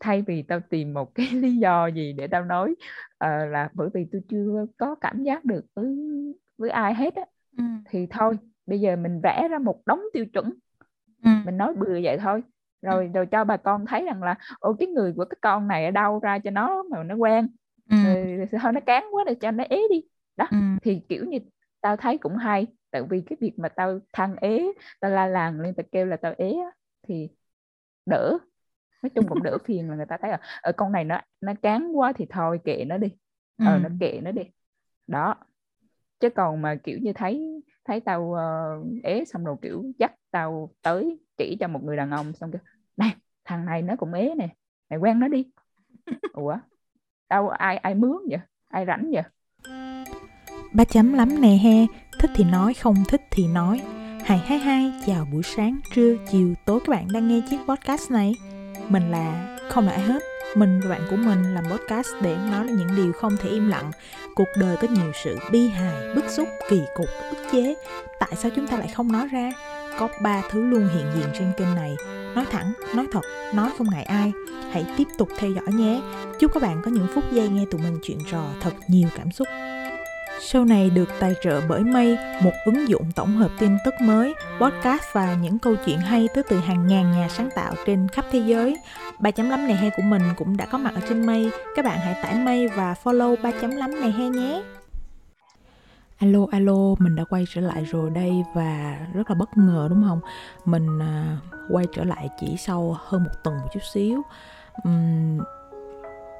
thay vì tao tìm một cái lý do gì để tao nói uh, là bởi vì tôi chưa có cảm giác được với với ai hết á ừ. thì thôi bây giờ mình vẽ ra một đống tiêu chuẩn ừ. mình nói bừa vậy thôi rồi ừ. rồi cho bà con thấy rằng là ô cái người của cái con này ở đâu ra cho nó mà nó quen ừ. rồi, thôi nó cán quá để cho nó ế đi đó ừ. thì kiểu như tao thấy cũng hay tại vì cái việc mà tao thăng ế tao la làng lên tao kêu là tao ế thì đỡ nói chung cũng đỡ phiền là người ta thấy là ở con này nó nó cán quá thì thôi kệ nó đi. Ờ ừ. nó kệ nó đi. Đó. Chứ còn mà kiểu như thấy thấy tao uh, ế xong rồi kiểu dắt tao tới chỉ cho một người đàn ông xong kêu này thằng này nó cũng ế nè mày quen nó đi. Ủa? Đâu ai ai mướn vậy? Ai rảnh vậy? Ba chấm lắm nè he thích thì nói không thích thì nói. Hai hai hai chào buổi sáng trưa chiều tối các bạn đang nghe chiếc podcast này mình là không là ai hết. Mình và bạn của mình làm podcast để nói là những điều không thể im lặng. Cuộc đời có nhiều sự bi hài, bức xúc, kỳ cục, ức chế. Tại sao chúng ta lại không nói ra? Có ba thứ luôn hiện diện trên kênh này. Nói thẳng, nói thật, nói không ngại ai. Hãy tiếp tục theo dõi nhé. Chúc các bạn có những phút giây nghe tụi mình chuyện trò thật nhiều cảm xúc. Show này được tài trợ bởi Mây, một ứng dụng tổng hợp tin tức mới, podcast và những câu chuyện hay tới từ hàng ngàn nhà sáng tạo trên khắp thế giới. 3.5 này he của mình cũng đã có mặt ở trên Mây. Các bạn hãy tải Mây và follow 3.5 này he nhé. Alo alo, mình đã quay trở lại rồi đây và rất là bất ngờ đúng không? Mình uh, quay trở lại chỉ sau hơn một tuần một chút xíu. Um,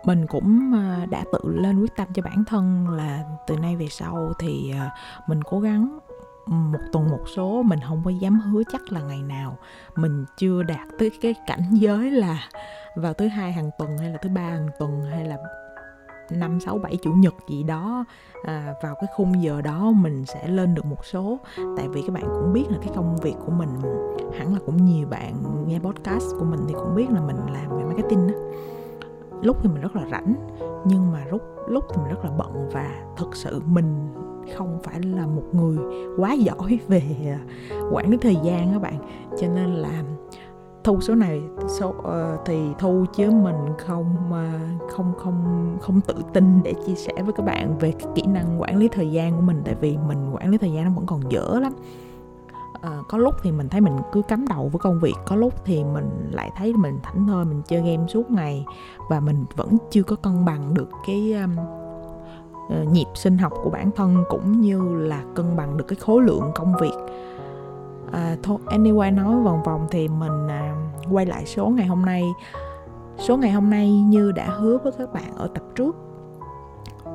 mình cũng à, đã tự lên quyết tâm cho bản thân là từ nay về sau thì à, mình cố gắng một tuần một số mình không có dám hứa chắc là ngày nào mình chưa đạt tới cái cảnh giới là vào thứ hai hàng tuần hay là thứ ba hàng tuần hay là năm sáu bảy chủ nhật gì đó à, vào cái khung giờ đó mình sẽ lên được một số. Tại vì các bạn cũng biết là cái công việc của mình hẳn là cũng nhiều bạn nghe podcast của mình thì cũng biết là mình làm về marketing đó lúc thì mình rất là rảnh nhưng mà lúc lúc thì mình rất là bận và thực sự mình không phải là một người quá giỏi về à, quản lý thời gian các bạn. Cho nên là thu số này số uh, thì thu chứ mình không uh, không không không tự tin để chia sẻ với các bạn về cái kỹ năng quản lý thời gian của mình. Tại vì mình quản lý thời gian nó vẫn còn dở lắm uh, có lúc thì mình thấy mình cứ cắm đầu với công việc có lúc thì mình lại thấy mình thảnh thơi mình chơi game suốt ngày và mình vẫn chưa có cân bằng được cái um, nhịp sinh học của bản thân cũng như là cân bằng được cái khối lượng công việc. À, thôi anyway nói vòng vòng thì mình à, quay lại số ngày hôm nay. Số ngày hôm nay như đã hứa với các bạn ở tập trước.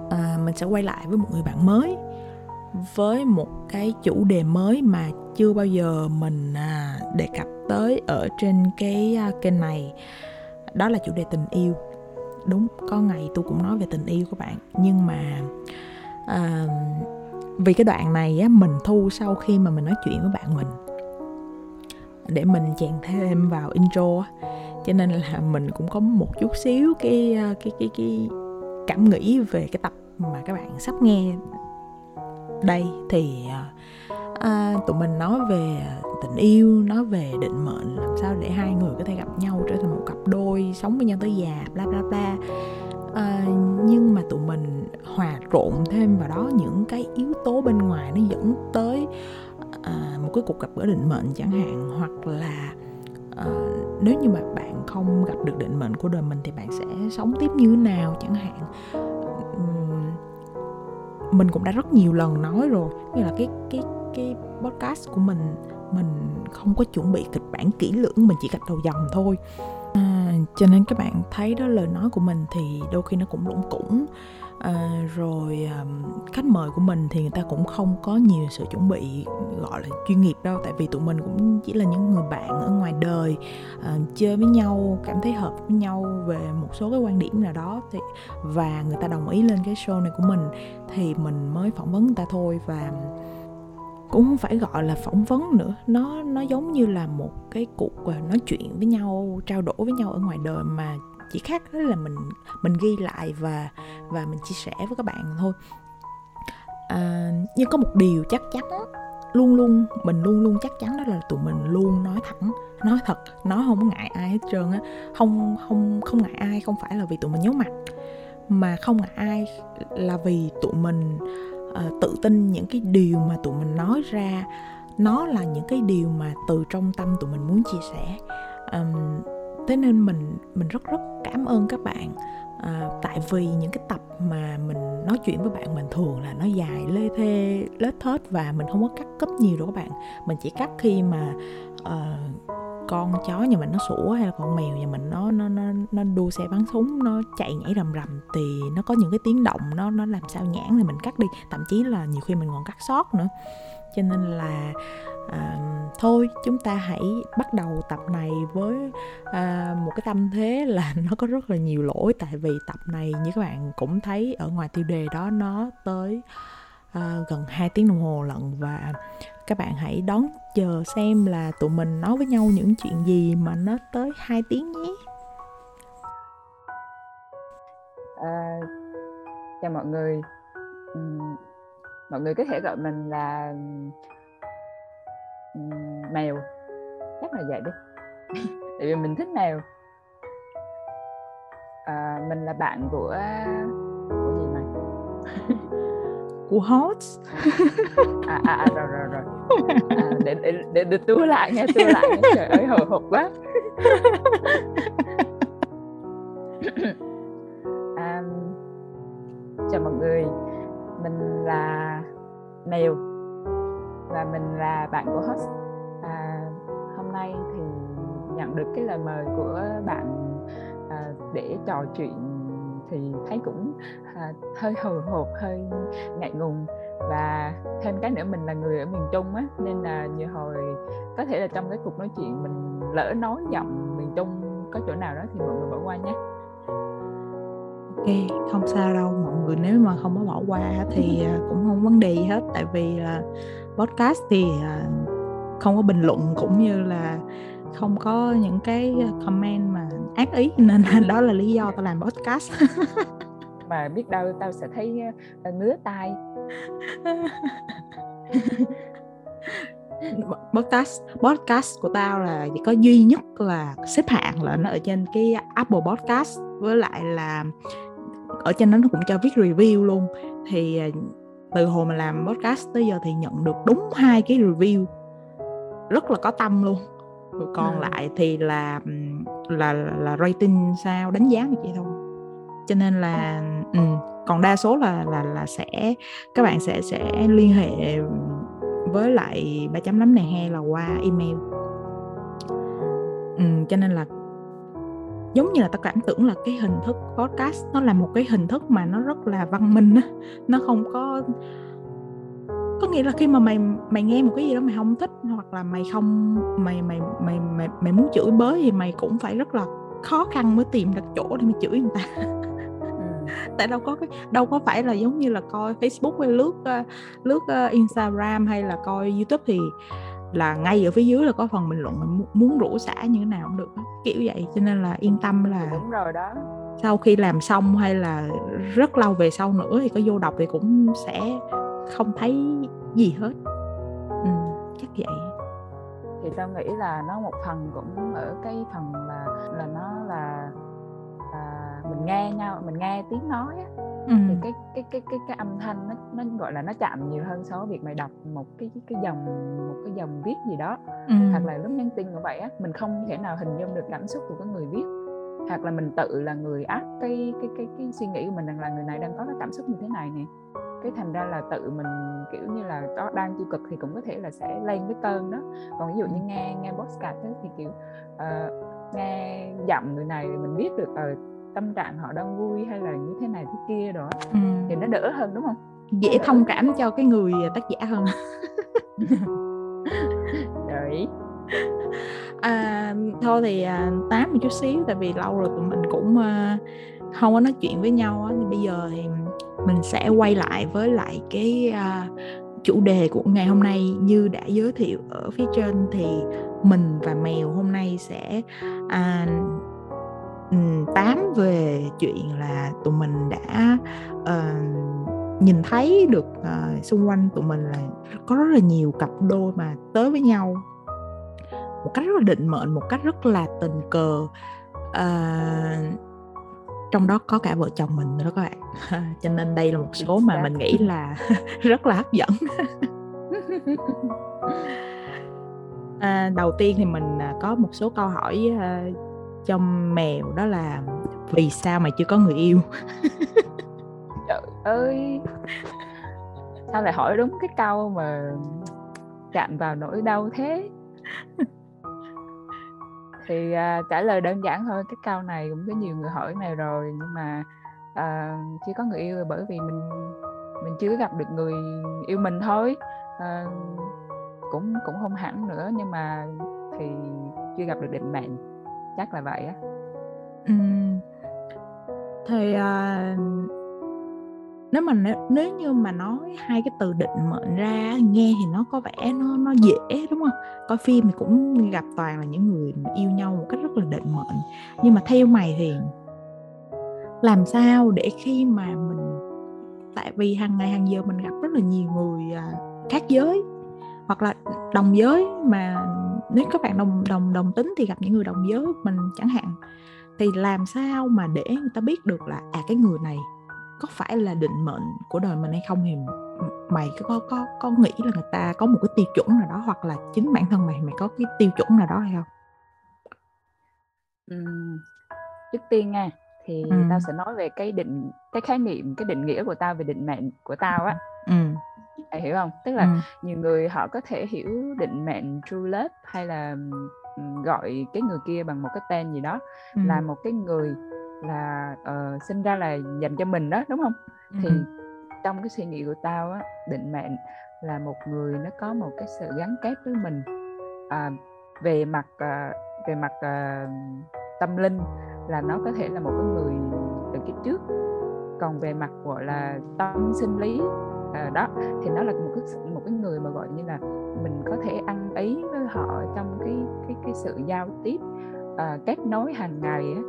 À, mình sẽ quay lại với một người bạn mới với một cái chủ đề mới mà chưa bao giờ mình à, đề cập tới ở trên cái à, kênh này. Đó là chủ đề tình yêu. Đúng có ngày tôi cũng nói về tình yêu các bạn nhưng mà à, vì cái đoạn này á, mình thu sau khi mà mình nói chuyện với bạn mình để mình chèn thêm vào intro cho nên là mình cũng có một chút xíu cái à, cái cái cái cảm nghĩ về cái tập mà các bạn sắp nghe đây thì à, à, tụi mình nói về tình yêu nói về định mệnh làm sao để hai người có thể gặp nhau trở thành một cặp đôi sống với nhau tới già bla bla bla. À, nhưng mà tụi mình hòa trộn thêm vào đó những cái yếu tố bên ngoài nó dẫn tới à, một cái cuộc gặp gỡ định mệnh chẳng hạn. Hoặc là à, nếu như mà bạn không gặp được định mệnh của đời mình thì bạn sẽ sống tiếp như thế nào chẳng hạn mình cũng đã rất nhiều lần nói rồi như là cái cái cái podcast của mình mình không có chuẩn bị kịch bản kỹ lưỡng mình chỉ gạch đầu dòng thôi. À, cho nên các bạn thấy đó lời nói của mình thì đôi khi nó cũng lủng củng à, rồi à, khách mời của mình thì người ta cũng không có nhiều sự chuẩn bị gọi là chuyên nghiệp đâu. Tại vì tụi mình cũng chỉ là những người bạn ở ngoài đời à, chơi với nhau cảm thấy hợp với nhau về một số cái quan điểm nào đó. Thì và người ta đồng ý lên cái show này của mình thì mình mới phỏng vấn người ta thôi. Và cũng không phải gọi là phỏng vấn nữa. Nó nó giống như là một cái cuộc à, nói chuyện với nhau trao đổi với nhau ở ngoài đời mà chỉ khác đó là mình mình ghi lại và và mình chia sẻ với các bạn thôi. À, nhưng có một điều chắc chắn luôn luôn mình luôn luôn chắc chắn đó là tụi mình luôn nói thẳng nói thật nói không ngại ai hết trơn á. Không không không ngại ai không phải là vì tụi mình nhớ mặt mà không ngại ai là vì tụi mình uh, tự tin những cái điều mà tụi mình nói ra. Nó là những cái điều mà từ trong tâm tụi mình muốn chia sẻ. Um, thế nên mình mình rất rất cảm ơn các bạn. À, tại vì những cái tập mà mình nói chuyện với bạn mình thường là nó dài lê thê lết thết và mình không có cắt cấp nhiều đâu các bạn. Mình chỉ cắt khi mà uh, con chó nhà mình nó sủa hay là con mèo nhà mình nó nó nó nó đua xe bắn súng nó chạy nhảy rầm rầm thì nó có những cái tiếng động nó nó làm sao nhãn thì mình cắt đi. Thậm chí là nhiều khi mình còn cắt sót nữa cho nên là à, thôi chúng ta hãy bắt đầu tập này với à, một cái tâm thế là nó có rất là nhiều lỗi. Tại vì tập này như các bạn cũng thấy ở ngoài tiêu đề đó nó tới à, gần 2 tiếng đồng hồ lận. Và các bạn hãy đón chờ xem là tụi mình nói với nhau những chuyện gì mà nó tới 2 tiếng nhé. À, chào mọi người mọi người có thể gọi mình là mèo. Chắc là vậy đi tại vì mình thích mèo. À, mình là bạn của của gì này của hot. À, à, à rồi rồi rồi. À, để để để, để tua lại nha tua lại trời ơi hồi hộp quá. À, chào mọi người mình là Mèo và mình là bạn của host. À, hôm nay thì nhận được cái lời mời của bạn à, để trò chuyện thì thấy cũng à, hơi hồi hộp hơi ngại ngùng. Và thêm cái nữa mình là người ở miền Trung á nên là nhiều hồi có thể là trong cái cuộc nói chuyện mình lỡ nói giọng miền Trung có chỗ nào đó thì mọi người bỏ qua nhé ok không sao đâu mọi người nếu mà không có bỏ qua thì à, cũng không vấn đề gì hết. Tại vì là podcast thì à, không có bình luận cũng như là không có những cái comment mà ác ý nên là đó là lý do tao làm podcast. Mà biết đâu tao sẽ thấy uh, ngứa tai podcast podcast của tao là chỉ có duy nhất là xếp hạng là nó ở trên cái Apple Podcast. Với lại là ở trên đó nó cũng cho viết review luôn. Thì ờ, từ hồi mà làm podcast tới giờ thì nhận được đúng hai cái review. Rất là có tâm luôn. Rồi còn ừ. lại thì là là là rating sao đánh giá như vậy thôi. Cho nên là ừ, còn đa số là là là sẽ các bạn sẽ sẽ liên hệ với lại ba chấm lắm này hay là qua email. Ừ, cho nên là giống như là ta cảm tưởng là cái hình thức podcast nó là một cái hình thức mà nó rất là văn minh á nó không có có nghĩa là khi mà mày mày nghe một cái gì đó mày không thích hoặc là mày không mày mày mày mày, mày muốn chửi bới thì mày cũng phải rất là khó khăn mới tìm được chỗ để mày chửi người ta ừ. tại đâu có cái đâu có phải là giống như là coi Facebook hay lướt lướt Instagram hay là coi YouTube thì là ngay ở phía dưới là có phần bình luận muốn rủ xả như thế nào cũng được kiểu vậy cho nên là yên tâm là đúng rồi đó. sau khi làm xong hay là rất lâu về sau nữa thì có vô đọc thì cũng sẽ không thấy gì hết. Ừ, chắc vậy. Thì tao nghĩ là nó một phần cũng ở cái phần là là nó là mình nghe nhau mình nghe tiếng nói á ừ. thì cái cái cái cái cái âm thanh nó nó gọi là nó chạm nhiều hơn so với việc mày đọc một cái cái, dòng một cái dòng viết gì đó. Ừ. hoặc là lúc nhắn tin như vậy á mình không thể nào hình dung được cảm xúc của cái người viết. Hoặc là mình tự là người áp cái cái cái cái suy nghĩ của mình rằng là người này đang có cái cảm xúc như thế này nè. Cái thành ra là tự mình kiểu như là có đang tiêu cực thì cũng có thể là sẽ lên cái cơn đó. Còn ví dụ như nghe nghe podcast ấy, thì kiểu uh, nghe giọng người này mình biết được uh, tâm trạng họ đang vui hay là như thế này thế kia đó ừ. thì nó đỡ hơn đúng không? Dễ thông cảm cho cái người tác giả hơn. Đấy. À, thôi thì à, tám một chút xíu tại vì lâu rồi tụi mình cũng uh, không có nói chuyện với nhau á thì bây giờ thì mình sẽ quay lại với lại cái chủ đề của ngày hôm nay như đã giới thiệu ở phía trên. Thì mình và mèo hôm nay sẽ uh, tám về chuyện là tụi mình đã uh, nhìn thấy được uh, xung quanh tụi mình là có rất là nhiều cặp đôi mà tới với nhau một cách rất là định mệnh một cách rất là tình cờ. Uh, trong đó có cả vợ chồng mình nữa các bạn. Cho nên đây là một số mà mình nghĩ là rất là hấp dẫn. À, đầu tiên thì mình à, có một số câu hỏi uh, trong mèo đó là vì sao mà chưa có người yêu? Trời ơi. Sao lại hỏi đúng cái câu mà chạm vào nỗi đau thế? Thì à, trả lời đơn giản thôi cái câu này cũng có nhiều người hỏi này rồi nhưng mà à, chưa có người yêu bởi vì mình mình chưa gặp được người yêu mình thôi. À, cũng cũng không hẳn nữa nhưng mà thì chưa gặp được định mệnh chắc là vậy á. Ừ. thì à, nếu mà nếu, nếu như mà nói hai cái từ định mệnh ra nghe thì nó có vẻ nó nó dễ đúng không? Coi phim thì cũng gặp toàn là những người yêu nhau một cách rất là định mệnh. Nhưng mà theo mày thì làm sao để khi mà mình tại vì hàng ngày hàng giờ mình gặp rất là nhiều người à, khác giới hoặc là đồng giới mà nếu các bạn đồng đồng đồng tính thì gặp những người đồng giới mình chẳng hạn thì làm sao mà để người ta biết được là à cái người này có phải là định mệnh của đời mình hay không thì mày có có có nghĩ là người ta có một cái tiêu chuẩn nào đó hoặc là chính bản thân mày mày có cái tiêu chuẩn nào đó hay không? Uhm, trước tiên nha thì ừ. tao sẽ nói về cái định cái khái niệm cái định nghĩa của tao về định mệnh của tao á. Ừ. Mày hiểu không? Tức là ừ. nhiều người họ có thể hiểu định mệnh true love hay là gọi cái người kia bằng một cái tên gì đó ừ. là một cái người là uh, sinh ra là dành cho mình đó đúng không ừ. thì trong cái suy nghĩ của tao á định mệnh là một người nó có một cái sự gắn kết với mình à, về mặt à, về mặt à, tâm linh là nó có thể là một cái người từ kiếp trước còn về mặt gọi là tâm sinh lý à, đó thì nó là một cái một cái người mà gọi như là mình có thể ăn ý với họ trong cái cái cái sự giao tiếp à, kết nối hàng ngày á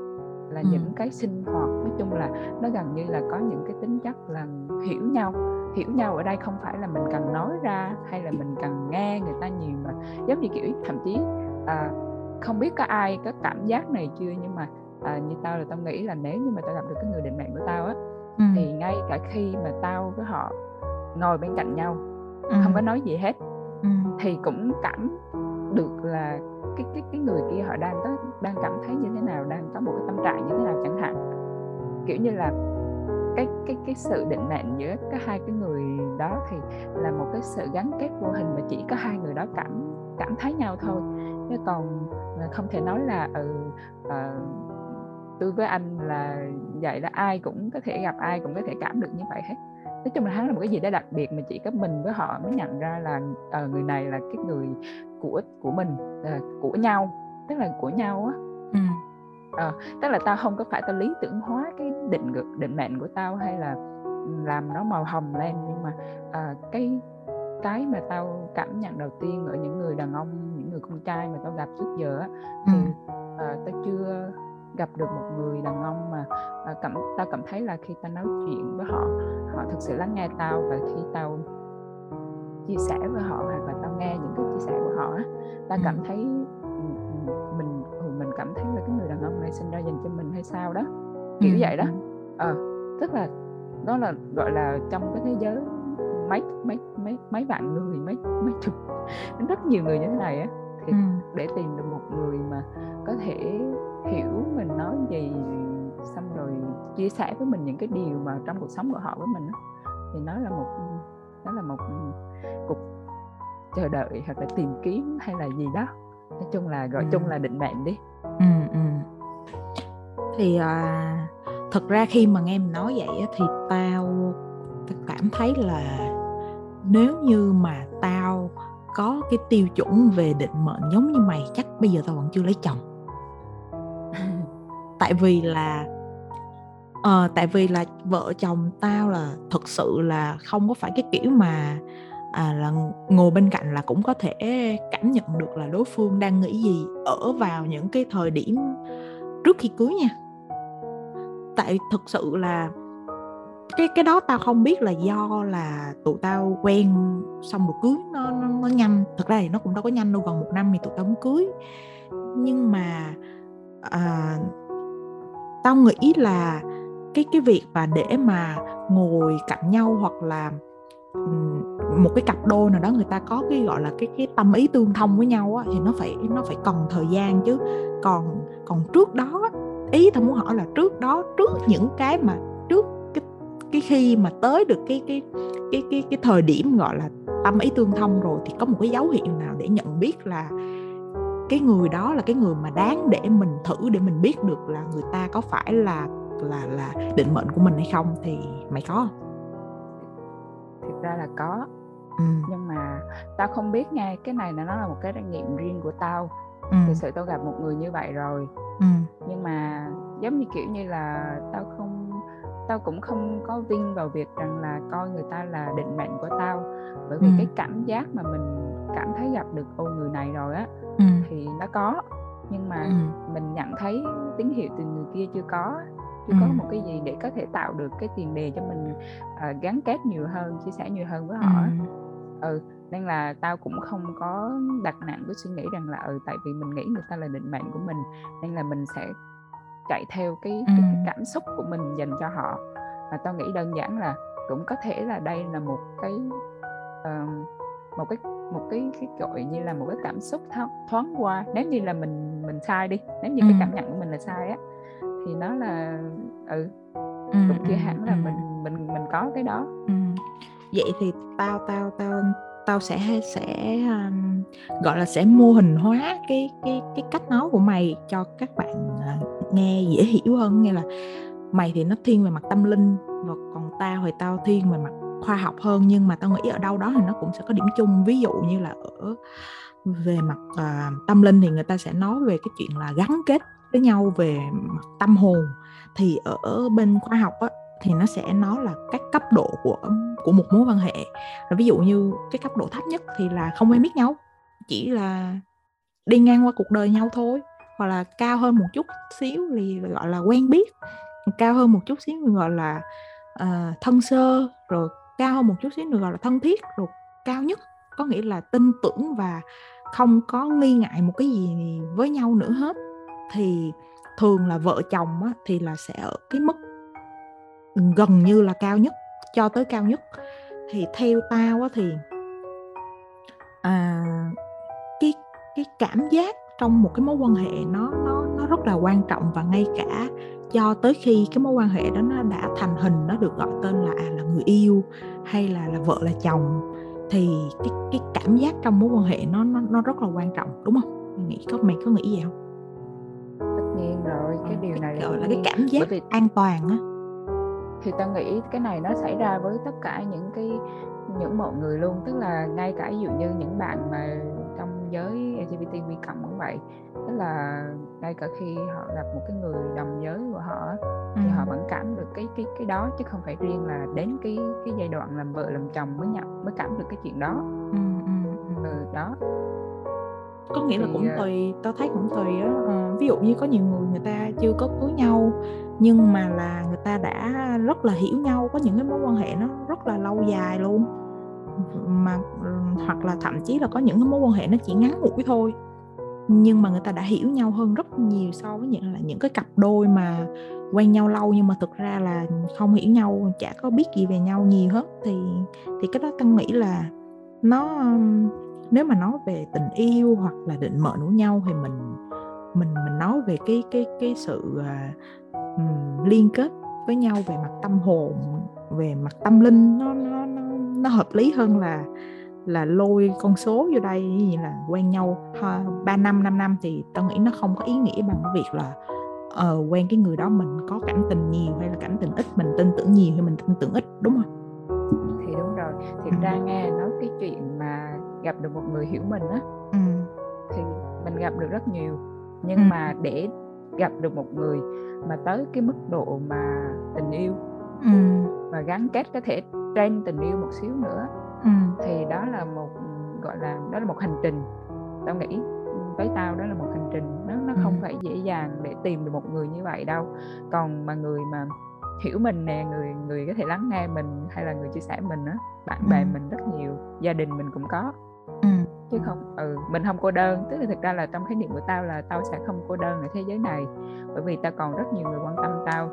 là ừ. những cái sinh hoạt nói chung là nó gần như là có những cái tính chất là hiểu nhau hiểu nhau ở đây không phải là mình cần nói ra hay là mình cần nghe người ta nhiều mà giống như kiểu thậm chí à, không biết có ai có cảm giác này chưa nhưng mà à, như tao là tao nghĩ là nếu như mà tao gặp được cái người định mệnh của tao á ừ. thì ngay cả khi mà tao với họ ngồi bên cạnh nhau ừ. không có nói gì hết ừ. thì cũng cảm được là cái cái cái người kia họ đang có đang cảm thấy như thế nào đang có một cái tâm trạng như thế nào chẳng hạn kiểu như là cái cái cái sự định mệnh giữa cái hai cái người đó thì là một cái sự gắn kết vô hình mà chỉ có hai người đó cảm cảm thấy nhau thôi chứ còn không thể nói là ừ uh, tôi với anh là vậy là ai cũng có thể gặp ai cũng có thể cảm được như vậy hết nói chung là hắn là một cái gì đó đặc biệt mà chỉ có mình với họ mới nhận ra là uh, người này là cái người của của mình uh, của nhau tức là của nhau á ừ. uh, tức là tao không có phải tao lý tưởng hóa cái định định mệnh của tao hay là làm nó màu hồng lên nhưng mà uh, cái cái mà tao cảm nhận đầu tiên ở những người đàn ông những người con trai mà tao gặp trước giờ á thì uh, tao chưa gặp được một người đàn ông mà uh, cảm tao cảm thấy là khi tao nói chuyện với họ họ thực sự lắng nghe tao và khi tao chia sẻ với họ hoặc là tao nghe những cái chia sẻ của họ tao cảm thấy mình mình cảm thấy là cái người đàn ông này sinh ra dành cho mình hay sao đó kiểu ừ. vậy đó. ờ tức là đó là gọi là trong cái thế giới mấy mấy mấy mấy vạn người mấy mấy chục rất nhiều người như thế này á thì ừ. để tìm được một người mà có thể hiểu mình nói gì xong rồi chia sẻ với mình những cái điều mà trong cuộc sống của họ với mình thì nó là một nó là một cuộc chờ đợi hoặc là tìm kiếm hay là gì đó nói chung là gọi ừ. chung là định mệnh đi ừ, ừ. thì à, thật ra khi mà nghe mình nói vậy thì tao tao cảm thấy là nếu như mà tao có cái tiêu chuẩn về định mệnh giống như mày chắc bây giờ tao vẫn chưa lấy chồng. Tại vì là uh, tại vì là vợ chồng tao là thực sự là không có phải cái kiểu mà à, là ngồi bên cạnh là cũng có thể cảm nhận được là đối phương đang nghĩ gì ở vào những cái thời điểm trước khi cưới nha. Tại thực sự là cái cái đó tao không biết là do là tụi tao quen xong rồi cưới nó nó, nó nhanh. Thực ra thì nó cũng đâu có nhanh đâu gần một năm thì tụi tao muốn cưới. Nhưng mà à, tao nghĩ là cái cái việc mà để mà ngồi cạnh nhau hoặc là một cái cặp đôi nào đó người ta có cái gọi là cái cái tâm ý tương thông với nhau á, thì nó phải nó phải cần thời gian chứ. Còn còn trước đó ý tao muốn hỏi là trước đó trước những cái mà trước cái khi mà tới được cái cái cái cái cái thời điểm gọi là tâm ý tương thông rồi thì có một cái dấu hiệu nào để nhận biết là cái người đó là cái người mà đáng để mình thử để mình biết được là người ta có phải là là là định mệnh của mình hay không thì mày có thực ra là có ừ. nhưng mà tao không biết nha cái này là nó là một cái trải nghiệm riêng của tao ừ. thực sự tao gặp một người như vậy rồi ừ. nhưng mà giống như kiểu như là tao không tao cũng không có vinh vào việc rằng là coi người ta là định mệnh của tao bởi vì ừ. cái cảm giác mà mình cảm thấy gặp được ô người này rồi á ừ. thì nó có nhưng mà ừ. mình nhận thấy tín hiệu từ người kia chưa có chưa ừ. có một cái gì để có thể tạo được cái tiền đề cho mình uh, gắn kết nhiều hơn chia sẻ nhiều hơn với họ ừ. ừ nên là tao cũng không có đặt nặng cái suy nghĩ rằng là ừ tại vì mình nghĩ người ta là định mệnh của mình nên là mình sẽ chạy theo cái, cái, cái cảm xúc của mình dành cho họ và tao nghĩ đơn giản là cũng có thể là đây là một cái uh, một cái một cái cái gọi như là một cái cảm xúc thoáng, thoáng qua nếu như là mình mình sai đi nếu như ừ. cái cảm nhận của mình là sai á thì nó là ừ, ừ cũng chưa hẳn là ừ. mình mình mình có cái đó ừ. vậy thì tao tao tao tao sẽ sẽ um, gọi là sẽ mô hình hóa cái cái cái cách nói của mày cho các bạn uh, nghe dễ hiểu hơn nghe là mày thì nó thiên về mặt tâm linh và còn tao thì tao thiên về mặt khoa học hơn nhưng mà tao nghĩ ở đâu đó thì nó cũng sẽ có điểm chung. Ví dụ như là ở về mặt uh, tâm linh thì người ta sẽ nói về cái chuyện là gắn kết với nhau về mặt tâm hồn. Thì ở bên khoa học á, thì nó sẽ nói là các cấp độ của của một mối quan hệ. Rồi ví dụ như cái cấp độ thấp nhất thì là không quen biết nhau chỉ là đi ngang qua cuộc đời nhau thôi hoặc là cao hơn một chút xíu thì gọi là quen biết. Cao hơn một chút xíu thì gọi là uh, thân sơ rồi cao hơn một chút xíu được gọi là thân thiết rồi cao nhất. Có nghĩa là tin tưởng và không có nghi ngại một cái gì với nhau nữa hết. Thì thường là vợ chồng á, thì là sẽ ở cái mức gần như là cao nhất cho tới cao nhất. Thì theo tao á, thì à, cái cái cảm giác trong một cái mối quan hệ nó nó nó rất là quan trọng và ngay cả cho tới khi cái mối quan hệ đó nó đã thành hình nó được gọi tên là à là người yêu hay là là vợ là chồng thì cái cái cảm giác trong mối quan hệ nó nó nó rất là quan trọng đúng không? Mày nghĩ có mày có nghĩ gì không? Tất nhiên rồi cái ờ, điều này gọi là cái cảm giác vì... an toàn á. Thì tao nghĩ cái này nó xảy ra với tất cả những cái những mọi người luôn tức là ngay cả ví dụ như những bạn mà giới LGBTQ cộng cũng vậy. Tức là ngay cả khi họ gặp một cái người đồng giới của họ thì ừ. họ vẫn cảm được cái cái cái đó chứ không phải riêng là đến cái cái giai đoạn làm vợ làm chồng mới nhận mới cảm được cái chuyện đó. Ừ, ừ, ừ. ừ đó. Có nghĩa thì, là cũng ờ tùy tao thấy cũng tùy á. À, ví dụ như có nhiều người người ta chưa có cưới nhau nhưng mà là người ta đã rất là hiểu nhau có những cái mối quan hệ nó rất là lâu dài luôn mà hoặc là thậm chí là có những cái mối quan hệ nó chỉ ngắn ngủi thôi. Nhưng mà người ta đã hiểu nhau hơn rất nhiều so với những là những cái cặp đôi mà quen nhau lâu nhưng mà thực ra là không hiểu nhau chả có biết gì về nhau nhiều hết. Thì thì cái đó tân nghĩ là nó nếu mà nói về tình yêu hoặc là định mệnh của nhau thì mình mình mình nói về cái cái cái sự uh, liên kết với nhau về mặt tâm hồn về mặt tâm linh nó nó nó, nó hợp lý hơn là là lôi con số vô đây như là quen nhau 3 năm 5 năm thì tao nghĩ nó không có ý nghĩa bằng cái việc là uh, quen cái người đó mình có cảm tình nhiều hay là cảm tình ít mình tin tưởng nhiều hay mình tin tưởng ít đúng không thì đúng rồi thì ừ. ra nghe nói cái chuyện mà gặp được một người hiểu mình á ừ. thì mình gặp được rất nhiều nhưng ừ. mà để gặp được một người mà tới cái mức độ mà tình yêu ừ. và gắn kết có thể trên tình yêu một xíu nữa ừ. thì đó là một gọi là đó là một hành trình tao nghĩ với tao đó là một hành trình nó nó không ừ. phải dễ dàng để tìm được một người như vậy đâu còn mà người mà hiểu mình nè người người có thể lắng nghe mình hay là người chia sẻ mình á bạn bè ừ. mình rất nhiều gia đình mình cũng có ừ. chứ không ừ mình không cô đơn tức là thực ra là trong khái niệm của tao là tao sẽ không cô đơn ở thế giới này bởi vì tao còn rất nhiều người quan tâm tao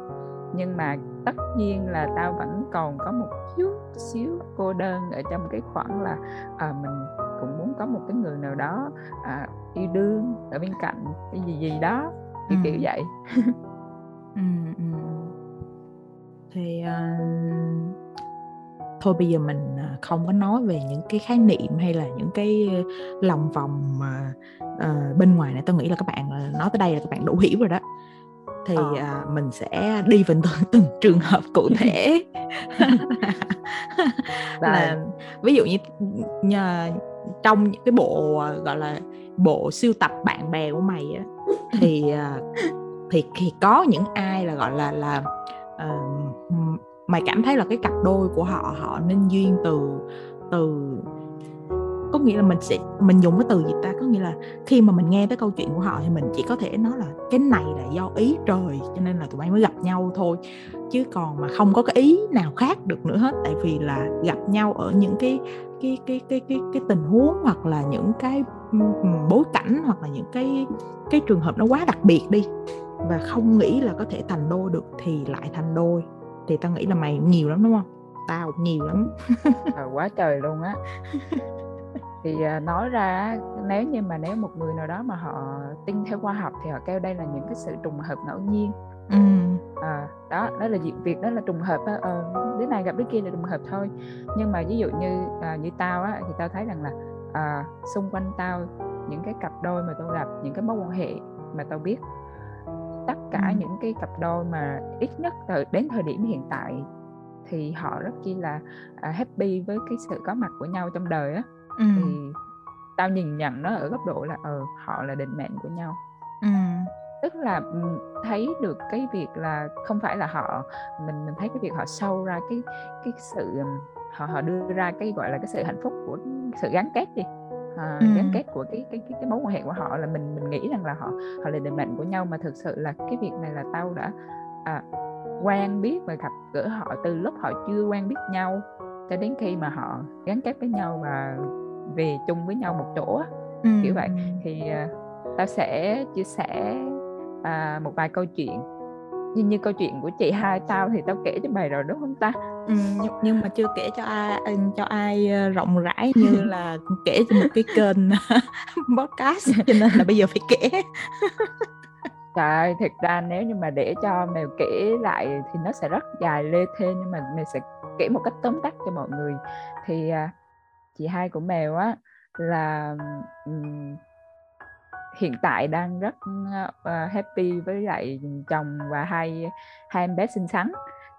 nhưng mà tất nhiên là tao vẫn còn có một chút xíu cô đơn ở trong cái khoảng là à, mình cũng muốn có một cái người nào đó à, yêu đương ở bên cạnh cái gì gì đó kiểu ừ. kiểu vậy ừ, ừ. thì uh, thôi bây giờ mình không có nói về những cái khái niệm hay là những cái lòng vòng mà uh, bên ngoài này tôi nghĩ là các bạn nói tới đây là các bạn đủ hiểu rồi đó thì ờ. à, mình sẽ đi vào từng, từng trường hợp cụ thể là ví dụ như nhờ, trong những cái bộ gọi là bộ siêu tập bạn bè của mày á thì à, thì thì có những ai là gọi là là uh, mày cảm thấy là cái cặp đôi của họ họ nên duyên từ từ có nghĩa là mình sẽ mình dùng cái từ gì ta? Có nghĩa là khi mà mình nghe tới câu chuyện của họ thì mình chỉ có thể nói là cái này là do ý trời cho nên là tụi bay mới gặp nhau thôi. Chứ còn mà không có cái ý nào khác được nữa hết tại vì là gặp nhau ở những cái cái cái cái cái cái tình huống hoặc là những cái bối cảnh hoặc là những cái cái trường hợp nó quá đặc biệt đi và không nghĩ là có thể thành đôi được thì lại thành đôi. Thì tao nghĩ là mày nhiều lắm đúng không? Tao nhiều lắm. À, quá trời luôn á thì à, nói ra nếu như mà nếu một người nào đó mà họ tin theo khoa học thì họ kêu đây là những cái sự trùng hợp ngẫu nhiên ừ. à, đó đó là việc đó là trùng hợp đó. Ờ, đứa này gặp đứa kia là trùng hợp thôi nhưng mà ví dụ như à, như tao á thì tao thấy rằng là à, xung quanh tao những cái cặp đôi mà tao gặp những cái mối quan hệ mà tao biết tất cả ừ. những cái cặp đôi mà ít nhất từ đến thời điểm hiện tại thì họ rất chi là uh, happy với cái sự có mặt của nhau trong đời á ừ. thì tao nhìn nhận nó ở góc độ là ờ họ là định mệnh của nhau ừ. tức là thấy được cái việc là không phải là họ mình mình thấy cái việc họ sâu ra cái cái sự họ họ đưa ra cái gọi là cái sự hạnh phúc của sự gắn kết đi à, ừ. gắn kết của cái cái cái cái mối quan hệ của họ là mình mình nghĩ rằng là họ họ là định mệnh của nhau mà thực sự là cái việc này là tao đã à, quen biết và gặp gỡ họ từ lúc họ chưa quen biết nhau cho đến khi mà họ gắn kết với nhau và về chung với nhau một chỗ ừ. kiểu vậy. Thì uh, tao sẽ chia sẻ uh, một vài câu chuyện. Như như câu chuyện của chị hai tao thì tao kể cho mày rồi đúng không ta? Ừ, nhưng, nhưng mà chưa kể cho ai cho ai rộng rãi như là kể cho một cái kênh podcast cho nên là bây giờ phải kể. Trời thật ra nếu như mà để cho mèo kể lại thì nó sẽ rất dài lê thê nhưng mà mèo sẽ kể một cách tóm tắt cho mọi người. Thì à, chị hai của mèo á là um, hiện tại đang rất uh, happy với lại chồng và hai hai em bé xinh xắn.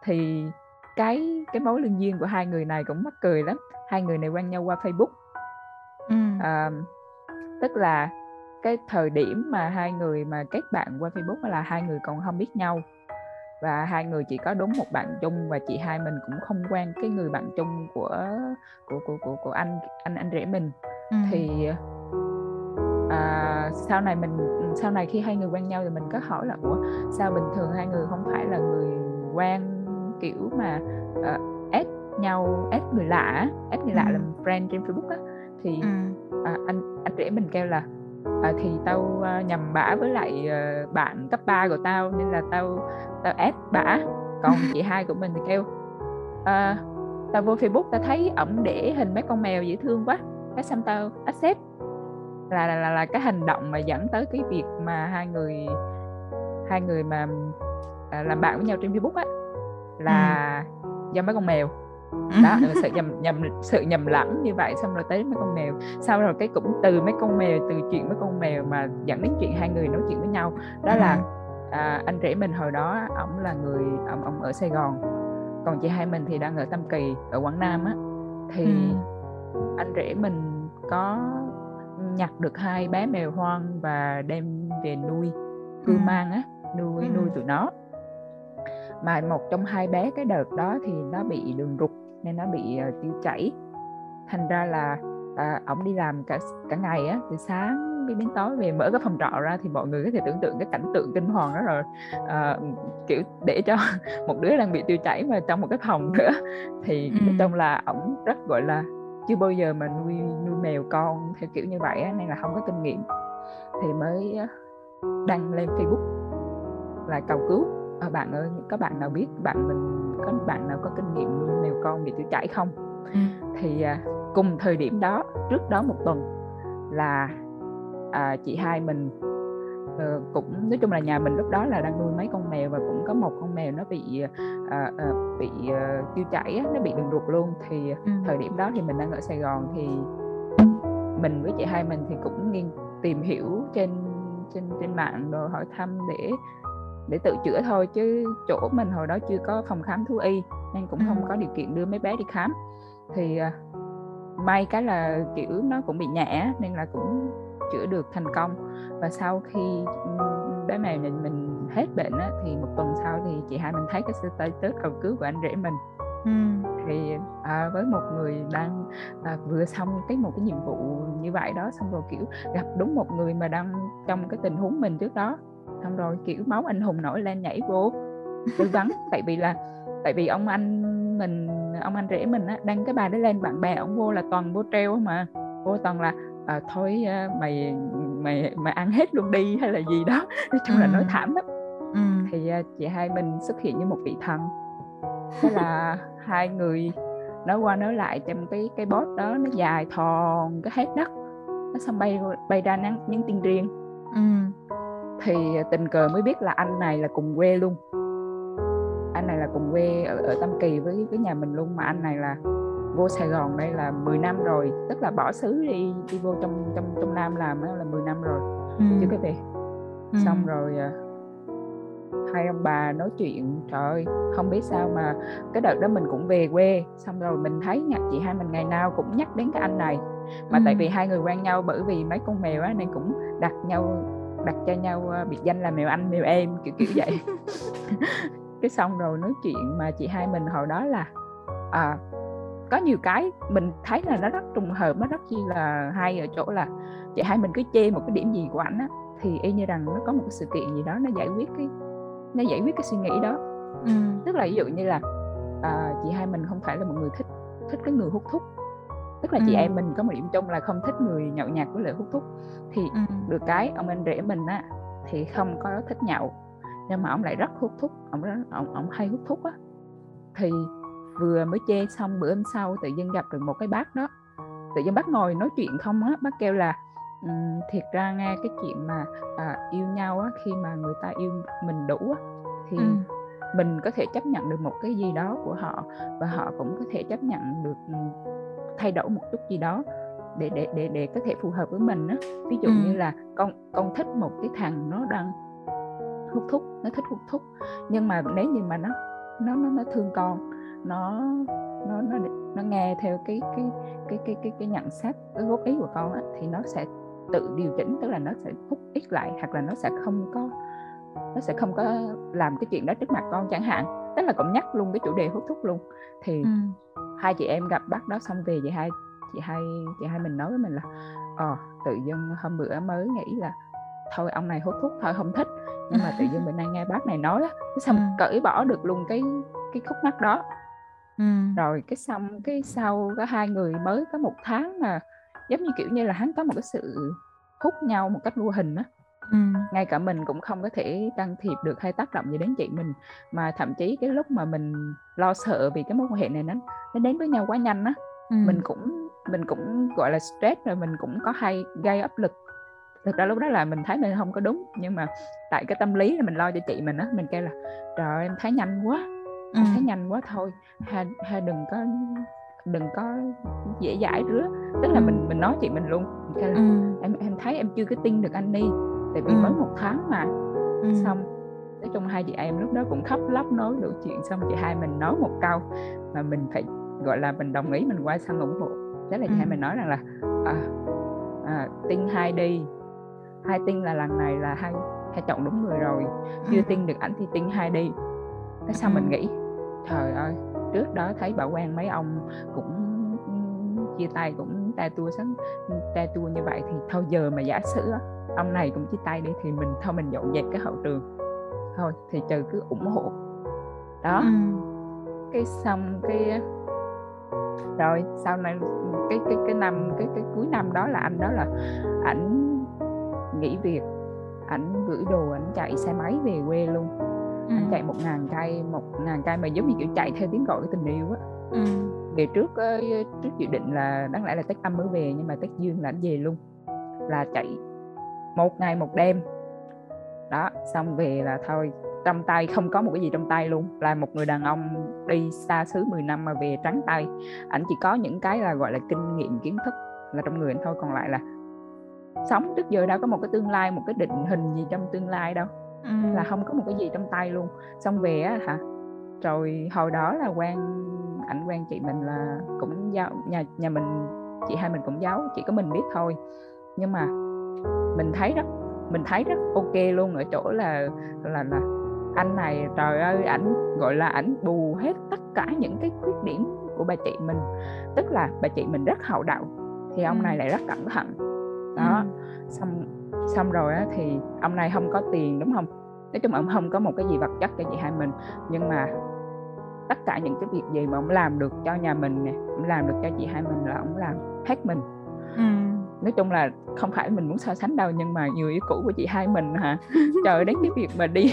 Thì cái cái mối liên duyên của hai người này cũng mắc cười lắm. Hai người này quen nhau qua Facebook. Ừ. uh, tức là cái thời điểm mà hai người mà kết bạn qua Facebook là hai người còn không biết nhau và hai người chỉ có đúng một bạn chung và chị hai mình cũng không quen cái người bạn chung của của của của, của anh anh anh rể mình ừ. thì à, sau này mình sau này khi hai người quen nhau thì mình có hỏi là ủa sao bình thường hai người không phải là người quen kiểu mà uh, add nhau add người lạ add người ừ. lạ làm friend trên Facebook á thì ừ. à, anh anh rể mình kêu là à, thì tao uh, nhầm bả với lại uh, bạn cấp 3 của tao nên là tao tao add bả còn chị hai của mình thì kêu à, tao vô Facebook tao thấy ổng để hình mấy con mèo dễ thương quá. Cái xong tao accept. Là là, là là cái hành động mà dẫn tới cái việc mà hai người hai người mà à, làm bạn với nhau trên Facebook á là ừ. do mấy con mèo đó là sự nhầm nhầm sự nhầm lẫn như vậy xong rồi tới mấy con mèo sau rồi cái cũng từ mấy con mèo từ chuyện mấy con mèo mà dẫn đến chuyện hai người nói chuyện với nhau đó là à, anh rể mình hồi đó ổng là người ổng ổng ở Sài Gòn còn chị hai mình thì đang ở Tam Kỳ ở Quảng Nam á thì ừ. anh rể mình có nhặt được hai bé mèo hoang và đem về nuôi cưu ừ. mang á nuôi ừ. nuôi tụi nó mà một trong hai bé cái đợt đó thì nó bị đường ruột nên nó bị uh, tiêu chảy. Thành ra là uh, ổng đi làm cả cả ngày á từ sáng cái bánh tối về mở cái phòng trọ ra thì mọi người có thể tưởng tượng cái cảnh tượng kinh hoàng đó rồi. À, kiểu để cho một đứa đang bị tiêu chảy mà trong một cái phòng nữa. Thì ừ. trong là ổng rất gọi là chưa bao giờ mà nuôi nuôi mèo con theo kiểu như vậy á, nên là không có kinh nghiệm. Thì mới đăng lên Facebook là cầu cứu. À, bạn ơi các bạn nào biết bạn mình có bạn nào có kinh nghiệm nuôi mèo con bị tiêu chảy không ừ. thì à, cùng thời điểm đó trước đó một tuần là à, chị hai mình uh, cũng nói chung là nhà mình lúc đó là đang nuôi mấy con mèo và cũng có một con mèo nó bị uh, uh, bị uh, tiêu chảy nó bị đường ruột luôn thì ừ. thời điểm đó thì mình đang ở Sài Gòn thì mình với chị hai mình thì cũng nghiên tìm hiểu trên trên trên mạng rồi hỏi thăm để để tự chữa thôi chứ chỗ mình hồi đó chưa có phòng khám thú y nên cũng không có điều kiện đưa mấy bé đi khám. Thì may cái là kiểu nó cũng bị nhẹ nên là cũng chữa được thành công. Và sau khi bé mèo nhìn mình hết bệnh á, thì một tuần sau thì chị hai mình thấy cái status cầu cứu của anh rể mình. Ừ. thì à, với một người đang à, vừa xong cái một cái nhiệm vụ như vậy đó xong rồi kiểu gặp đúng một người mà đang trong cái tình huống mình trước đó xong rồi kiểu máu anh hùng nổi lên nhảy vô. Tư vấn tại vì là tại vì ông anh mình ông anh rể mình á đăng cái bài đó lên bạn bè ông vô là toàn vô treo mà. Vô toàn là à, thôi mày mày mày ăn hết luôn đi hay là gì đó. Nói chung ừ. là nói thảm lắm. Ừ. thì chị hai mình xuất hiện như một vị thần. Thế là hai người nói qua nói lại trong cái cái bot đó nó dài thòn cái hết đất. Nó xong bay bay ra nhắn nhắn tin riêng. Ừ. thì tình cờ mới biết là anh này là cùng quê luôn anh này là cùng quê ở, ở Tam Kỳ với với nhà mình luôn mà anh này là vô Sài Gòn đây là 10 năm rồi tức là bỏ xứ đi đi vô trong trong trong Nam làm là 10 năm rồi ừ. chưa có về ừ. xong rồi à, hai ông bà nói chuyện trời ơi không biết sao mà cái đợt đó mình cũng về quê xong rồi mình thấy chị hai mình ngày nào cũng nhắc đến cái anh này mà ừ. tại vì hai người quen nhau bởi vì mấy con mèo á nên cũng đặt nhau đặt cho nhau à, biệt danh là mèo anh mèo em kiểu kiểu vậy. Cái xong rồi nói chuyện mà chị hai mình hồi đó là à, có nhiều cái mình thấy là nó rất trùng hợp nó rất chi là hay ở chỗ là chị hai mình cứ chê một cái điểm gì của ảnh á thì y như rằng nó có một cái sự kiện gì đó nó giải quyết cái nó giải quyết cái suy nghĩ đó. Ừ. tức là ví dụ như là à, chị hai mình không phải là một người thích thích cái người hút thuốc tức là ừ. chị em mình có một điểm chung là không thích người nhậu nhạt với lại hút thuốc thì ừ. được cái ông anh rể mình á thì không có thích nhậu nhưng mà ông lại rất hút thuốc ông ông ông hay hút thuốc á thì vừa mới chê xong bữa hôm sau tự dưng gặp được một cái bác đó tự dưng bác ngồi nói chuyện không á bác kêu là um, thiệt ra nghe cái chuyện mà à, yêu nhau á khi mà người ta yêu mình đủ á thì ừ. mình có thể chấp nhận được một cái gì đó của họ và họ cũng có thể chấp nhận được thay đổi một chút gì đó để để để để có thể phù hợp với mình á ví dụ ừ. như là con con thích một cái thằng nó đang hút thuốc nó thích hút thuốc nhưng mà nếu như mà nó nó nó, nó thương con nó nó nó nó nghe theo cái cái cái cái cái cái nhận xét cái góp ý của con á, thì nó sẽ tự điều chỉnh tức là nó sẽ hút ít lại hoặc là nó sẽ không có nó sẽ không có làm cái chuyện đó trước mặt con chẳng hạn tức là cũng nhắc luôn cái chủ đề hút thuốc luôn thì ừ. Hai chị em gặp bác đó xong về chị hai chị hai chị hai mình nói với mình là ờ tự dưng hôm bữa mới nghĩ là thôi ông này hút thuốc thôi không thích nhưng mà tự dưng bữa nay nghe bác này nói á xong ừ. cởi bỏ được luôn cái cái khúc mắc đó ừ. rồi cái xong cái sau có hai người mới có một tháng mà giống như kiểu như là hắn có một cái sự hút nhau một cách vô hình á ừ. ngay cả mình cũng không có thể can thiệp được hay tác động gì đến chị mình mà thậm chí cái lúc mà mình lo sợ vì cái mối quan hệ này nó nó đến với nhau quá nhanh á ừ. mình cũng mình cũng gọi là stress rồi mình cũng có hay gây áp lực thực ra lúc đó là mình thấy mình không có đúng nhưng mà tại cái tâm lý là mình lo cho chị mình á mình kêu là trời em thấy nhanh quá ừ. thấy nhanh quá thôi ha, ha đừng có đừng có dễ dãi rứa tức là mình mình nói chị mình luôn mình là, ừ. em em thấy em chưa có tin được anh đi tại vì ừ. mới một tháng mà ừ. xong nói chung hai chị em lúc đó cũng khóc lóc nói đủ chuyện xong chị hai mình nói một câu mà mình phải gọi là mình đồng ý mình quay sang ủng hộ thế là chị ừ. hai mình nói rằng là à, à, tin hai đi hai tin là lần này là hai hai chọn đúng người rồi chưa tin được ảnh thì tin hai đi thế sao mình nghĩ trời ơi trước đó thấy bà quan mấy ông cũng chia tay cũng ta tua sống ta tua như vậy thì thôi giờ mà giả sử ông này cũng chia tay đi thì mình thôi mình dọn dẹp cái hậu trường thôi thì trừ cứ ủng hộ đó ừ. cái xong cái rồi sau này cái cái cái năm cái cái cuối năm đó là anh đó là ảnh nghỉ việc ảnh gửi đồ ảnh chạy xe máy về quê luôn ừ. anh chạy một ngàn cây một ngàn cây mà giống như kiểu chạy theo tiếng gọi của tình yêu á ừ. về trước trước dự định là đáng lẽ là tết âm mới về nhưng mà tết dương là anh về luôn là chạy một ngày một đêm. Đó xong về là thôi trong tay không có một cái gì trong tay luôn. Là một người đàn ông đi xa xứ 10 năm mà về trắng tay. Ảnh chỉ có những cái là gọi là kinh nghiệm kiến thức là trong người anh thôi. Còn lại là sống trước giờ đâu có một cái tương lai một cái định hình gì trong tương lai đâu. Ừ. là không có một cái gì trong tay luôn. Xong về á hả rồi hồi đó là quen ảnh quen chị mình là cũng giáo nhà nhà mình chị hai mình cũng giáo chỉ có mình biết thôi. Nhưng mà mình thấy rất mình thấy rất ok luôn ở chỗ là là là anh này trời ơi ảnh gọi là ảnh bù hết tất cả những cái khuyết điểm của bà chị mình. Tức là bà chị mình rất hậu đạo thì ông này lại rất cẩn thận. Đó ừ. xong xong rồi á, thì ông này không có tiền đúng không? Nói chung ông không có một cái gì vật chất cho chị hai mình nhưng mà tất cả những cái việc gì mà ông làm được cho nhà mình nè ông làm được cho chị hai mình là ông làm hết mình. Ừ nói chung là không phải mình muốn so sánh đâu nhưng mà người yêu cũ của chị hai mình hả? Chờ đến cái việc mà đi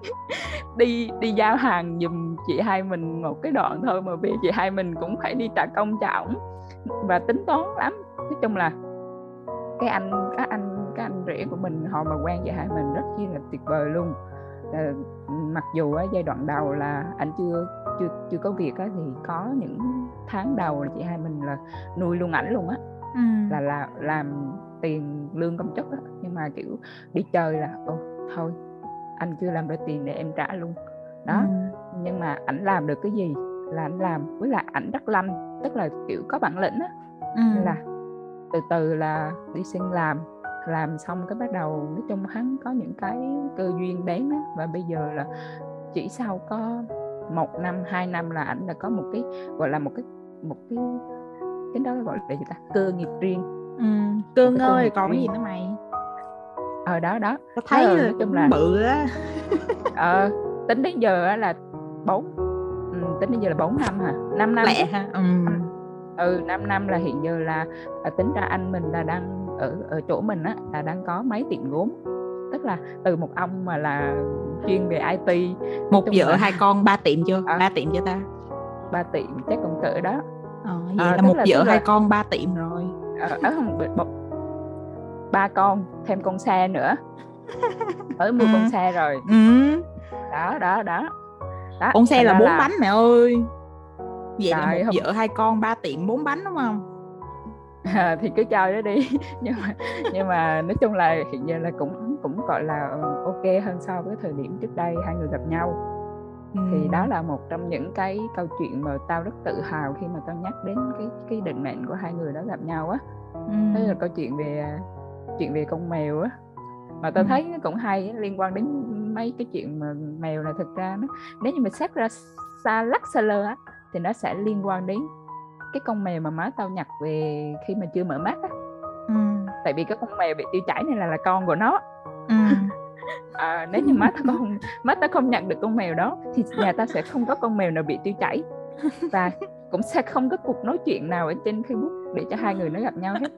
đi đi giao hàng giùm chị hai mình một cái đoạn thôi mà về chị hai mình cũng phải đi trả công cho ổng và tính toán lắm. Nói chung là cái anh các anh các anh rể của mình họ mà quen chị hai mình rất chi là tuyệt vời luôn. Là, mặc dù ở giai đoạn đầu là anh chưa chưa chưa có việc á, thì có những tháng đầu là chị hai mình là nuôi luôn ảnh luôn á ừ. là là làm tiền lương công chức đó. nhưng mà kiểu đi chơi là ô thôi anh chưa làm được tiền để em trả luôn đó ừ. nhưng mà ảnh làm được cái gì là ảnh làm với lại ảnh rất lanh tức là kiểu có bản lĩnh á ừ. là từ từ là đi xin làm làm xong cái bắt đầu nói chung hắn có những cái cơ duyên đến á và bây giờ là chỉ sau có một năm hai năm là ảnh đã có một cái gọi là một cái một cái cái đó gọi là gì ta? Cơ nghiệp riêng. Ừ. cương cái ơi còn cái gì nữa mày? Ờ đó đó. Tao thấy là nói chung là bự á. Ờ tính đến giờ là bốn ừ, tính đến giờ là 4 năm hả? 5 năm lẹ ha ừ. ừ 5 năm là hiện giờ là à, tính ra anh mình là đang ở ở chỗ mình á là đang có mấy tiệm gốm. Tức là từ một ông mà là chuyên về IT một vợ là... hai con ba tiệm chưa? À, ba tiệm chưa ta? Ba tiệm chắc cũng cỡ đó ờ, vậy à, là một là vợ hai là... con ba tiệm rồi. Ờ, không một, ba con thêm con xe nữa. Mới mua ừ. con xe rồi. Ừ. đó đó đó. Đó con xe là bốn là... bánh mẹ ơi. Vậy Trời, là một không... vợ hai con ba tiệm bốn bánh đúng không? À, thì cứ chơi đó đi. Nhưng mà nhưng mà nói chung là hiện giờ là cũng cũng gọi là ờ, ok hơn so với thời điểm trước đây hai người gặp nhau thì đó là một trong những cái câu chuyện mà tao rất tự hào khi mà tao nhắc đến cái cái định mệnh của hai người đó gặp nhau á uhm. đó là câu chuyện về chuyện về con mèo á mà tao uhm. thấy cũng hay liên quan đến mấy cái chuyện mà mèo là thực ra nó nếu như mà xét ra xa lắc xa lơ á thì nó sẽ liên quan đến cái con mèo mà má tao nhặt về khi mà chưa mở mắt á ừ. tại vì cái con mèo bị tiêu chảy này là là con của nó ừ à, nếu như má ta không má ta không nhận được con mèo đó thì nhà ta sẽ không có con mèo nào bị tiêu chảy. Và cũng sẽ không có cuộc nói chuyện nào ở trên Facebook để cho hai người nó gặp nhau hết.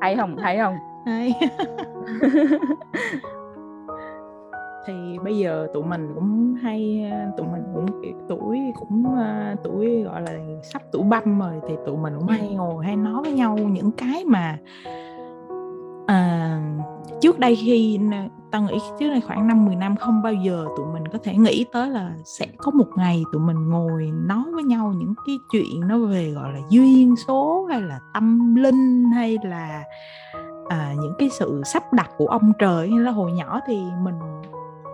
Hay không hay không? Hay. Thì bây giờ tụi mình cũng hay tụi mình cũng tuổi cũng uh, tuổi gọi là sắp tuổi băm rồi thì tụi mình cũng hay ngồi hay nói với nhau những cái mà uh, trước đây khi tao nghĩ trước đây khoảng năm 10 năm không bao giờ tụi mình có thể nghĩ tới là sẽ có một ngày tụi mình ngồi nói với nhau những cái chuyện nó về gọi là duyên số hay là tâm linh hay là à, những cái sự sắp đặt của ông trời. Hay là hồi nhỏ thì mình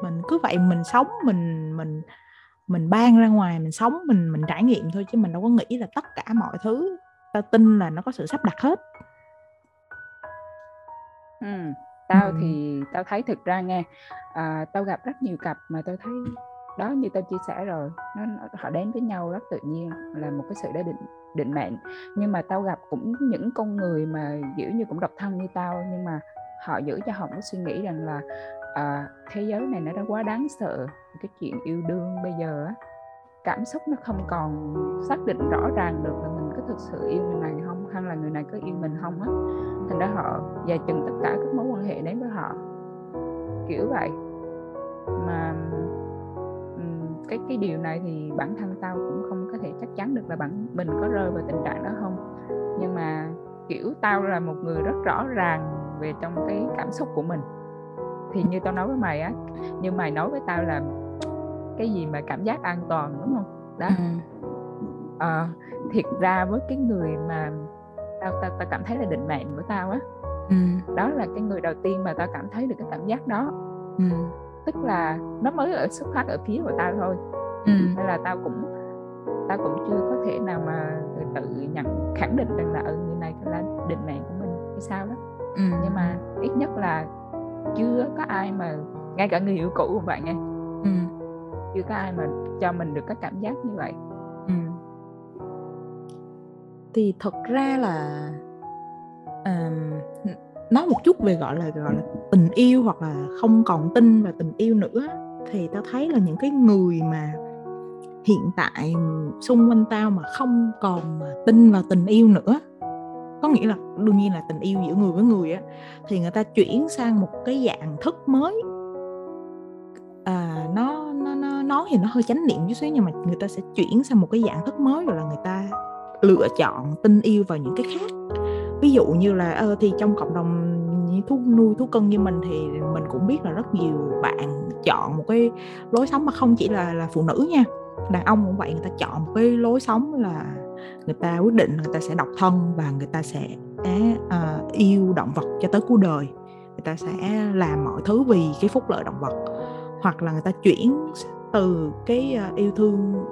mình cứ vậy mình sống mình mình mình ban ra ngoài mình sống mình mình trải nghiệm thôi chứ mình đâu có nghĩ là tất cả mọi thứ tao tin là nó có sự sắp đặt hết. Ừ tao Ừm. thì tao thấy thực ra nghe à, tao gặp rất nhiều cặp mà tao thấy đó như tao chia sẻ rồi nó, họ đến với nhau rất tự nhiên là một cái sự đã định định mệnh nhưng mà tao gặp cũng những con người mà kiểu như cũng độc thân như tao nhưng mà họ giữ cho họ một suy nghĩ rằng là à, thế giới này nó đã quá đáng sợ cái chuyện yêu đương bây giờ á cảm xúc nó không còn xác định rõ ràng được là mình có thực sự yêu người này không, hay là người này có yêu mình không á. Thành ra họ dè chừng tất cả các mối quan hệ đến với họ. Kiểu vậy. Mà cái cái điều này thì bản thân tao cũng không có thể chắc chắn được là bản, mình có rơi vào tình trạng đó không. Nhưng mà, kiểu, tao là một người rất rõ ràng về trong cái cảm xúc của mình. Thì như tao nói với mày á, như mày nói với tao là cái gì mà cảm giác an toàn đúng không đó ừ. à, thiệt ra với cái người mà tao tao tao cảm thấy là định mệnh của tao á ừ. đó là cái người đầu tiên mà tao cảm thấy được cái cảm giác đó ừ. tức là nó mới ở xuất phát ở phía của tao thôi ừ. nên là tao cũng tao cũng chưa có thể nào mà tự nhận khẳng định rằng là ừ người này là định mệnh của mình hay sao đó ừ. nhưng mà ít nhất là chưa có ai mà ngay cả người yêu cũ cũng vậy nghe ừ chưa có ai mà cho mình được cái cảm giác như vậy ừ. thì thật ra là um, nói một chút về gọi là gọi là tình yêu hoặc là không còn tin vào tình yêu nữa thì tao thấy là những cái người mà hiện tại xung quanh tao mà không còn mà tin vào tình yêu nữa có nghĩa là đương nhiên là tình yêu giữa người với người á thì người ta chuyển sang một cái dạng thức mới nói thì nó hơi chánh niệm chút xíu nhưng mà người ta sẽ chuyển sang một cái dạng thức mới rồi là người ta lựa chọn tin yêu vào những cái khác. Ví dụ như là ờ, thì trong cộng đồng thú nuôi thú cưng như mình thì mình cũng biết là rất nhiều bạn chọn một cái lối sống mà không chỉ là là phụ nữ nha đàn ông cũng vậy người ta chọn một cái lối sống là người ta quyết định người ta sẽ độc thân và người ta sẽ uh, yêu động vật cho tới cuối đời. Người ta sẽ làm mọi thứ vì cái phúc lợi động vật. Hoặc là người ta chuyển từ cái ờ, yêu thương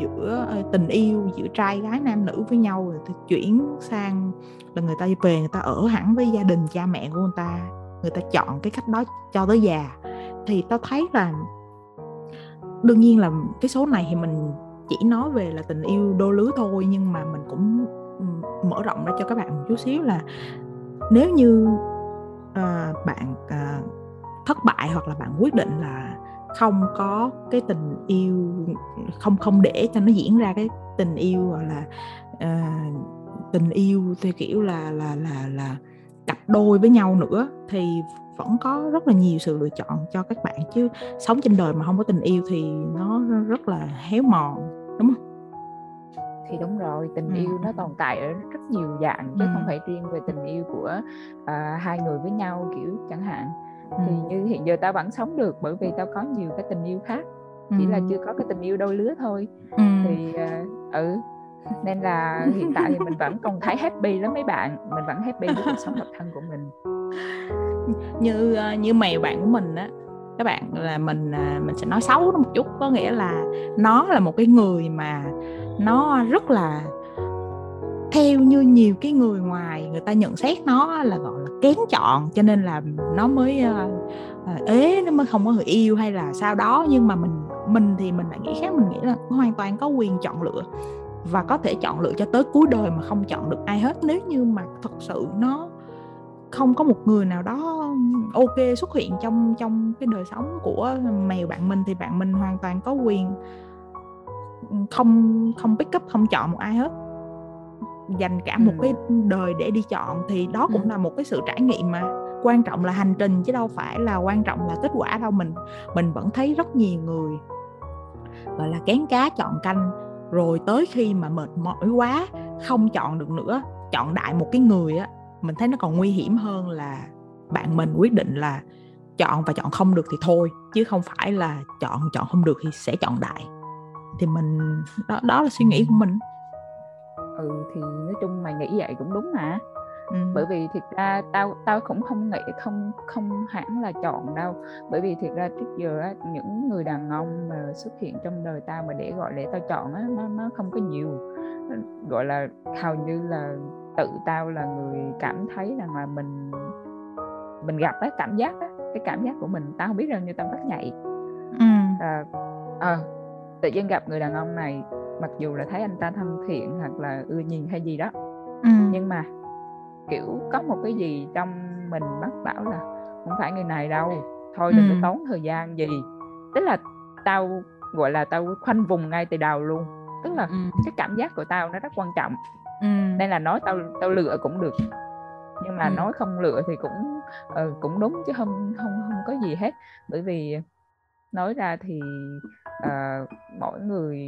giữa ờ, tình yêu giữa trai gái nam nữ với nhau rồi ta chuyển sang là người ta về người ta ở hẳn với gia đình cha mẹ của người ta người ta chọn cái cách đó cho tới già. Thì tao thấy là đương nhiên là cái số này thì mình chỉ nói về là tình yêu đôi lứa thôi nhưng mà mình cũng ừ, mở rộng ra cho các bạn một chút xíu là nếu như uh, bạn uh, thất bại hoặc là bạn quyết định là không có cái tình yêu không không để cho nó diễn ra cái tình yêu gọi là uh, tình yêu theo kiểu là là là là cặp đôi với nhau nữa thì vẫn có rất là nhiều sự lựa chọn cho các bạn chứ sống trên đời mà không có tình yêu thì nó rất là héo mòn đúng không thì đúng rồi tình ừ. yêu nó tồn tại ở rất nhiều dạng chứ ừ. không phải riêng về tình yêu của uh, hai người với nhau kiểu chẳng hạn ừ. thì như hiện giờ tao vẫn sống được bởi vì tao có nhiều cái tình yêu khác chỉ ừ. là chưa có cái tình yêu đôi lứa thôi ừ. thì uh, ừ nên là hiện tại thì mình vẫn còn thấy happy lắm mấy bạn mình vẫn happy với cuộc sống độc thân của mình như ờ, như mèo bạn của mình á các bạn là mình à, mình sẽ nói xấu nó một chút có nghĩa là nó là một cái người mà nó rất là theo như nhiều cái người ngoài người ta nhận xét nó là gọi là kén chọn cho nên là nó mới uh, ế nó mới không có người yêu hay là sao đó. Nhưng mà mình mình thì mình lại nghĩ khác mình nghĩ là hoàn toàn có quyền chọn lựa và có thể chọn lựa cho tới cuối đời mà không chọn được ai hết. Nếu như mà thật sự nó không có một người nào đó ok xuất hiện trong trong cái đời sống của mèo bạn mình thì bạn mình hoàn toàn có quyền ừ, không không pick up không chọn một ai hết dành cả một cái đời để đi chọn thì đó cũng là một cái sự trải nghiệm mà quan trọng là hành trình chứ đâu phải là quan trọng là kết quả đâu. Mình mình vẫn thấy rất nhiều người gọi là kén cá chọn canh rồi tới khi mà mệt mỏi quá không chọn được nữa chọn đại một cái người á mình thấy nó còn nguy hiểm hơn là bạn mình quyết định là chọn và chọn không được thì thôi chứ không phải là chọn chọn không được thì sẽ chọn đại. Thì mình đó đó là suy nghĩ của mình ừ thì nói chung mày nghĩ vậy cũng đúng mà ừ. bởi vì thiệt ra tao tao cũng không nghĩ không không hẳn là chọn đâu bởi vì thiệt ra trước giờ á, những người đàn ông mà xuất hiện trong đời tao mà để gọi để tao chọn á nó nó không có nhiều gọi là hầu như là tự tao là người cảm thấy rằng là mình mình gặp cái cảm giác á cái cảm giác của mình tao không biết rằng như tao rất nhạy ừ. à, à, tự nhiên gặp người đàn ông này mặc dù là thấy anh ta thân thiện hoặc là ưa nhìn hay gì đó ừ. nhưng mà kiểu có một cái gì trong mình bắt bảo là không phải người này đâu thôi đừng ừ. có tốn thời gian gì tức là tao gọi là tao khoanh vùng ngay từ đầu luôn tức là ừ. cái cảm giác của tao nó rất quan trọng ừ. nên là nói tao tao lựa cũng được nhưng mà ừ. nói không lựa thì cũng uh, cũng đúng chứ không không không có gì hết bởi vì nói ra thì uh, mỗi người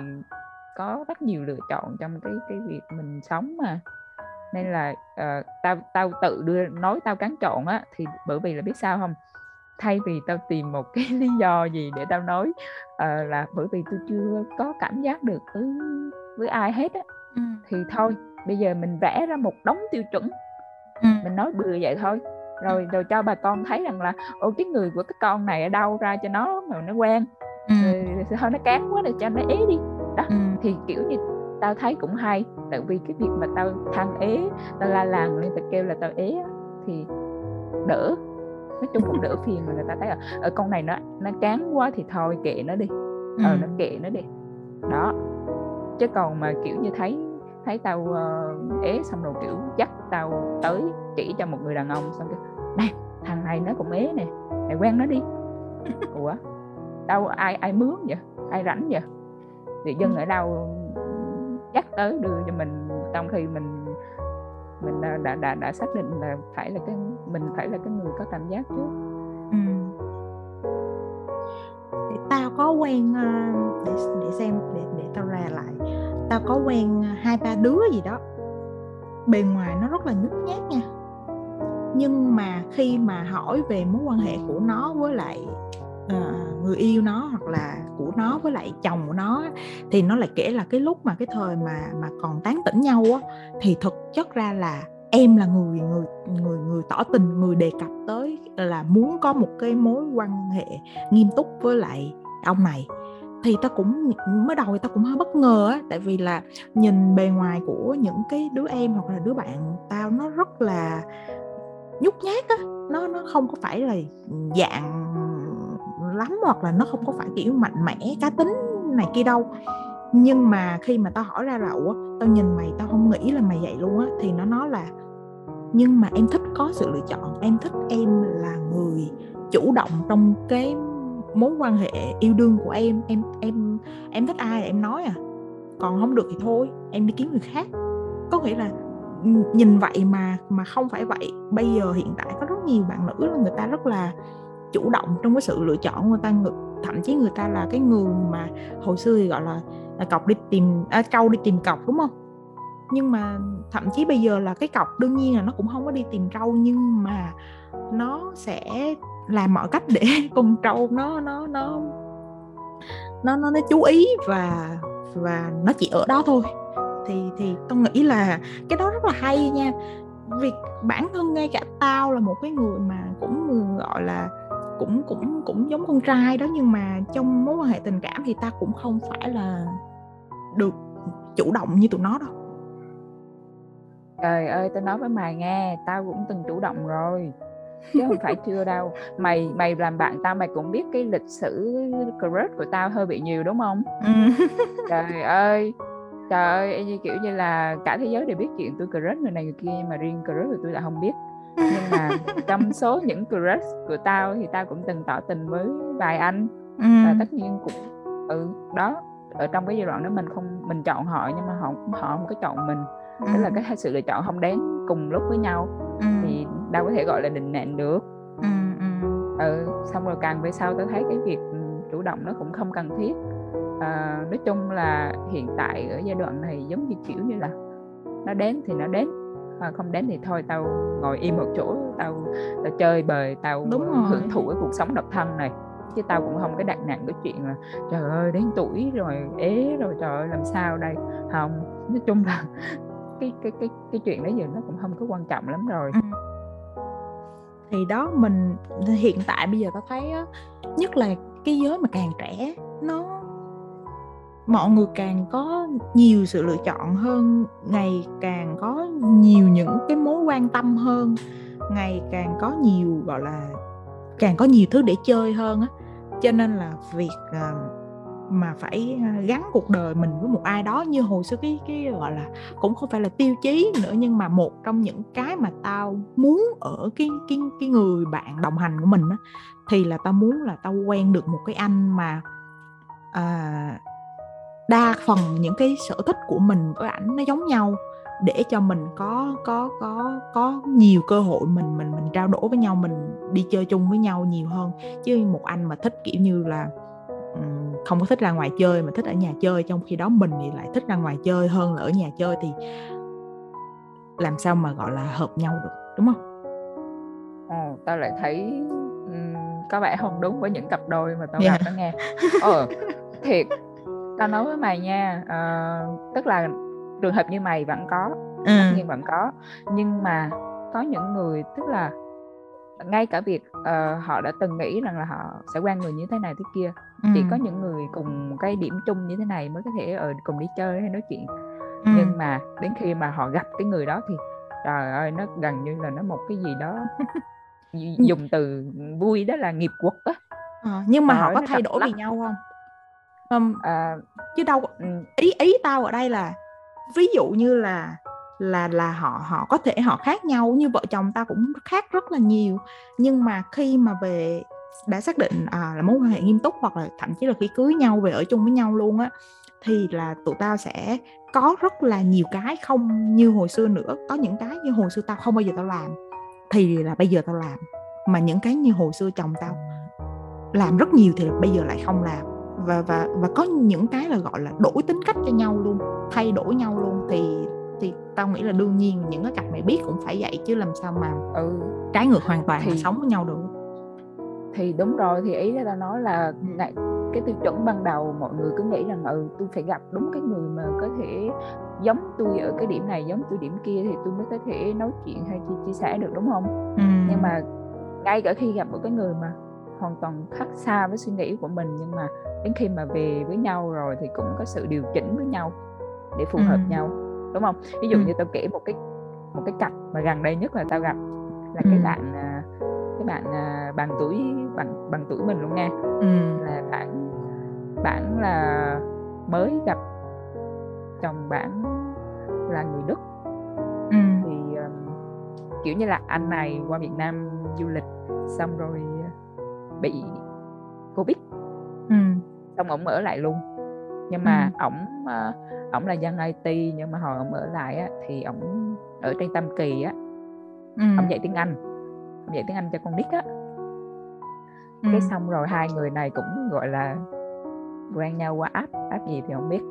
có rất nhiều lựa chọn trong cái cái việc mình sống mà nên là uh, tao tao tự đưa nói tao cán chọn á thì bởi vì là biết sao không thay vì tao tìm một cái lý do gì để tao nói uh, là bởi vì tôi chưa có cảm giác được với với ai hết á ừ. thì thôi bây giờ mình vẽ ra một đống tiêu chuẩn ừ. mình nói bừa vậy thôi rồi rồi cho bà con thấy rằng là ô cái người của cái con này ở đâu ra cho nó mà nó quen ừ. rồi, thôi nó cán quá rồi cho nó ế đi đó ừ. Thì kiểu như tao thấy cũng hay. Tại vì cái việc mà tao than ế tao la làng lên tao kêu là tao ế thì đỡ. Nói chung cũng đỡ phiền mà người ta thấy là ở con này nó nó cán quá thì thôi kệ nó đi. Ờ ừ. nó kệ nó đi. Đó. Chứ còn mà kiểu như thấy thấy tao uh, ế xong rồi kiểu dắt tao tới chỉ cho một người đàn ông xong kêu này thằng này nó cũng ế nè mày quen nó đi. Ủa? Đâu ai ai mướn vậy? Ai rảnh vậy người dân ở đâu dắt tới đưa cho mình trong khi mình mình đã đã đã, đã xác định là phải là cái mình phải là cái người có cảm giác trước. Ừ. để tao có quen ờ, để để xem để để tao ra lại. Tao có quen ờ, hai ba đứa gì đó. Bề ngoài nó rất là nhút nhát nha. Nhưng mà khi mà hỏi về mối quan hệ của nó với lại uh, người yêu nó hoặc là của nó với lại chồng của nó thì nó lại kể là cái lúc mà cái thời mà mà còn tán tỉnh nhau á thì thực chất ra là em là người người người người tỏ tình người đề cập tới là muốn có một cái mối quan hệ nghiêm túc với lại ông này. Thì ta cũng mới đầu thì ta cũng hơi bất ngờ á tại vì là nhìn bề ngoài của những cái đứa em hoặc là đứa bạn tao nó rất là nhút nhát á nó nó không có phải là dạng lắm hoặc là nó không có phải, kiểu, mạnh mẽ, cá tính này kia đâu. Nhưng mà khi mà tao hỏi ra là ủa tao nhìn mày, tao không nghĩ là mày vậy luôn á. Thì nó nói là, nhưng mà em thích có sự lựa chọn, em thích em là người chủ động trong cái mối quan hệ yêu đương của em. Em em em thích ai em nói à. Còn không được thì thôi, em đi kiếm người khác. Có nghĩa là ừ, nhìn vậy mà mà không phải vậy. Bây giờ hiện tại có rất nhiều bạn nữ là người ta rất là chủ động trong cái sự lựa chọn người ta thậm chí người ta là cái người mà hồi xưa thì gọi là, là cọc đi tìm à, câu đi tìm cọc đúng không? Nhưng mà thậm chí bây giờ là cái cọc đương nhiên là nó cũng không có đi tìm trâu nhưng mà nó sẽ làm mọi cách để con trâu nó nó nó nó nó nó chú ý và và nó chỉ ở đó thôi. Thì thì tôi nghĩ là cái đó rất là hay nha. Việc bản thân ngay cả tao là một cái người mà cũng ừ, gọi là cũng cũng cũng giống con trai đó nhưng mà trong mối quan hệ tình cảm thì ta cũng không phải là được chủ động như tụi nó đâu. Trời ơi tao nói với mày nghe tao cũng từng chủ động rồi chứ không phải chưa đâu. Mày mày làm bạn tao mày cũng biết cái lịch sử crush của tao hơi bị nhiều đúng không? Ừ. trời ơi trời ơi như kiểu như là cả thế giới đều biết chuyện tôi crush người này người kia nhưng mà riêng crush của tôi là không biết nhưng mà trong số những crush của tao thì tao cũng từng tỏ tình với vài anh ừ. và tất nhiên cũng ừ đó ở trong cái giai đoạn đó mình không mình chọn họ nhưng mà họ họ không có chọn mình ừ. tức là cái sự lựa chọn không đến cùng lúc với nhau ừ. thì đâu có thể gọi là định nẹn được ừ, ừ. ừ xong rồi càng về sau tao thấy cái việc chủ động nó cũng không cần thiết à, nói chung là hiện tại ở giai đoạn này giống như kiểu như là nó đến thì nó đến à, không đến thì thôi tao ngồi im một chỗ tao tao chơi bời tao Đúng rồi. hưởng thụ cái cuộc sống độc thân này chứ tao cũng không có đặt nặng cái chuyện là trời ơi đến tuổi rồi ế rồi trời ơi làm sao đây không nói chung là cái cái cái cái chuyện đó giờ nó cũng không có quan trọng lắm rồi ừ. thì đó mình hiện tại bây giờ tao thấy á nhất là cái giới mà càng trẻ nó mọi người càng có nhiều sự lựa chọn hơn ngày càng có nhiều những cái mối quan tâm hơn ngày càng có nhiều gọi là càng có nhiều thứ để chơi hơn á. Cho nên là việc à, mà phải à, gắn cuộc đời mình với một ai đó như hồi xưa cái cái gọi là cũng không phải là tiêu chí nữa nhưng mà một trong những cái mà tao muốn ở cái cái cái người bạn đồng hành của mình á thì là tao muốn là tao quen được một cái anh mà à, đa phần những cái sở thích của mình với ảnh nó giống nhau để cho mình có có có có nhiều cơ hội mình mình mình trao đổi với nhau mình đi chơi chung với nhau nhiều hơn chứ một anh mà thích kiểu như là không có thích ra ngoài chơi mà thích ở nhà chơi trong khi đó mình thì lại thích ra ngoài chơi hơn là ở nhà chơi thì làm sao mà gọi là hợp nhau được đúng không? Ồ, tao lại thấy um, có vẻ không đúng với những cặp đôi mà tao yeah. gặp đó nghe. Ờ, thiệt tao nói với mày nha uh, tức là trường hợp như mày vẫn có ừ. nhưng vẫn có nhưng mà có những người tức là ngay cả việc uh, họ đã từng nghĩ rằng là họ sẽ quen người như thế này thế kia ừ. chỉ có những người cùng cái điểm chung như thế này mới có thể ở cùng đi chơi hay nói chuyện ừ. nhưng mà đến khi mà họ gặp cái người đó thì trời ơi nó gần như là nó một cái gì đó dùng từ vui đó là nghiệp quật á à, nhưng mà họ có thay đổi vì nhau không không à, chứ đâu ừ, ý ý tao ở đây là ví dụ như là là là họ họ có thể họ khác nhau như vợ chồng ta cũng khác rất là nhiều. Nhưng mà khi mà về đã xác định à, là mối quan hệ nghiêm túc hoặc là thậm chí là khi cưới nhau về ở chung với nhau luôn á thì là tụi tao sẽ có rất là nhiều cái không như hồi xưa nữa. Có những cái như hồi xưa tao không bao giờ tao làm thì là bây giờ tao làm. Mà những cái như hồi xưa chồng tao làm rất nhiều thì bây giờ lại không làm và và và có những cái là gọi là đổi tính cách cho nhau luôn thay đổi nhau luôn. Thì thì tao nghĩ là đương nhiên những cái cặp mày biết cũng phải vậy chứ làm sao mà ừ. trái ngược hoàn toàn thì, mà sống với nhau được. Thì đúng rồi thì ý là tao nói là ngày cái tiêu chuẩn ban đầu mọi người cứ nghĩ rằng ừ tôi phải gặp đúng cái người mà có thể giống tôi ở cái điểm này giống tôi điểm kia thì tôi mới có thể nói chuyện hay chia, chia sẻ được đúng không? Ừ. nhưng mà ngay cả khi gặp một cái người mà hoàn toàn khác xa với suy nghĩ của mình nhưng mà đến khi mà về với nhau rồi thì cũng có sự điều chỉnh với nhau để phù hợp nhau đúng không ví dụ ừ. như tao kể một cái một cái cặp mà gần đây nhất là tao gặp là ừ. cái bạn à, cái bạn à, bằng tuổi bằng bằng tuổi mình luôn nha ừ. là bạn bạn là mới gặp chồng bạn là người Đức ừ. thì um, kiểu như là anh này qua Việt Nam du lịch xong rồi bị Covid ừ. Xong ổng ở lại luôn. Nhưng mà ổng uh, ổng là dân IT nhưng mà hồi ổng ở lại á, thì ổng ở trên Tam Kỳ á. Ừ. ổng dạy tiếng Anh ổng dạy tiếng Anh cho con nít á. Ừ. cái xong rồi hai người này cũng gọi là quen nhau qua app app gì thì không biết.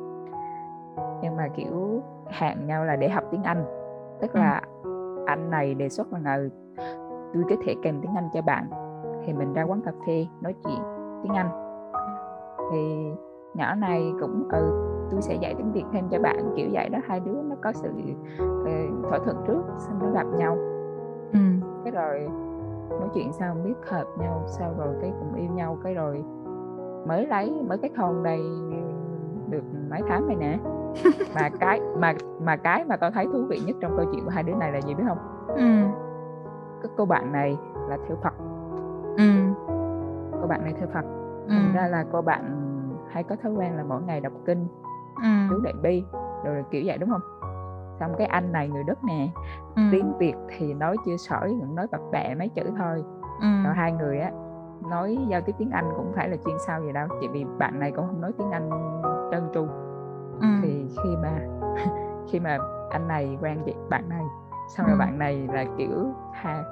Nhưng mà kiểu hẹn nhau là để học tiếng Anh. Tức là ừ. anh này đề xuất là ừ, tôi có thể kèm tiếng Anh cho bạn. Thì mình ra quán cà phê nói chuyện tiếng Anh thì nhỏ này cũng ừ tôi sẽ dạy tiếng Việt thêm cho bạn kiểu vậy đó hai đứa nó có sự uh, thỏa thuận trước xong nó gặp nhau ừ. cái rồi nói chuyện sao biết hợp nhau sau rồi cái cùng yêu nhau cái rồi mới lấy mới kết hôn đây được mấy tháng này nè mà cái mà mà cái mà tao thấy thú vị nhất trong câu chuyện của hai đứa này là gì biết không ừ. cái cô bạn này là theo Phật ừ. cô bạn này theo Phật ừ. ra là cô bạn hay có thói quen là mỗi ngày đọc kinh ừ. chú đại bi rồi kiểu vậy đúng không xong cái anh này người đất nè ừ. tiếng việt thì nói chưa sỏi cũng nói bập bẹ mấy chữ thôi ừ. rồi hai người á nói giao tiếp tiếng anh cũng phải là chuyên sâu gì đâu chỉ vì bạn này cũng không nói tiếng anh trơn tru ừ. thì khi mà khi mà anh này quen chị bạn này xong rồi ừ. bạn này là kiểu ha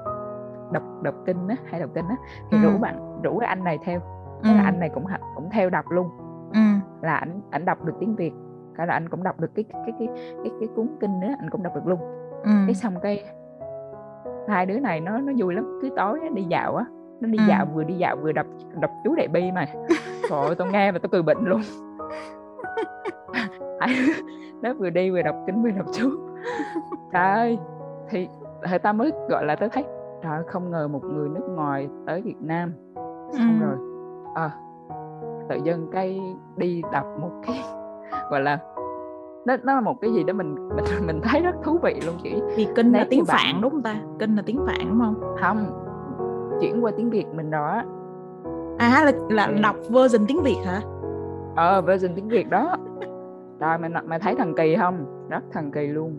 đọc đọc kinh á hay đọc kinh á thì ừ. rủ bạn rủ cái anh này theo thế ừ. là anh này cũng cũng theo đọc luôn ừ. là ảnh ảnh đọc được tiếng việt cả là anh cũng đọc được cái cái cái cái cái cuốn kinh nữa anh cũng đọc được luôn ừ. cái xong cái hai đứa này nó nó vui lắm cứ tối nó đi dạo á nó đi ừ. dạo vừa đi dạo vừa đọc đọc chú đại bi mà trời tao nghe mà tao cười bệnh luôn nó vừa đi vừa đọc kinh vừa đọc chú trời ơi thì thời ta mới gọi là tao thấy trời không ngờ một người nước ngoài tới Việt Nam xong ừ. rồi à, tự dưng cái đi đọc một cái gọi là nó nó là một cái gì đó mình mình mình thấy rất thú vị luôn chị thì kinh là tiếng phạn đúng không ta? Kinh là tiếng phạn đúng không? Không chuyển qua tiếng việt mình rồi á. À là là đọc version tiếng việt hả? Ờ version tiếng việt đó. Rồi mày mày thấy thần kỳ không? Rất thần kỳ luôn.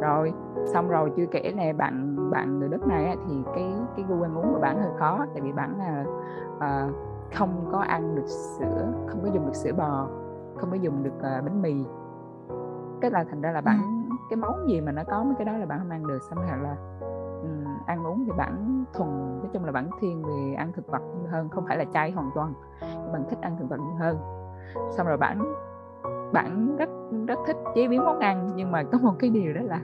Rồi xong rồi chưa kể nè bạn bạn người đất này thì cái cái gu ăn uống của bạn hơi khó tại vì bạn là uh, không có ăn được sữa không có dùng được sữa bò không có dùng được uh, bánh mì. Cái là thành ra là bạn ừ. cái món gì mà nó có mấy cái đó là bạn không ăn được. Xong rồi là um, ăn uống thì bạn thuần nói chung là bạn thiên về ăn thực vật hơn không phải là chay hoàn toàn nhưng bạn thích ăn thực vật hơn. Xong rồi bạn bạn rất rất thích chế biến món ăn nhưng mà có một cái điều đó là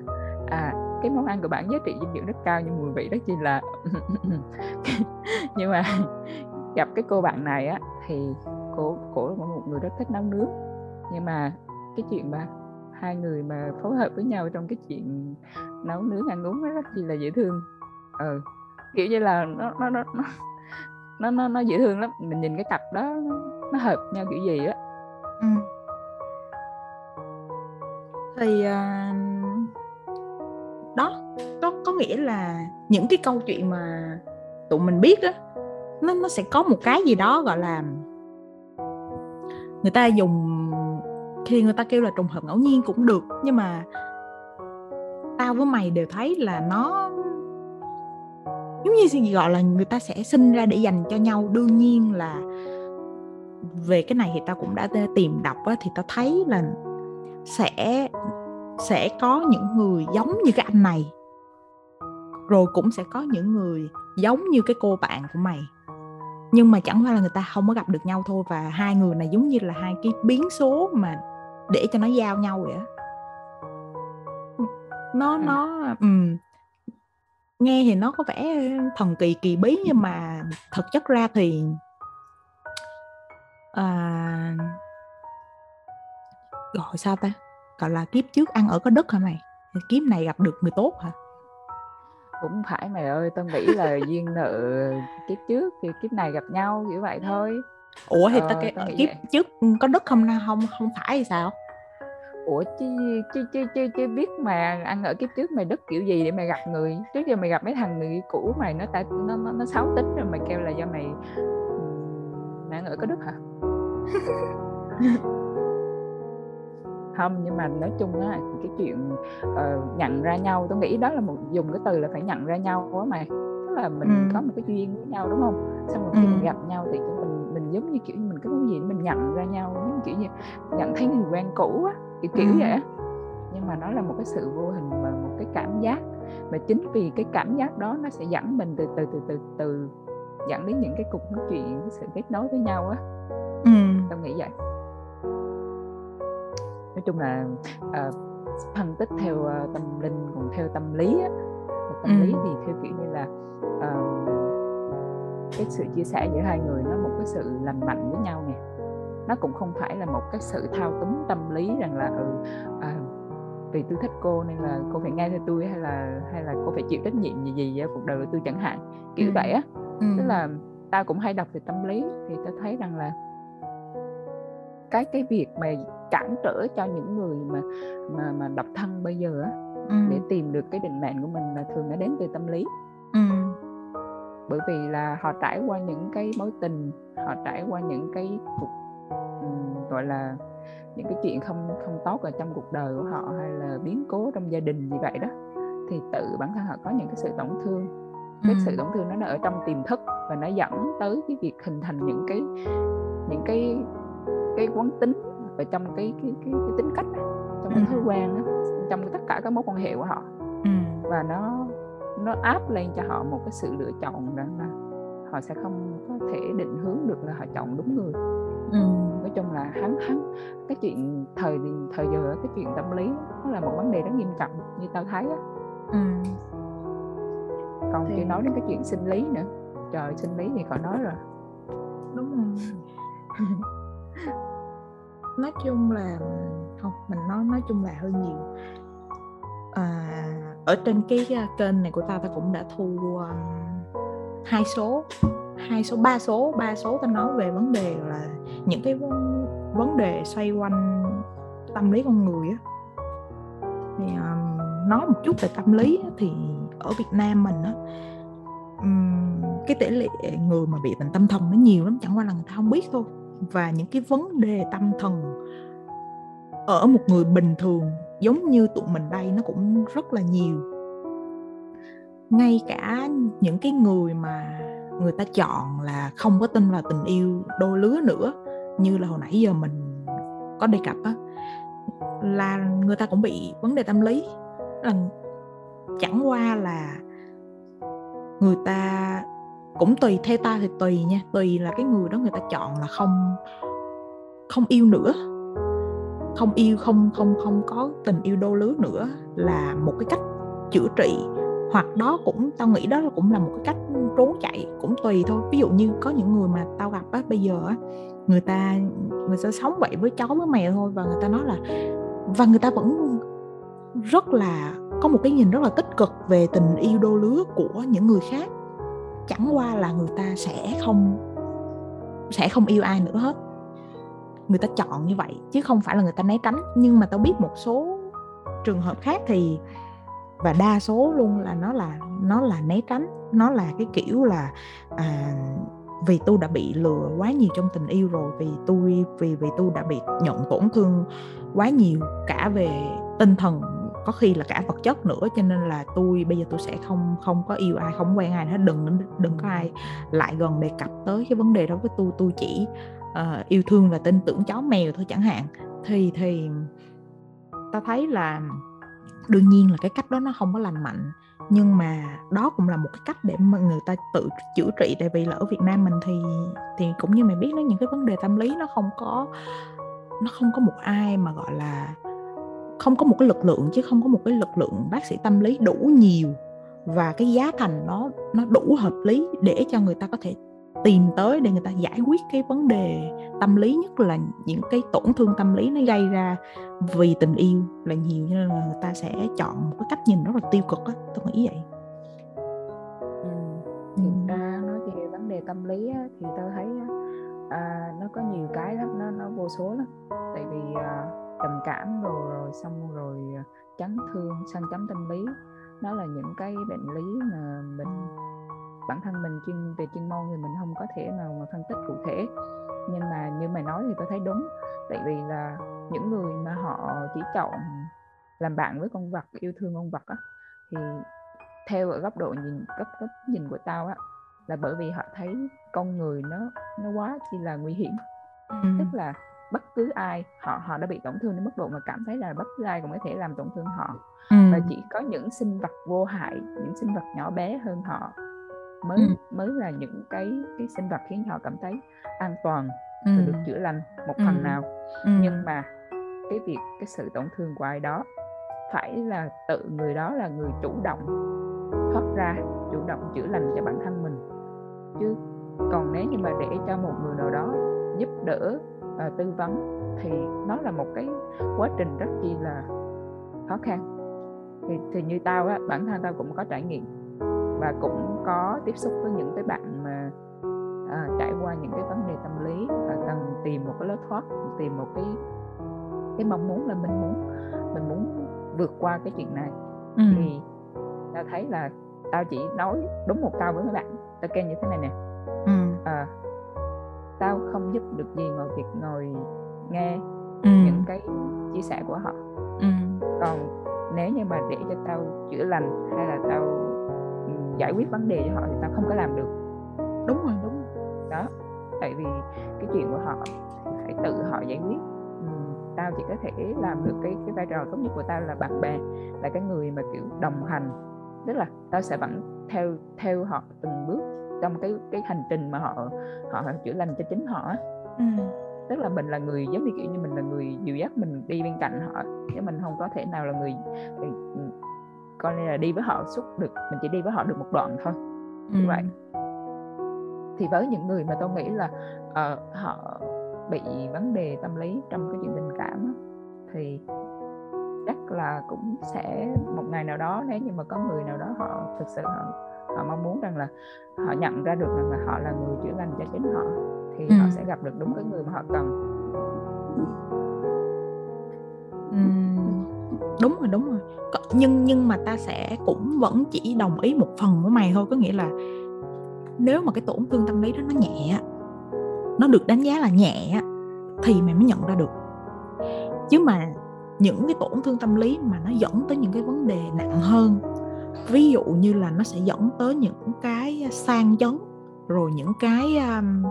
à cái món ăn của bạn giá trị dinh dưỡng rất cao nhưng mùi vị rất chi là nhưng mà gặp cái cô bạn này á thì cô cổ là một người rất thích nấu nướng. Nhưng mà cái chuyện mà hai người mà phối hợp với nhau trong cái chuyện nấu nướng ăn uống nó rất chi là dễ thương. Ừ kiểu như là nó nó nó nó nó nó, nó dễ thương lắm. Mình nhìn cái cặp đó nó, nó hợp nhau kiểu gì á. Ừ. thì uh, nghĩa là những cái câu chuyện mà tụi mình biết á nó nó sẽ có một cái gì đó gọi là người ta dùng khi người ta kêu là trùng hợp ngẫu nhiên cũng được nhưng mà tao với mày đều thấy là nó giống như gì gọi là người ta sẽ sinh ra để dành cho nhau. Đương nhiên là về cái này thì tao cũng đã tìm đọc á, thì tao thấy là sẽ sẽ có những người giống như cái anh này rồi cũng sẽ có những người giống như cái cô bạn của mày. Nhưng mà chẳng qua là người ta không có gặp được nhau thôi và hai người này giống như là hai cái biến số mà để cho nó giao nhau vậy á. Nó ừ. nó um, nghe thì nó có vẻ thần kỳ kỳ bí nhưng mà thực chất ra thì à, gọi sao ta? Gọi là kiếp trước ăn ở có đất hả mày? Kiếp này gặp được người tốt hả cũng phải mày ơi tao nghĩ là duyên nợ kiếp trước thì kiếp này gặp nhau kiểu vậy thôi. Ủa thì ờ, tao, tao kiếp vậy. trước có đất không không không phải hay sao? Ủa chứ chứ chứ chứ chứ biết mà ăn ở kiếp trước mày đất kiểu gì để mày gặp người. Trước giờ mày gặp mấy thằng người cũ mày nó ta nó nó, nó xấu tính rồi mày kêu là do mày mày ăn ở có đất hả không nhưng mà nói chung á cái chuyện uh, nhận ra nhau tôi nghĩ đó là một dùng cái từ là phải nhận ra nhau quá mà tức là mình ừ. có một cái duyên với nhau đúng không xong rồi khi ừ. mình gặp nhau thì mình mình giống như kiểu mình cái gì mình nhận ra nhau giống kiểu như nhận thấy người quen cũ á kiểu kiểu ừ. vậy á nhưng mà nó là một cái sự vô hình và một cái cảm giác và chính vì cái cảm giác đó nó sẽ dẫn mình từ từ từ từ từ dẫn đến những cái cuộc nói chuyện sự kết nối với nhau á ừ. tôi nghĩ vậy nói chung là uh, phân tích theo uh, tâm linh còn theo tâm lý á tâm ừ. lý thì theo kiểu như là uh, cái sự chia sẻ giữa hai người nó một cái sự lành mạnh với nhau nè nó cũng không phải là một cái sự thao túng tâm lý rằng là ừ à, vì tôi thích cô nên là cô phải nghe theo tôi hay là hay là cô phải chịu trách nhiệm gì gì ở cuộc đời của tôi chẳng hạn kiểu ừ. vậy á ừ. tức là tao cũng hay đọc về tâm lý thì tao thấy rằng là cái cái việc mà cản trở cho những người mà mà mà độc thân bây giờ á ừ. để tìm được cái định mệnh của mình là thường nó đến từ tâm lý ừ. bởi vì là họ trải qua những cái mối tình họ trải qua những cái cuộc um, gọi là những cái chuyện không không tốt ở trong cuộc đời của họ hay là biến cố trong gia đình gì vậy đó thì tự bản thân họ có những cái sự tổn thương cái ừ. sự tổn thương nó nó ở trong tiềm thức và nó dẫn tới cái việc hình thành những cái những cái cái quán tính ở trong cái cái cái, cái tính cách này, trong cái thói quen đó, trong tất cả các mối quan hệ của họ ừ. và nó nó áp lên cho họ một cái sự lựa chọn rằng là họ sẽ không có thể định hướng được là họ chọn đúng người ừ. nói chung là hắn hắn cái chuyện thời thời giờ cái chuyện tâm lý nó là một vấn đề rất nghiêm trọng như tao thấy á ừ. còn thì... chưa nói đến cái chuyện sinh lý nữa trời sinh lý thì khỏi nói rồi đúng rồi nói chung là không mình nói nói chung là hơi nhiều. À, ở trên cái à, kênh này của ta ta cũng đã thu um, hai số hai số ba số ba số ta nói về vấn đề là những cái vấn đề xoay quanh tâm lý con người á. Thì um, nói một chút về tâm lý á, thì ở Việt Nam mình á um, cái tỷ lệ người mà bị bệnh tâm thần nó nhiều lắm chẳng qua là người ta không biết thôi và những cái vấn đề tâm thần ở một người bình thường giống như tụi mình đây nó cũng rất là nhiều. Ngay cả những cái người mà người ta chọn là không có tin vào tình yêu đôi lứa nữa, như là hồi nãy giờ mình có đề cập á, là người ta cũng bị vấn đề tâm lý. Là chẳng qua là người ta cũng tùy theo ta thì tùy nha, tùy là cái người đó người ta chọn là không không yêu nữa. Không yêu, không không không có tình yêu đô lứa nữa là một cái cách chữa trị. Hoặc đó cũng, tao nghĩ đó cũng là một cái cách trốn chạy, cũng tùy thôi. Ví dụ như có những người mà tao gặp á, bây giờ á, người ta người ta sống vậy với chó với mèo thôi và người ta nói là, và người ta vẫn rất là, có một cái nhìn rất là tích cực về tình yêu đô lứa của những người khác chẳng qua là người ta sẽ không sẽ không yêu ai nữa hết. Người ta chọn như vậy chứ không phải là người ta né tránh. Nhưng mà tao biết một số trường hợp khác thì và đa số luôn là nó là nó là né tránh. Nó là cái kiểu là à, vì tôi đã bị lừa quá nhiều trong tình yêu rồi vì tôi vì vì tôi đã bị nhận tổn thương quá nhiều cả về tinh thần có khi là cả vật chất nữa cho nên là tôi bây giờ tôi sẽ không không có yêu ai không quen ai hết đừng đừng có ai lại gần đề cập tới cái vấn đề đó với tôi tôi chỉ uh, yêu thương và tin tưởng chó mèo thôi chẳng hạn. Thì thì ta thấy là đương nhiên là cái cách đó nó không có lành mạnh nhưng mà đó cũng là một cái cách để mà người ta tự chữa trị. Tại vì là ở Việt Nam mình thì thì cũng như mày biết nó những cái vấn đề tâm lý nó không có nó không có một ai mà gọi là không có một cái lực lượng chứ không có một cái lực lượng bác sĩ tâm lý đủ nhiều. Và cái giá thành nó nó đủ hợp lý để cho người ta có thể tìm tới để người ta giải quyết cái vấn đề tâm lý nhất là những cái tổn thương tâm lý nó gây ra vì tình yêu là nhiều. Nên là người ta sẽ chọn một cái cách nhìn rất là tiêu cực á tôi nghĩ vậy. Ừ. ra nói về vấn đề tâm lý á, thì tôi thấy à, nó có nhiều cái lắm nó nó vô số lắm. Tại vì à, trầm cảm rồi rồi xong rồi à, chấn thương sang chấn tâm lý. Nó là những cái bệnh lý mà mình bản thân mình chuyên về chuyên môn thì mình không có thể nào mà phân tích cụ thể. Nhưng mà như mày nói thì tôi thấy đúng tại vì là những người mà họ chỉ chọn làm bạn với con vật yêu thương con vật á thì theo ở góc độ nhìn góc góc nhìn của tao á là bởi vì họ thấy con người nó nó quá chi là nguy hiểm. Ừ. tức là bất cứ ai họ họ đã bị tổn thương đến mức độ mà cảm thấy là bất cứ ai cũng có thể làm tổn thương họ ừ. và chỉ có những sinh vật vô hại những sinh vật nhỏ bé hơn họ mới ừ. mới là những cái cái sinh vật khiến họ cảm thấy an toàn ừ. và được chữa lành một phần ừ. nào ừ. nhưng mà cái việc cái sự tổn thương của ai đó phải là tự người đó là người chủ động thoát ra chủ động chữa lành cho bản thân mình chứ còn nếu như mà để cho một người nào đó giúp đỡ và tư vấn thì nó là một cái quá trình rất chi là khó khăn thì, thì như tao á bản thân tao cũng có trải nghiệm và cũng có tiếp xúc với những cái bạn mà à, trải qua những cái vấn đề tâm lý và cần tìm một cái lối thoát tìm một cái cái mong muốn là mình muốn mình muốn vượt qua cái chuyện này ừ. thì tao thấy là tao chỉ nói đúng một câu với mấy bạn tao kêu như thế này nè ừ. à, tao không giúp được gì ngoài việc ngồi nghe ừ. những cái chia sẻ của họ. Ừ. còn nếu như mà để cho tao chữa lành hay là tao giải quyết vấn đề cho họ thì tao không có làm được. Đúng rồi đúng đó tại vì cái chuyện của họ phải tự họ giải quyết. Ừ, tao chỉ có thể làm được cái cái vai trò tốt nhất của tao là bạn bè là cái người mà kiểu đồng hành. Tức là tao sẽ vẫn theo theo họ từng bước trong cái cái hành trình mà họ họ chữa lành cho chính họ ừ. tức là mình là người giống như kiểu như mình là người dìu dắt mình đi bên cạnh họ chứ mình không có thể nào là người ừ, coi như là đi với họ suốt được mình chỉ đi với họ được một đoạn thôi như ừ. vậy thì với những người mà tôi nghĩ là uh, họ bị vấn đề tâm lý trong cái chuyện tình cảm thì chắc là cũng sẽ một ngày nào đó nếu như mà có người nào đó họ thực sự họ, họ mong muốn rằng là họ nhận ra được rằng là họ là người chữa lành cho chính họ thì ừ. họ sẽ gặp được đúng cái người mà họ cần. Ừ. Đúng rồi đúng rồi. Nhưng nhưng mà ta sẽ cũng vẫn chỉ đồng ý một phần của mày thôi. Có nghĩa là nếu mà cái tổn thương tâm lý đó nó nhẹ nó được đánh giá là nhẹ thì mày mới nhận ra được. Chứ mà những cái tổn thương tâm lý mà nó dẫn tới những cái vấn đề nặng hơn ví dụ như là nó sẽ dẫn tới những cái sang chấn rồi những cái um,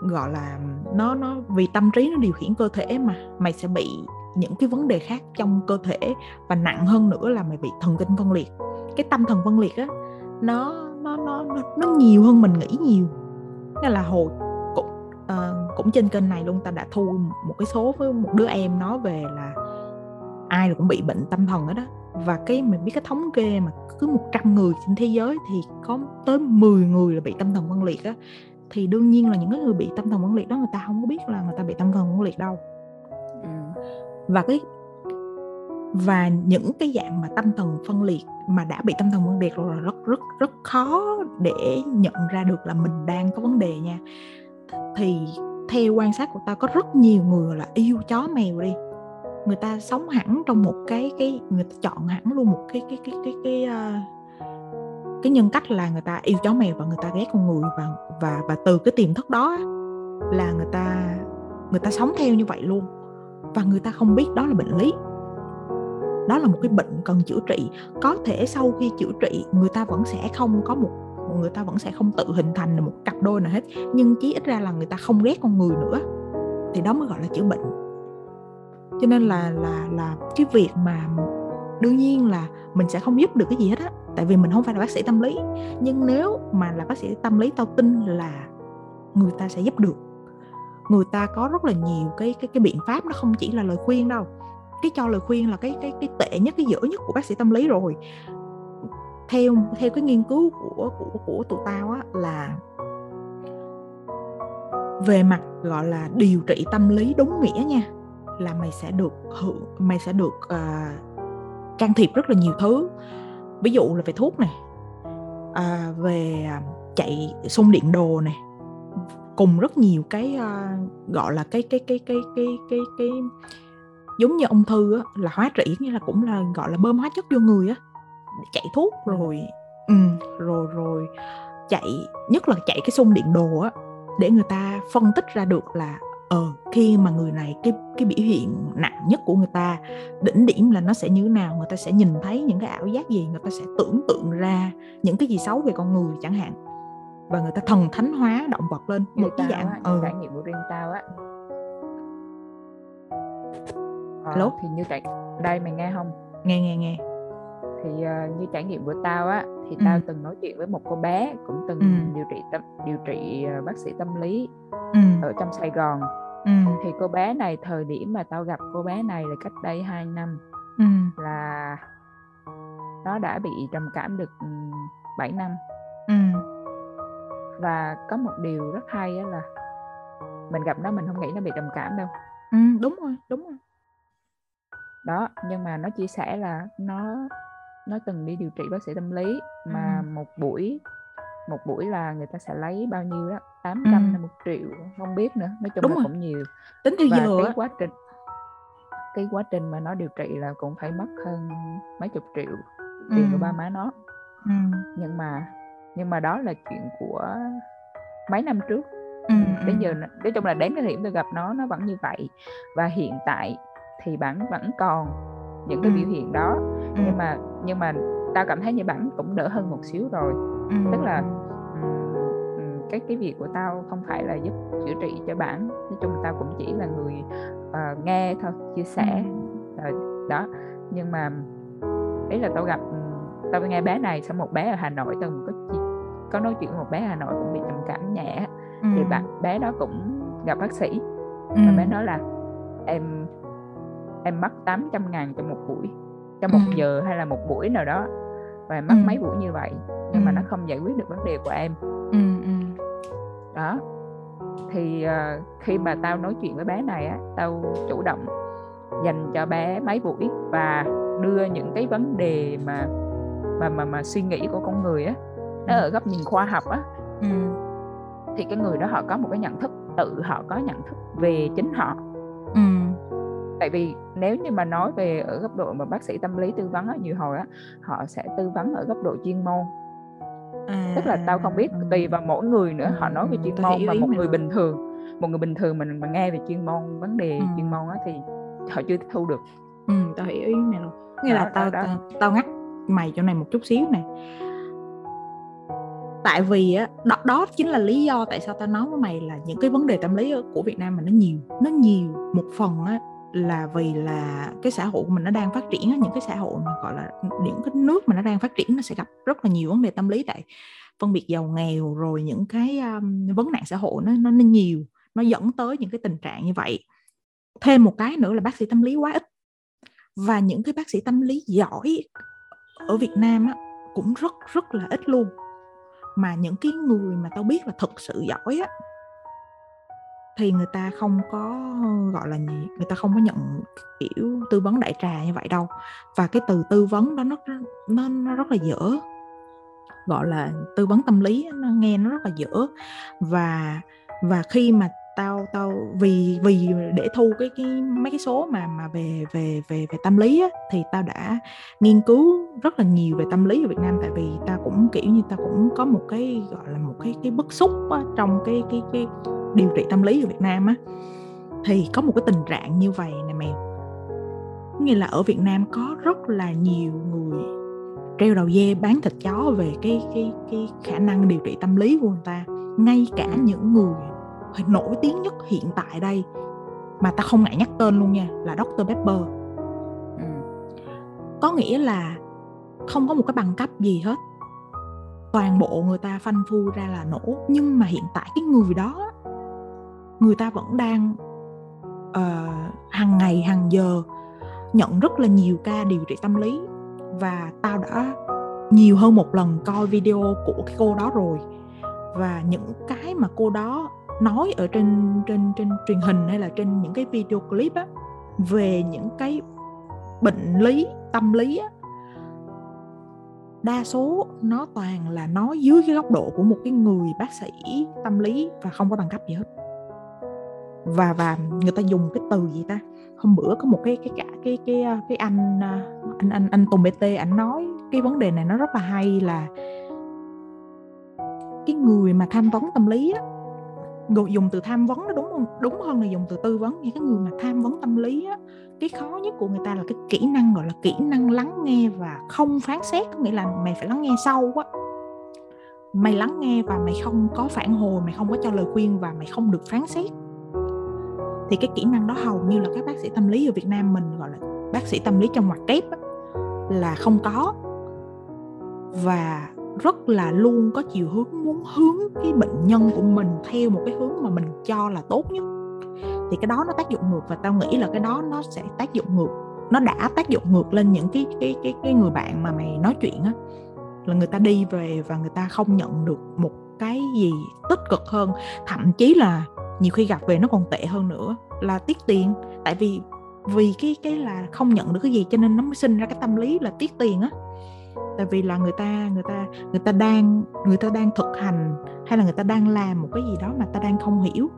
gọi là nó nó vì tâm trí nó điều khiển cơ thể mà mày sẽ bị những cái vấn đề khác trong cơ thể và nặng hơn nữa là mày bị thần kinh phân liệt. Cái tâm thần phân liệt á nó nó nó nó, nó nhiều hơn mình nghĩ nhiều. Nên là hồi cũng uh, cũng trên kênh này luôn ta đã thu một cái số với một đứa em nói về là ai cũng bị bệnh tâm thần hết đó và cái mình biết cái thống kê mà cứ 100 người trên thế giới thì có tới 10 người là bị tâm thần phân liệt á. Thì đương nhiên là những cái người bị tâm thần phân liệt đó người ta không có biết là người ta bị tâm thần phân liệt đâu. Ừ. và cái và những cái dạng mà tâm thần phân liệt mà đã bị tâm thần phân liệt rồi là rất rất rất khó để nhận ra được là mình đang có vấn đề nha. Thì theo quan sát của ta có rất nhiều người là yêu chó mèo đi người ta sống hẳn trong một cái cái người ta chọn hẳn luôn một cái cái cái cái cái cái, cái nhân cách là người ta yêu chó mèo và người ta ghét con người và và và từ cái tiềm thức đó là người ta người ta sống theo như vậy luôn. Và người ta không biết đó là bệnh lý. Đó là một cái bệnh cần chữa trị. Có thể sau khi chữa trị người ta vẫn sẽ không có một người ta vẫn sẽ không tự hình thành một cặp đôi nào hết. Nhưng chí ít ra là người ta không ghét con người nữa. Thì đó mới gọi là chữa bệnh cho nên là là là cái việc mà đương nhiên là mình sẽ không giúp được cái gì hết á, tại vì mình không phải là bác sĩ tâm lý. Nhưng nếu mà là bác sĩ tâm lý tao tin là người ta sẽ giúp được. Người ta có rất là nhiều cái cái cái biện pháp, nó không chỉ là lời khuyên đâu. Cái cho lời khuyên là cái cái cái tệ nhất, cái dở nhất của bác sĩ tâm lý rồi. Theo theo cái nghiên cứu của của của tụi tao á, là về mặt, gọi là, điều trị tâm lý đúng nghĩa nha là mày sẽ được hưởng mày sẽ được uh, can thiệp rất là nhiều thứ. Ví dụ là về thuốc này à, về à, chạy xung điện đồ này cùng rất nhiều cái uh, gọi là cái cái cái cái cái cái cái giống như ung thư á, là hóa trị như là cũng là gọi là bơm hóa chất vô người á chạy thuốc rồi ừ, rồi rồi chạy nhất là chạy cái xung điện đồ á để người ta phân tích ra được là ờ khi mà người này cái cái biểu hiện nặng nhất của người ta đỉnh điểm là nó sẽ như thế nào người ta sẽ nhìn thấy những cái ảo giác gì người ta sẽ tưởng tượng ra những cái gì xấu về con người chẳng hạn và người ta thần thánh hóa động vật lên một cái dạng á, ừ. trải nghiệm của riêng tao á Alo? thì như trải đây mày nghe không nghe nghe nghe thì uh, như trải nghiệm của tao á thì ừ. tao từng nói chuyện với một cô bé cũng từng ừ. điều trị tâm điều trị uh, bác sĩ tâm lý ừ. ở trong Sài Gòn ừ. thì cô bé này thời điểm mà tao gặp cô bé này là cách đây 2 năm ừ. là nó đã bị trầm cảm được 7 năm ừ. và có một điều rất hay là mình gặp nó mình không nghĩ nó bị trầm cảm đâu ừ, đúng rồi đúng rồi đó nhưng mà nó chia sẻ là nó nó từng đi điều trị bác sĩ tâm lý mà ừ. một buổi một buổi là người ta sẽ lấy bao nhiêu đó 800 ừ. một triệu không biết nữa. Nói chung Đúng là rồi. cũng nhiều. Tính theo giờ cái quá trình cái quá trình mà nó điều trị là cũng phải mất hơn mấy chục triệu tiền ừ. của ba má nó. Ừ. nhưng mà nhưng mà đó là chuyện của mấy năm trước. Ừ. đến giờ nói chung là đến cái điểm tôi gặp nó nó vẫn như vậy. Và hiện tại thì bạn vẫn còn những cái biểu hiện đó. Nhưng mà nhưng mà tao cảm thấy như bạn cũng đỡ hơn một xíu rồi tức là cái cái việc của tao không phải là giúp chữa trị cho bạn nói chung tao cũng chỉ là người uh, nghe thôi chia sẻ uh, đó nhưng mà ý là tao gặp tao nghe bé này xong một bé ở Hà Nội tao có có nói chuyện một bé Hà Nội cũng bị trầm cảm nhẹ ừ. thì bạn bé đó cũng gặp bác sĩ ừ. và bé nói là em em mất 800 ngàn cho một buổi cho một ừ. giờ hay là một buổi nào đó và mất ừ. mấy buổi như vậy nhưng ừ. mà nó không giải quyết được vấn đề của em ừ, ừ. đó thì uh, khi mà tao nói chuyện với bé này á tao chủ động dành cho bé mấy buổi và đưa những cái vấn đề mà mà mà mà suy nghĩ của con người á nó ở góc nhìn khoa học á ừ. thì cái người đó họ có một cái nhận thức tự họ có nhận thức về chính họ ừ tại vì nếu như mà nói về ở góc độ mà bác sĩ tâm lý tư vấn á, nhiều hồi á họ sẽ tư vấn ở góc độ chuyên môn. À. Tức là tao không biết tùy vào mỗi người nữa họ nói về chuyên môn và một người bình thường một người bình thường mình mà nghe về chuyên môn vấn đề ừ. chuyên môn á thì họ chưa thu được. Ừ tao hiểu ý mày luôn. Nghĩa là tao, đó. tao tao ngắt mày chỗ này một chút xíu này tại vì á đó, đó chính là lý do tại sao tao nói với mày là những cái vấn đề tâm lý của Việt Nam mà nó nhiều nó nhiều một phần á là vì là cái xã hội của mình nó đang phát triển những cái xã hội mà gọi là những cái nước mà nó đang phát triển nó sẽ gặp rất là nhiều vấn đề tâm lý tại phân biệt giàu nghèo rồi những cái um, vấn nạn xã hội nó nó nhiều nó dẫn tới những cái tình trạng như vậy. Thêm một cái nữa là bác sĩ tâm lý quá ít. Và những cái bác sĩ tâm lý giỏi ở Việt Nam á, cũng rất rất là ít luôn. Mà những cái người mà tao biết là thật sự giỏi á thì người ta không có gọi là gì người ta không có nhận kiểu tư vấn đại trà như vậy đâu. Và cái từ tư vấn đó nó nó nó rất là dở. Gọi là tư vấn tâm lý nó nghe nó rất là dở. Và và khi mà tao tao vì vì để thu cái cái mấy cái số mà mà về về về về tâm lý á, thì tao đã nghiên cứu rất là nhiều về tâm lý ở Việt Nam. Tại vì tao cũng kiểu như tao cũng có một cái gọi là một cái cái bức xúc á, trong cái cái cái điều trị tâm lý ở Việt Nam á, thì có một cái tình trạng như vậy nè mèo nghĩa là ở Việt Nam có rất là nhiều người treo đầu dê bán thịt chó về cái cái cái khả năng điều trị tâm lý của người ta ngay cả những người nổi tiếng nhất hiện tại đây mà ta không ngại nhắc tên luôn nha, là Dr. Pepper ừ. có nghĩa là không có một cái bằng cấp gì hết toàn bộ người ta phanh phui ra là nổ nhưng mà hiện tại cái người đó người ta vẫn đang uh, hàng ngày hàng giờ nhận rất là nhiều ca điều trị tâm lý. Và tao đã nhiều hơn một lần coi video của cái cô đó rồi. Và những cái mà cô đó nói ở trên trên trên truyền hình hay là trên những cái video clip á về những cái bệnh lý tâm lý á đa số nó toàn là nói dưới cái góc độ của một cái người bác sĩ tâm lý và không có bằng cấp gì hết và và người ta dùng cái từ gì ta? Hôm bữa có một cái cái cả, cái cái ờ, cái anh ờ, anh anh anh Tùng BT anh nói cái vấn đề này nó rất là hay là cái người mà tham vấn tâm lý á dùng từ tham vấn nó đúng không? Đúng hơn là dùng từ tư vấn. Những cái người mà tham vấn tâm lý á, cái khó nhất của người ta là cái kỹ năng, gọi là kỹ năng lắng nghe và không phán xét, có nghĩa là mày phải lắng nghe sâu á. Mày lắng nghe và mày không có phản hồi, mày không có cho lời khuyên và mày không được phán xét thì cái kỹ năng đó hầu như là các bác sĩ tâm lý ở Việt Nam mình gọi là bác sĩ tâm lý trong ngoặc kép á, là không có. Và rất là luôn có chiều hướng muốn hướng cái bệnh nhân của mình theo một cái hướng mà mình cho là tốt nhất. Thì cái đó nó tác dụng ngược và tao nghĩ là cái đó nó sẽ tác dụng ngược nó đã tác dụng ngược lên những cái cái cái cái người bạn mà mày nói chuyện á là người ta đi về và người ta không nhận được một cái gì tích cực hơn. Thậm chí là nhiều khi gặp về nó còn tệ hơn nữa là tiết tiền. Tại vì vì cái cái là không nhận được cái gì cho nên nó mới sinh ra cái tâm lý là tiết tiền á. Tại vì là người ta người ta người ta đang người ta đang thực hành hay là người ta đang làm một cái gì đó mà ta đang không hiểu.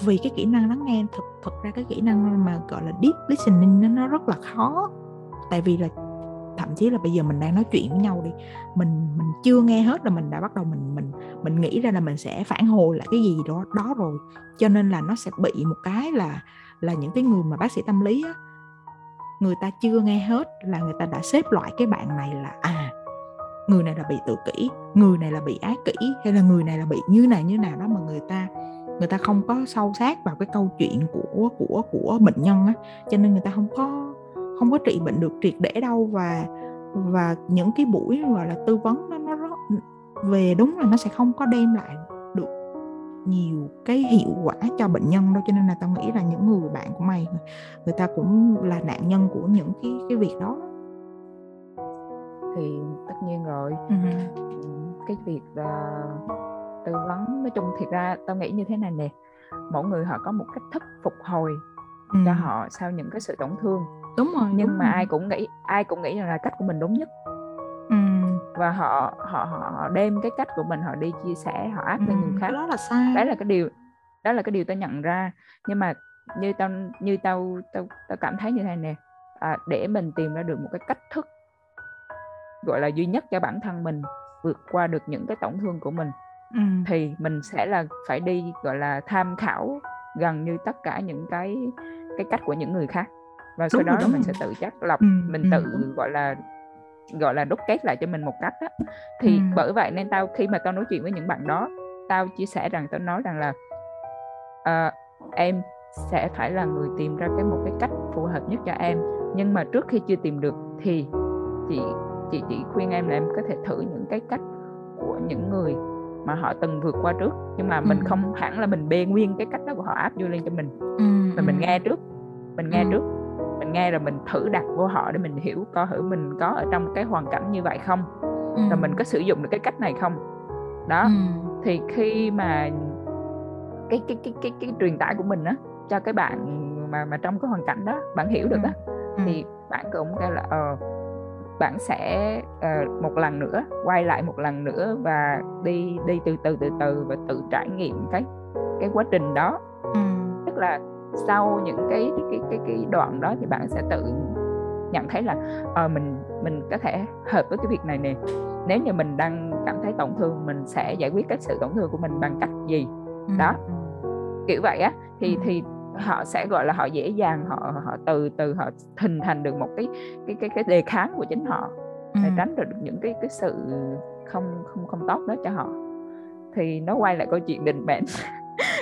Vì cái kỹ năng lắng nghe thực thực ra cái kỹ năng mà gọi là deep listening nó, nó rất là khó. Tại vì là thậm chí là bây giờ mình đang nói chuyện với nhau đi mình mình chưa nghe hết là mình đã bắt đầu mình mình mình nghĩ ra là mình sẽ phản hồi lại cái gì đó đó rồi. Cho nên là nó sẽ bị một cái là là những cái người mà bác sĩ tâm lý á, người ta chưa nghe hết là người ta đã xếp loại cái bạn này là à người này là bị tự kỷ người này là bị ác kỷ hay là người này là bị như này như nào đó mà người ta người ta không có sâu sát vào cái câu chuyện của của của bệnh nhân á. Cho nên người ta không có không có trị bệnh được triệt để đâu và và những cái buổi gọi là tư vấn nó nó rất về đúng là nó sẽ không có đem lại nhiều cái hiệu quả cho bệnh nhân đâu cho nên là tao nghĩ là những người bạn của mày người ta cũng là nạn nhân của những cái cái việc đó thì tất nhiên rồi uh-huh. cái việc uh, tư vấn nói chung thiệt ra tao nghĩ như thế này nè mỗi người họ có một cách thức phục hồi ừ. cho họ sau những cái sự tổn thương đúng rồi nhưng đúng mà rồi. ai cũng nghĩ ai cũng nghĩ rằng là cách của mình đúng nhất ừ. và họ họ họ đem cái cách của mình họ đi chia sẻ họ áp lên người khác đó là sai đó là cái điều đó là cái điều tao nhận ra nhưng mà như tao như tao tao tao cảm thấy như thế này nè à, để mình tìm ra được một cái cách thức gọi là duy nhất cho bản thân mình vượt qua được những cái tổn thương của mình ừ. thì mình sẽ là phải đi gọi là tham khảo gần như tất cả những cái cái cách của những người khác và sau đó rồi, là mình sẽ tự chắc lọc ừ, mình ừ, tự đúng. gọi là gọi là đúc kết lại cho mình một cách đó thì ừ. bởi vậy nên tao khi mà tao nói chuyện với những bạn đó tao chia sẻ rằng tao nói rằng là uh, em sẽ phải là người tìm ra cái một cái cách phù hợp nhất cho em nhưng mà trước khi chưa tìm được thì chị chị chỉ khuyên em là em có thể thử những cái cách của những người mà họ từng vượt qua trước nhưng mà mình ừ. không hẳn là mình bê nguyên cái cách đó của họ áp vô lên cho mình ừ. mà mình nghe trước mình nghe ừ. trước mình nghe rồi mình thử đặt vô họ để mình hiểu coi thử mình có ở trong cái hoàn cảnh như vậy không ừ. rồi mình có sử dụng được cái cách này không đó ừ. thì khi mà cái cái cái cái cái truyền tải của mình á cho cái bạn mà mà trong cái hoàn cảnh đó bạn hiểu được á ừ. thì bạn cũng kêu là ờ bạn sẽ uh, một lần nữa quay lại một lần nữa và đi đi từ từ từ từ và tự trải nghiệm cái cái quá trình đó ừ. tức là sau những cái cái cái cái đoạn đó thì bạn sẽ tự nhận thấy là uh, mình mình có thể hợp với cái việc này nè nếu như mình đang cảm thấy tổn thương mình sẽ giải quyết cái sự tổn thương của mình bằng cách gì ừ. đó kiểu vậy á thì ừ. thì họ sẽ gọi là họ dễ dàng họ họ từ từ họ hình thành được một cái cái cái cái đề kháng của chính họ để ừ. tránh được những cái cái sự không không không tốt đó cho họ thì nó quay lại câu chuyện định mệnh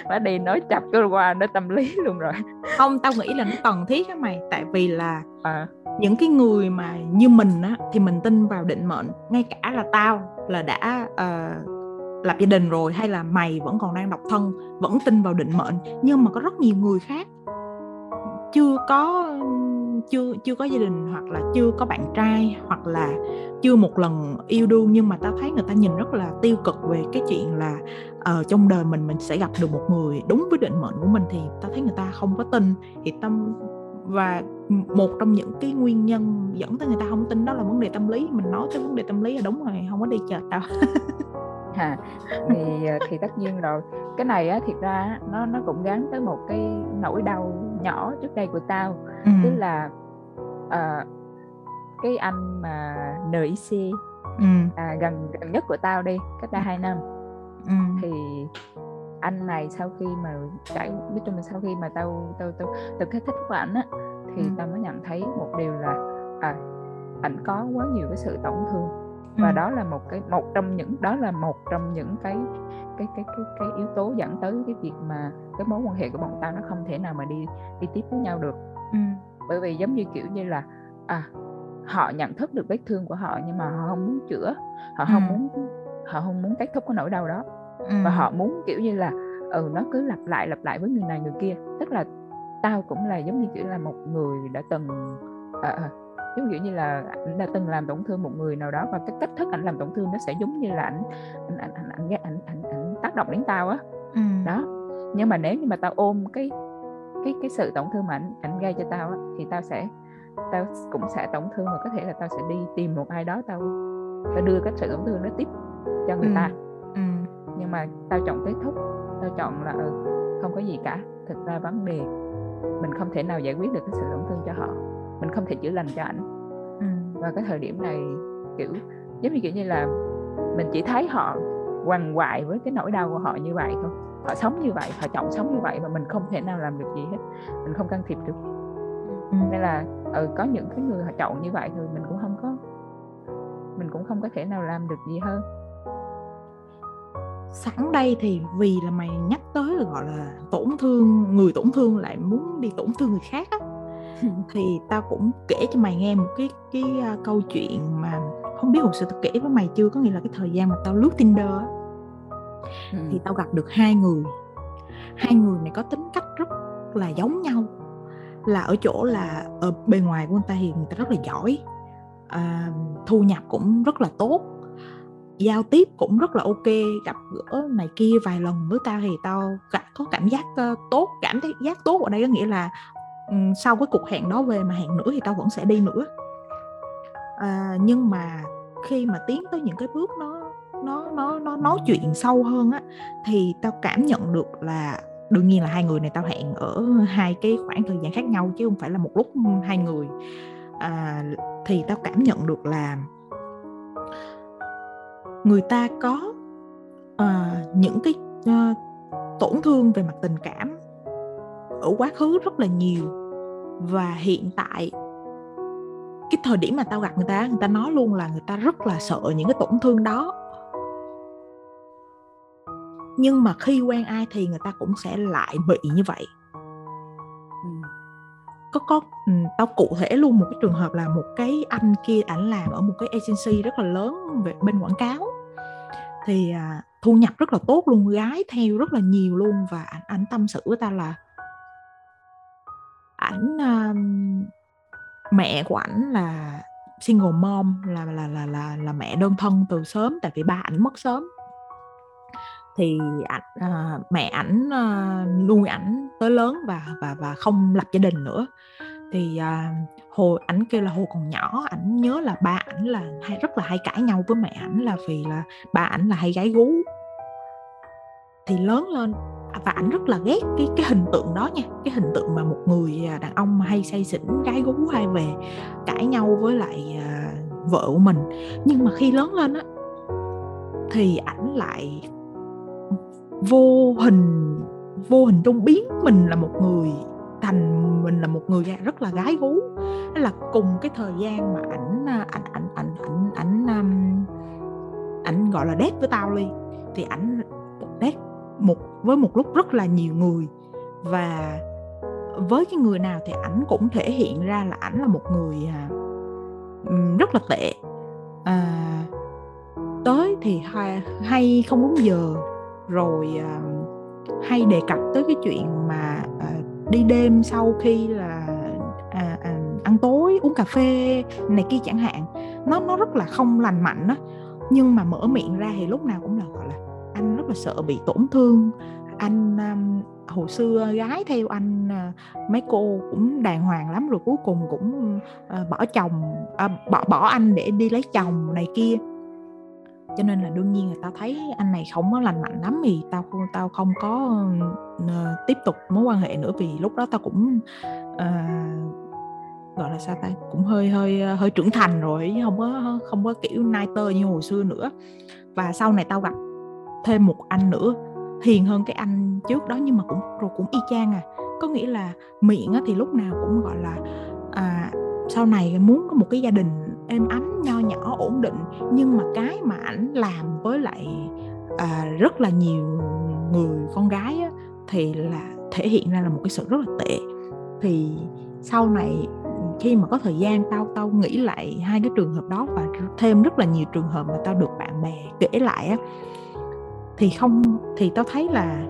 nó đi nói chập cái qua nó tâm lý luôn rồi. Không tao nghĩ là nó cần thiết á mày. Tại vì là à. những cái người mà như mình á thì mình tin vào định mệnh. Ngay cả là tao là đã uh, lập gia đình rồi hay là mày vẫn còn đang độc thân vẫn tin vào định mệnh. Nhưng mà có rất nhiều người khác chưa có chưa chưa có gia đình hoặc là chưa có bạn trai hoặc là chưa một lần yêu đương nhưng mà tao thấy người ta nhìn rất là tiêu cực về cái chuyện là uh, trong đời mình mình sẽ gặp được một người đúng với định mệnh của mình thì tao thấy người ta không có tin. Thì tâm và một trong những cái nguyên nhân dẫn tới người ta không tin đó là vấn đề tâm lý. Mình nói tới vấn đề tâm lý là đúng rồi không có đi chợ tao. ha thì ờ, thì tất nhiên rồi cái này á thiệt ra nó nó cũng gắn tới một cái nỗi đau nhỏ trước đây của tao ừ. tức là uh, cái anh mà NIC ừ. à, gần gần nhất của tao đi cách đây hai năm ừ. thì anh này sau khi mà trải nói chung là sau khi mà tao tao tao từ cái thích của ảnh á thì ừ. tao mới nhận thấy một điều là à ảnh có quá nhiều cái sự tổn thương và ừ. đó là một cái một trong những đó là một trong những cái cái cái cái cái yếu tố dẫn tới cái việc mà cái mối quan hệ của bọn tao nó không thể nào mà đi đi tiếp với nhau được ừ. bởi vì giống như kiểu như là à họ nhận thức được vết thương của họ nhưng mà họ không muốn chữa họ ừ. không muốn họ không muốn kết thúc cái nỗi đau đó ừ. và họ muốn kiểu như là ừ nó cứ lặp lại lặp lại với người này người kia tức là tao cũng là giống như kiểu là một người đã từng à, giống kiểu như là anh đã từng làm tổn thương một người nào đó và cái cách thức anh làm tổn thương nó sẽ giống như là anh anh anh anh anh anh, anh, anh tác động đến tao á ừ. đó nhưng mà nếu như mà tao ôm cái cái cái sự tổn thương mà anh anh gây cho tao á thì tao sẽ tao cũng sẽ tổn thương và có thể là tao sẽ đi tìm một ai đó tao tao đưa cái sự tổn thương đó tiếp cho người ừ. ta ừ. nhưng mà tao chọn kết thúc tao chọn là ừ, không có gì cả thực ra vấn đề mình không thể nào giải quyết được cái sự tổn thương cho họ mình không thể chữa lành cho ảnh. Ừ. và cái thời điểm này kiểu giống như kiểu như là mình chỉ thấy họ quằn quại với cái nỗi đau của họ như vậy thôi. Họ sống như vậy họ chọn sống như vậy mà mình không thể nào làm được gì hết. Mình không can thiệp được. Ừ. nên là ừ, có những cái người họ chọn như vậy thôi mình cũng không có mình cũng không có thể nào làm được gì hơn. Sẵn đây thì vì là mày nhắc tới là gọi là tổn thương người tổn thương lại muốn đi tổn thương người khác á thì tao cũng kể cho mày nghe một cái cái uh, câu chuyện mà không biết hồi xưa tao kể với mày chưa? Có nghĩa là cái thời gian mà tao lướt tinder á. Ừ. thì tao gặp được hai người. Hai người này có tính cách rất là giống nhau. Là ở chỗ là ở bề ngoài của người ta thì người ta rất là giỏi. À, thu nhập cũng rất là tốt. Giao tiếp cũng rất là ok. Gặp gỡ này kia vài lần với tao thì tao có cảm giác uh, tốt cảm thấy giác tốt ở đây. Có nghĩa là sau cái cuộc hẹn đó về mà hẹn nữa thì tao vẫn sẽ đi nữa. À, nhưng mà khi mà tiến tới những cái bước nó nó nó nó nói chuyện sâu hơn á thì tao cảm nhận được là đương nhiên là hai người này tao hẹn ở hai cái khoảng thời gian khác nhau chứ không phải là một lúc hai người. À, thì tao cảm nhận được là người ta có uh, những cái uh, tổn thương về mặt tình cảm ở quá khứ rất là nhiều. Và hiện tại cái thời điểm mà tao gặp người ta người ta nói luôn là người ta rất là sợ những cái tổn thương đó. Nhưng mà khi quen ai thì người ta cũng sẽ lại bị như vậy. Có có tao cụ thể luôn một cái trường hợp là một cái anh kia ảnh làm ở một cái agency rất là lớn về bên quảng cáo. Thì à, thu nhập rất là tốt luôn gái theo rất là nhiều luôn và ảnh ảnh tâm sự với ta là ảnh um, mẹ của ảnh là single mom là là là là là mẹ đơn thân từ sớm tại vì ba ảnh mất sớm. Thì ảnh à, mẹ ảnh à, nuôi ảnh tới lớn và và và không lập gia đình nữa. Thì à, hồi ảnh kêu là hồi còn nhỏ ảnh nhớ là ba ảnh là hay rất là hay cãi nhau với mẹ ảnh là vì là ba ảnh là hay gái gú. Thì lớn lên và ảnh rất là ghét cái cái hình tượng đó nha cái hình tượng mà một người à, đàn ông mà hay say xỉn gái gú hay về cãi nhau với lại à, vợ của mình. Nhưng mà khi lớn lên á thì ảnh lại vô hình vô hình trung biến. Mình là một người thành mình là một người rất là gái gú. Đó là cùng cái thời gian mà ảnh à, ảnh ảnh ảnh ảnh ảnh ảnh, ảnh gọi là đét với tao đi thì ảnh đét một với một lúc rất là nhiều người. Và với cái người nào thì ảnh cũng thể hiện ra là ảnh là một người à, rất là tệ. À, tới thì hay, hay không đúng giờ. Rồi à, hay đề cập tới cái chuyện mà à, đi đêm sau khi là à, à, ăn tối uống cà phê này kia chẳng hạn. Nó nó rất là không lành mạnh đó nhưng mà mở miệng ra thì lúc nào cũng là gọi là anh rất là sợ bị tổn thương. Anh um, hồi xưa gái theo anh uh, mấy cô cũng đàng hoàng lắm rồi cuối cùng cũng uh, bỏ chồng uh, bỏ bỏ anh để đi lấy chồng này kia. Cho nên là đương nhiên người ta thấy anh này không có lành mạnh lắm thì tao tao không có uh, tiếp tục mối quan hệ nữa. Vì lúc đó tao cũng uh, gọi là sao ta cũng hơi hơi hơi trưởng thành rồi không có không có kiểu nai tơ như hồi xưa nữa. Và sau này tao gặp thêm một anh nữa. Hiền hơn cái anh trước đó nhưng mà cũng rồi cũng y chang à. Có nghĩa là miệng thì lúc nào cũng gọi là à, sau này muốn có một cái gia đình êm ấm nho nhỏ ổn định. Nhưng mà cái mà ảnh làm với lại à, rất là nhiều người con gái á, thì là thể hiện ra là một cái sự rất là tệ. Thì sau này khi mà có thời gian tao tao nghĩ lại hai cái trường hợp đó và thêm rất là nhiều trường hợp mà tao được bạn bè kể lại á thì không, thì tao thấy là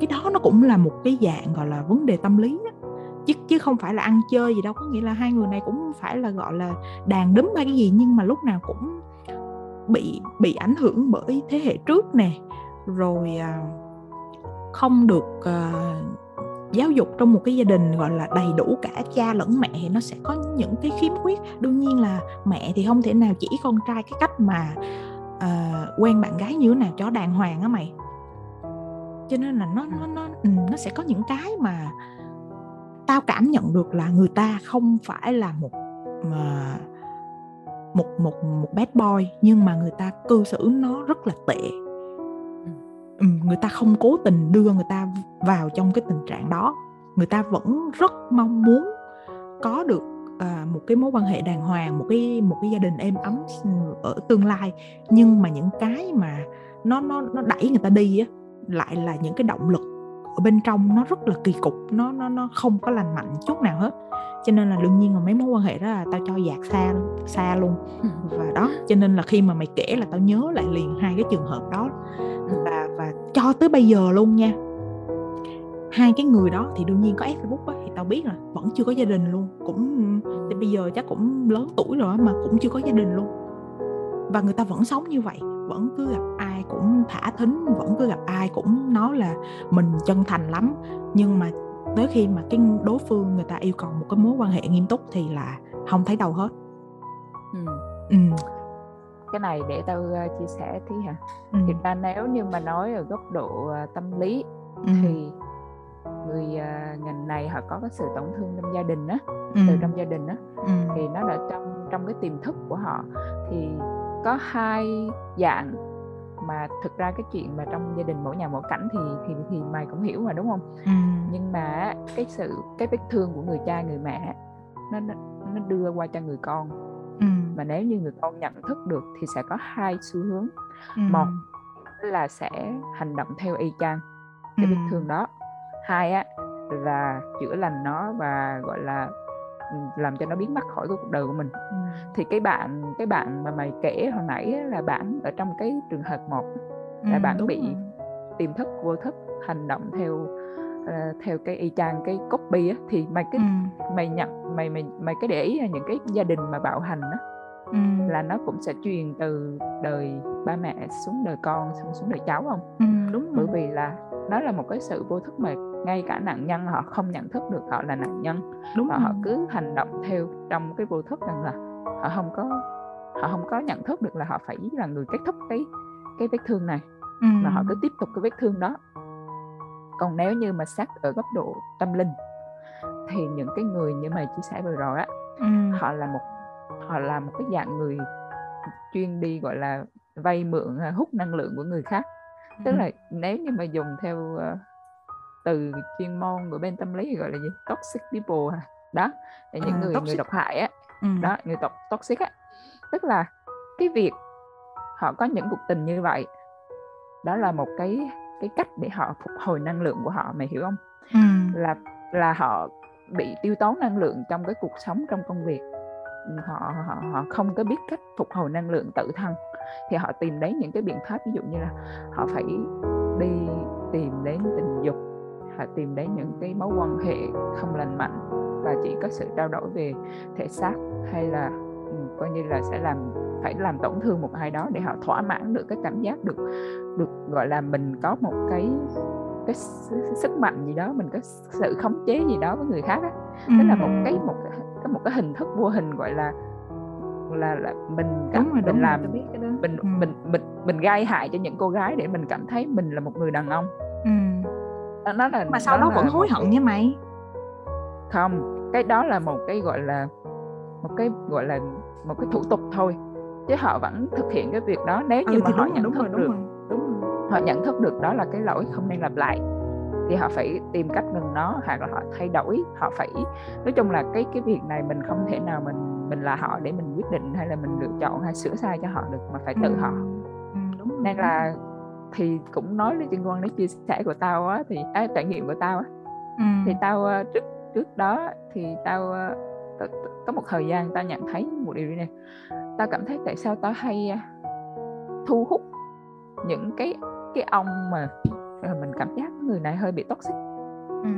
cái đó nó cũng là một cái dạng, gọi là, vấn đề tâm lý á. Chứ chứ không phải là ăn chơi gì đâu, có nghĩa là hai người này cũng phải là, gọi là, đàn đúm hay cái gì, nhưng mà lúc nào cũng bị bị ảnh hưởng bởi thế hệ trước nè. Rồi à, không được à, giáo dục trong một cái gia đình, gọi là, đầy đủ cả cha lẫn mẹ thì nó sẽ có những cái khiếm khuyết. Đương nhiên là mẹ thì không thể nào chỉ con trai cái cách mà uh, quen bạn gái như thế nào? Cho đàng hoàng á mày. Cho nên là nó nó nó ừ, nó sẽ có những cái mà tao cảm nhận được là người ta không phải là một mà một một một bad boy nhưng mà người ta cư xử nó rất là tệ. Ừ, người ta không cố tình đưa người ta vào trong cái tình trạng đó. Người ta vẫn rất mong muốn có được à, một cái mối quan hệ đàng hoàng một cái một cái gia đình êm ấm ở tương lai. Nhưng mà những cái mà nó nó nó đẩy người ta đi á lại là những cái động lực ở bên trong nó rất là kỳ cục nó nó nó không có lành mạnh chút nào hết. Cho nên là đương nhiên là mấy mối quan hệ đó là tao cho dạt xa xa luôn. Và đó cho nên là khi mà mày kể là tao nhớ lại liền hai cái trường hợp đó. Và và cho tới bây giờ luôn nha. Hai cái người đó thì đương nhiên có Facebook á, tao biết là vẫn chưa có gia đình luôn cũng thì bây giờ chắc cũng lớn tuổi rồi mà cũng chưa có gia đình luôn và người ta vẫn sống như vậy vẫn cứ gặp ai cũng thả thính vẫn cứ gặp ai cũng nói là mình chân thành lắm nhưng mà tới khi mà cái đối phương người ta yêu cầu một cái mối quan hệ nghiêm túc thì là không thấy đâu hết ừ. Ừ. cái này để tao uh, chia sẻ tí hả ừ. thực ra nếu như mà nói ở góc độ uh, tâm lý ừ. thì người uh, ngành này họ có cái sự tổn thương trong gia đình á ừ. từ trong gia đình á ừ. thì nó đã trong trong cái tiềm thức của họ thì có hai dạng mà thực ra cái chuyện mà trong gia đình mỗi nhà mỗi cảnh thì thì thì mày cũng hiểu mà đúng không ừ. nhưng mà cái sự cái vết thương của người cha người mẹ nó nó đưa qua cho người con ừ. mà nếu như người con nhận thức được thì sẽ có hai xu hướng ừ. một là sẽ hành động theo y chang cái vết thương đó hai á là chữa lành nó và gọi là làm cho nó biến mất khỏi cái cuộc đời của mình ừ. thì cái bạn cái bạn mà mày kể hồi nãy là bạn ở trong cái trường hợp một là ừ, bạn bị rồi. tiềm thức vô thức hành động theo uh, theo cái y chang cái copy á thì mày cái ừ. mày nhận mày mày mày cái để ý là những cái gia đình mà bạo hành á ừ. là nó cũng sẽ truyền từ đời ba mẹ xuống đời con xuống xuống đời cháu không ừ, đúng rồi. bởi vì là nó là một cái sự vô thức mà ngay cả nạn nhân họ không nhận thức được họ là nạn nhân đúng và rồi. họ cứ hành động theo trong cái vô thức rằng là họ không có họ không có nhận thức được là họ phải là người kết thúc cái cái vết thương này ừ. mà họ cứ tiếp tục cái vết thương đó còn nếu như mà xét ở góc độ tâm linh thì những cái người như mày chia sẻ vừa rồi á ừ. họ là một họ là một cái dạng người chuyên đi gọi là vay mượn hút năng lượng của người khác tức ừ. là nếu như mà dùng theo uh, từ chuyên môn của bên tâm lý gọi là gì? Toxic people à đó là những à, người toxic. người độc hại á. Ừ. đó người độc toxic á. Tức là cái việc họ có những cuộc tình như vậy đó là một cái cái cách để họ phục hồi năng lượng của họ mày hiểu không? Ừ. là là họ bị tiêu tốn năng lượng trong cái cuộc sống trong công việc. Họ họ họ không có biết cách phục hồi năng lượng tự thân. Thì họ tìm đến những cái biện pháp ví dụ như là họ phải đi tìm đến tình dục họ tìm đến những cái mối quan hệ không lành mạnh và chỉ có sự trao đổi về thể xác hay là ừ, coi như là sẽ làm phải làm tổn thương một ai đó để họ thỏa mãn được cái cảm giác được được gọi là mình có một cái cái sức mạnh gì đó mình có sự khống chế gì đó với người khác á tức là một cái một cái một cái hình thức vô hình gọi là là là mình cảm đúng rồi, mình làm biết cái đó. mình ừ. mình mình mình gây hại cho những cô gái để mình cảm thấy mình là một người đàn ông ừ. Nó là mà sau đó vẫn hối hận như mày. Không cái đó là một cái gọi là một cái gọi là một cái thủ tục thôi. Chứ họ vẫn thực hiện cái việc đó. Nếu như ừ, mà họ nhận thức được đúng rồi. họ nhận thức được đó là cái lỗi không nên lặp lại thì họ phải tìm cách ngừng nó hoặc là họ thay đổi. Họ phải nói chung là cái cái việc này mình không thể nào mình mình là họ để mình quyết định hay là mình lựa chọn hay sửa sai cho họ được mà phải tự ừ. họ. ừ, đúng nên là thì cũng nói liên quan đến chia sẻ của tao á thì à, trải nghiệm của tao á ừ. thì tao ờ, trước trước đó thì tao ờ, có một thời gian tao nhận thấy một điều này tao cảm thấy tại sao tao hay ờ, thu hút những cái cái ông mà mình cảm giác người này hơi bị toxic ừ.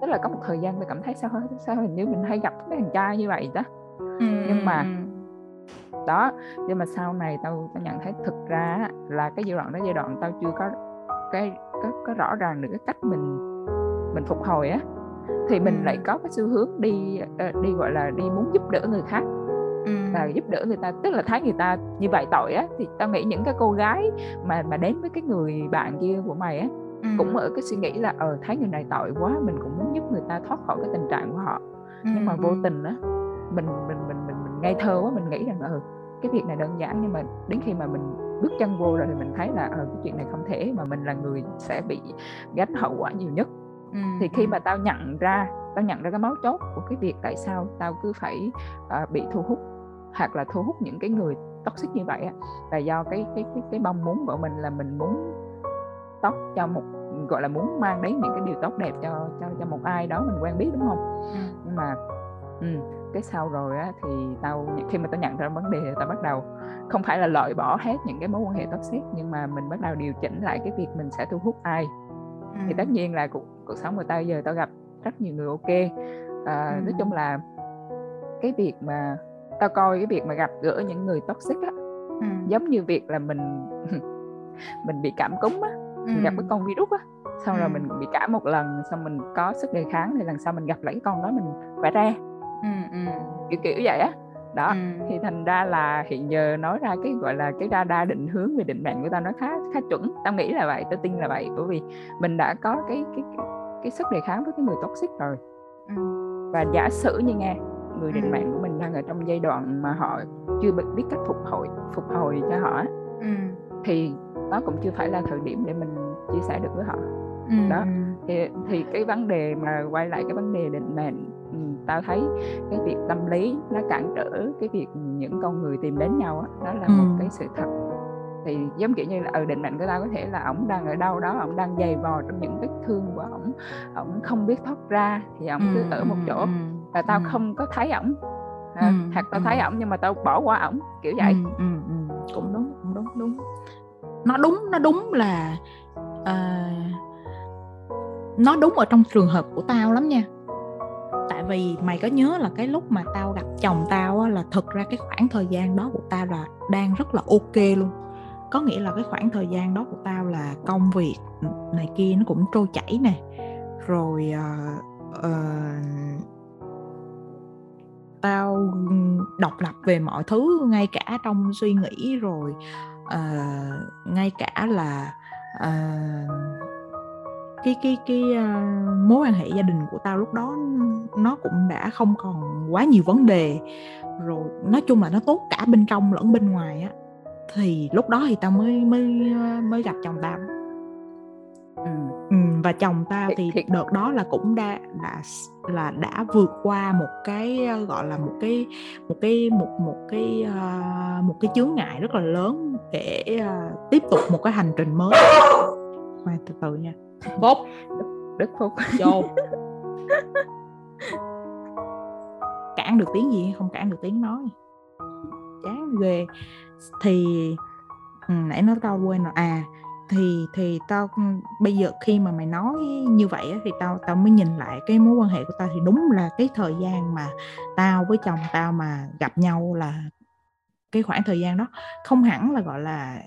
tức là có một thời gian tôi cảm thấy sao sao hình như mình hay gặp cái thằng trai như vậy đó ừ. nhưng mà đó nhưng mà sau này tao tao nhận thấy thực ra là cái giai đoạn đó giai đoạn tao chưa có cái có, có rõ ràng được cái cách mình mình phục hồi á thì mình ừ. lại có cái xu hướng đi uh, đi gọi là đi muốn giúp đỡ người khác ừ. và giúp đỡ người ta tức là thấy người ta như vậy tội á thì tao nghĩ những cái cô gái mà mà đến với cái người bạn kia của mày á ừ. cũng ở cái suy nghĩ là ờ thấy người này tội quá mình cũng muốn giúp người ta thoát khỏi cái tình trạng của họ ừ. nhưng mà vô tình á mình mình mình mình mình ngây thơ quá mình nghĩ rằng ừ cái việc này đơn giản nhưng mà đến khi mà mình bước chân vô rồi thì mình thấy là ờ cái chuyện này không thể mà mình là người sẽ bị gánh hậu quả nhiều nhất ừ. thì khi mà tao nhận ra tao nhận ra cái máu chốt của cái việc tại sao tao cứ phải uh, bị thu hút hoặc là thu hút những cái người toxic như vậy á là do cái cái cái cái mong muốn của mình là mình muốn tốt cho một gọi là muốn mang đến những cái điều tốt đẹp cho cho cho một ai đó mình quen biết đúng không ừ. nhưng mà ừ, cái sau rồi á thì tao khi mà tao nhận ra vấn đề thì tao bắt đầu không phải là loại bỏ hết những cái mối quan hệ toxic nhưng mà mình bắt đầu điều chỉnh lại cái việc mình sẽ thu hút ai ừ. thì tất nhiên là cuộc cuộc sống của tao giờ tao gặp rất nhiều người ok à, ừ. nói chung là cái việc mà tao coi cái việc mà gặp gỡ những người toxic á ừ. giống như việc là mình mình bị cảm cúm á ừ. gặp cái con virus á xong ừ. rồi mình bị cảm một lần xong mình có sức đề kháng thì lần sau mình gặp lại cái con đó mình phải ra ừ, ừ. kiểu kiểu vậy á đó ừ. thì thành ra là hiện giờ nói ra cái gọi là cái radar định hướng về định mệnh của tao nó khá khá chuẩn tao nghĩ là vậy tao tin là vậy bởi vì mình đã có cái cái cái, cái sức đề kháng với cái người toxic rồi ừ. và giả sử như nghe người định mạng của mình đang ở trong giai đoạn mà họ chưa biết cách phục hồi phục hồi cho họ ừ. thì đó cũng chưa phải là thời điểm để mình chia sẻ được với họ ừ. đó thì thì cái vấn đề mà quay lại cái vấn đề định mệnh tao thấy cái việc tâm lý nó cản trở cái việc những con người tìm đến nhau đó, đó là ừ. một cái sự thật. Thì giống kiểu như là ở ừ, định mệnh của tao có thể là ổng đang ở đâu đó ổng đang dày vò trong những vết thương của ổng ổng không biết thoát ra thì ổng cứ ở một chỗ và tao không có thấy ổng. À, hoặc tao thấy ổng nhưng mà tao bỏ qua ổng kiểu vậy. Cũng đúng cũng đúng đúng. Nó đúng nó đúng là uh, nó đúng ở trong trường hợp của tao lắm nha tại vì mày có nhớ là cái lúc mà tao gặp chồng tao á, là thực ra cái khoảng thời gian đó của tao là đang rất là ok luôn. Có nghĩa là cái khoảng thời gian đó của tao là công việc này kia nó cũng trôi chảy nè. Rồi uh, uh, tao độc lập về mọi thứ ngay cả trong suy nghĩ rồi uh, ngay cả là uh, cái cái cái uh, mối quan hệ gia đình của tao lúc đó nó cũng đã không còn quá nhiều vấn đề. Rồi nói chung là nó tốt cả bên trong lẫn bên ngoài á. Thì lúc đó thì tao mới mới mới gặp chồng tao. Ừ. Ừ, và chồng tao thì, thì đợt đó là cũng đã đã là đã vượt qua một cái gọi là một cái một cái một một cái uh, một cái chướng ngại rất là lớn để uh, tiếp tục một cái hành trình mới. Khoan từ từ nha phúc. Đức phúc. Vô cản được tiếng gì? Không cản được tiếng nói. Chán ghê. Thì ừ, nãy nói tao quên rồi. À thì thì tao bây giờ khi mà mày nói như vậy thì tao tao mới nhìn lại cái mối quan hệ của tao. Thì đúng là cái thời gian mà tao với chồng tao mà gặp nhau là cái khoảng thời gian đó. Không hẳn là gọi là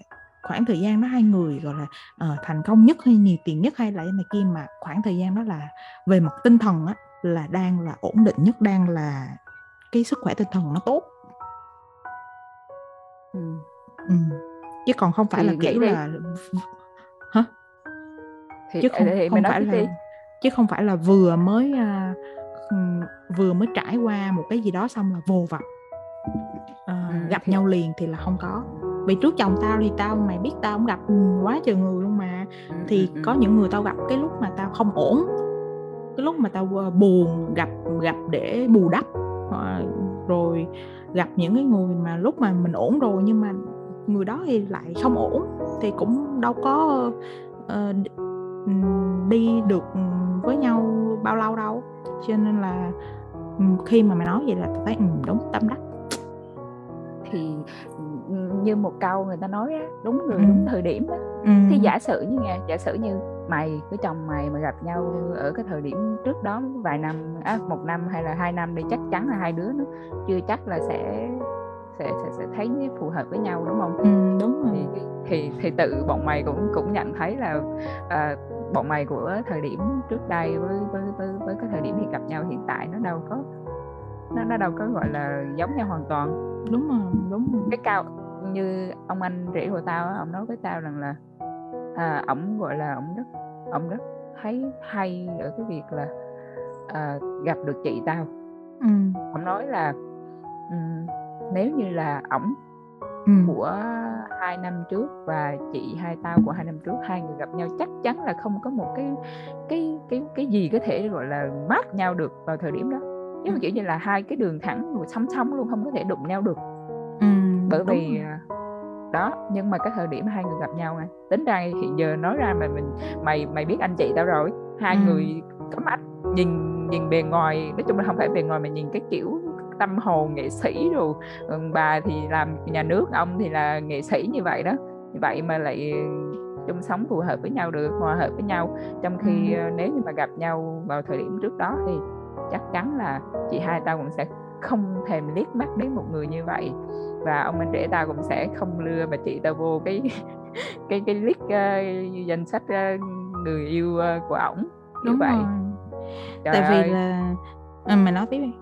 khoảng thời gian đó hai người gọi là uh, thành công nhất hay nhiều tiền nhất hay là này kia mà khoảng thời gian đó là về mặt tinh thần á là đang là ổn định nhất đang là cái sức khỏe tinh thần nó tốt ừ. Ừ. chứ còn không phải thì là kiểu là hả thì, chứ không, thì không phải là đi. chứ không phải là vừa mới uh, vừa mới trải qua một cái gì đó xong là vô vập uh, ừ, gặp thì... nhau liền thì là không có vì trước chồng tao thì tao mày biết tao không gặp quá trời người luôn mà. Ừ, thì ừ, có những người tao gặp cái lúc mà tao không ổn cái lúc mà tao buồn gặp gặp để bù đắp rồi gặp những cái người mà lúc mà mình ổn rồi nhưng mà người đó thì lại không ổn thì cũng đâu có uh, đi được với nhau bao lâu đâu. Cho nên là khi mà mày nói vậy là tao thấy ừ, đúng tâm đắc. Thì như một câu người ta nói á, đúng người ừ. đúng thời điểm á. Ừ. thì giả sử như nghe giả sử như mày với chồng mày mà gặp nhau ở cái thời điểm trước đó vài năm à, một năm hay là hai năm đi chắc chắn là hai đứa nó chưa chắc là sẽ sẽ sẽ, sẽ thấy phù hợp với nhau đúng không? Ừ, đúng rồi. Thì, thì thì tự bọn mày cũng cũng nhận thấy là à, bọn mày của thời điểm trước đây với với với, với cái thời điểm thì gặp nhau hiện tại nó đâu có nó nó đâu có gọi là giống nhau hoàn toàn đúng rồi đúng rồi. cái cao như ông anh rể của tao ông nói với tao rằng là à, ổng gọi là ổng rất ổng rất thấy hay ở cái việc là à, gặp được chị tao ừ. ổng nói là um, nếu như là ổng ừ. của hai năm trước và chị hai tao của hai năm trước hai người gặp nhau chắc chắn là không có một cái cái cái cái gì có thể gọi là mát nhau được vào thời điểm đó nhưng mà kiểu như là hai cái đường thẳng song song luôn không có thể đụng nhau được bởi vì rồi. À, đó nhưng mà cái thời điểm hai người gặp nhau nè tính ra hiện giờ nói ra mà mình mày mày biết anh chị tao rồi hai ừ. người có mắt nhìn nhìn bề ngoài nói chung là không phải bề ngoài mà nhìn cái kiểu tâm hồn nghệ sĩ rồi bà thì làm nhà nước ông thì là nghệ sĩ như vậy đó như vậy mà lại chung sống phù hợp với nhau được hòa hợp với nhau trong khi ừ. nếu như mà gặp nhau vào thời điểm trước đó thì chắc chắn là chị hai tao cũng sẽ không thèm liếc mắt đến một người như vậy và ông anh rể tao cũng sẽ không lừa bà chị tao vô cái cái cái list uh, danh sách uh, người yêu uh, của ổng đúng vậy rồi. Trời tại ơi. vì là à, mày nói tiếp đi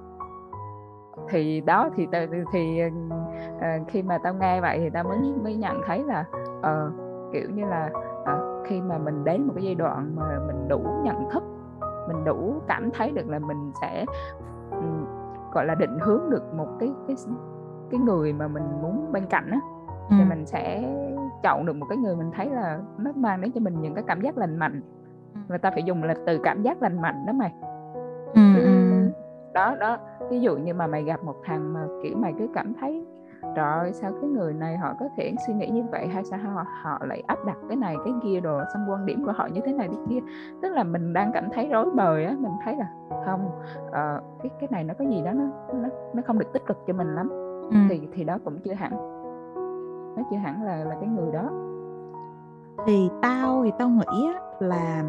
thì đó thì thì, thì uh, khi mà tao nghe vậy thì tao mới mới nhận thấy là uh, kiểu như là uh, khi mà mình đến một cái giai đoạn mà mình đủ nhận thức mình đủ cảm thấy được là mình sẽ gọi là định hướng được một cái cái cái người mà mình muốn bên cạnh á ừ. thì mình sẽ chọn được một cái người mình thấy là nó mang đến cho mình những cái cảm giác lành mạnh người ta phải dùng là từ cảm giác lành mạnh đó mày ừ, ừ. đó đó ví dụ như mà mày gặp một thằng mà kiểu mày cứ cảm thấy trời sao cái người này họ có thể suy nghĩ như vậy? Hay sao họ, họ lại áp đặt cái này cái kia đồ xong quan điểm của họ như thế này thế kia? Tức là mình đang cảm thấy rối bời á mình thấy là không uh, cái cái này nó có gì đó nó nó nó không được tích cực cho mình lắm. Ừ. thì thì đó cũng chưa hẳn. Nó chưa hẳn là là cái người đó. Thì tao thì tao nghĩ là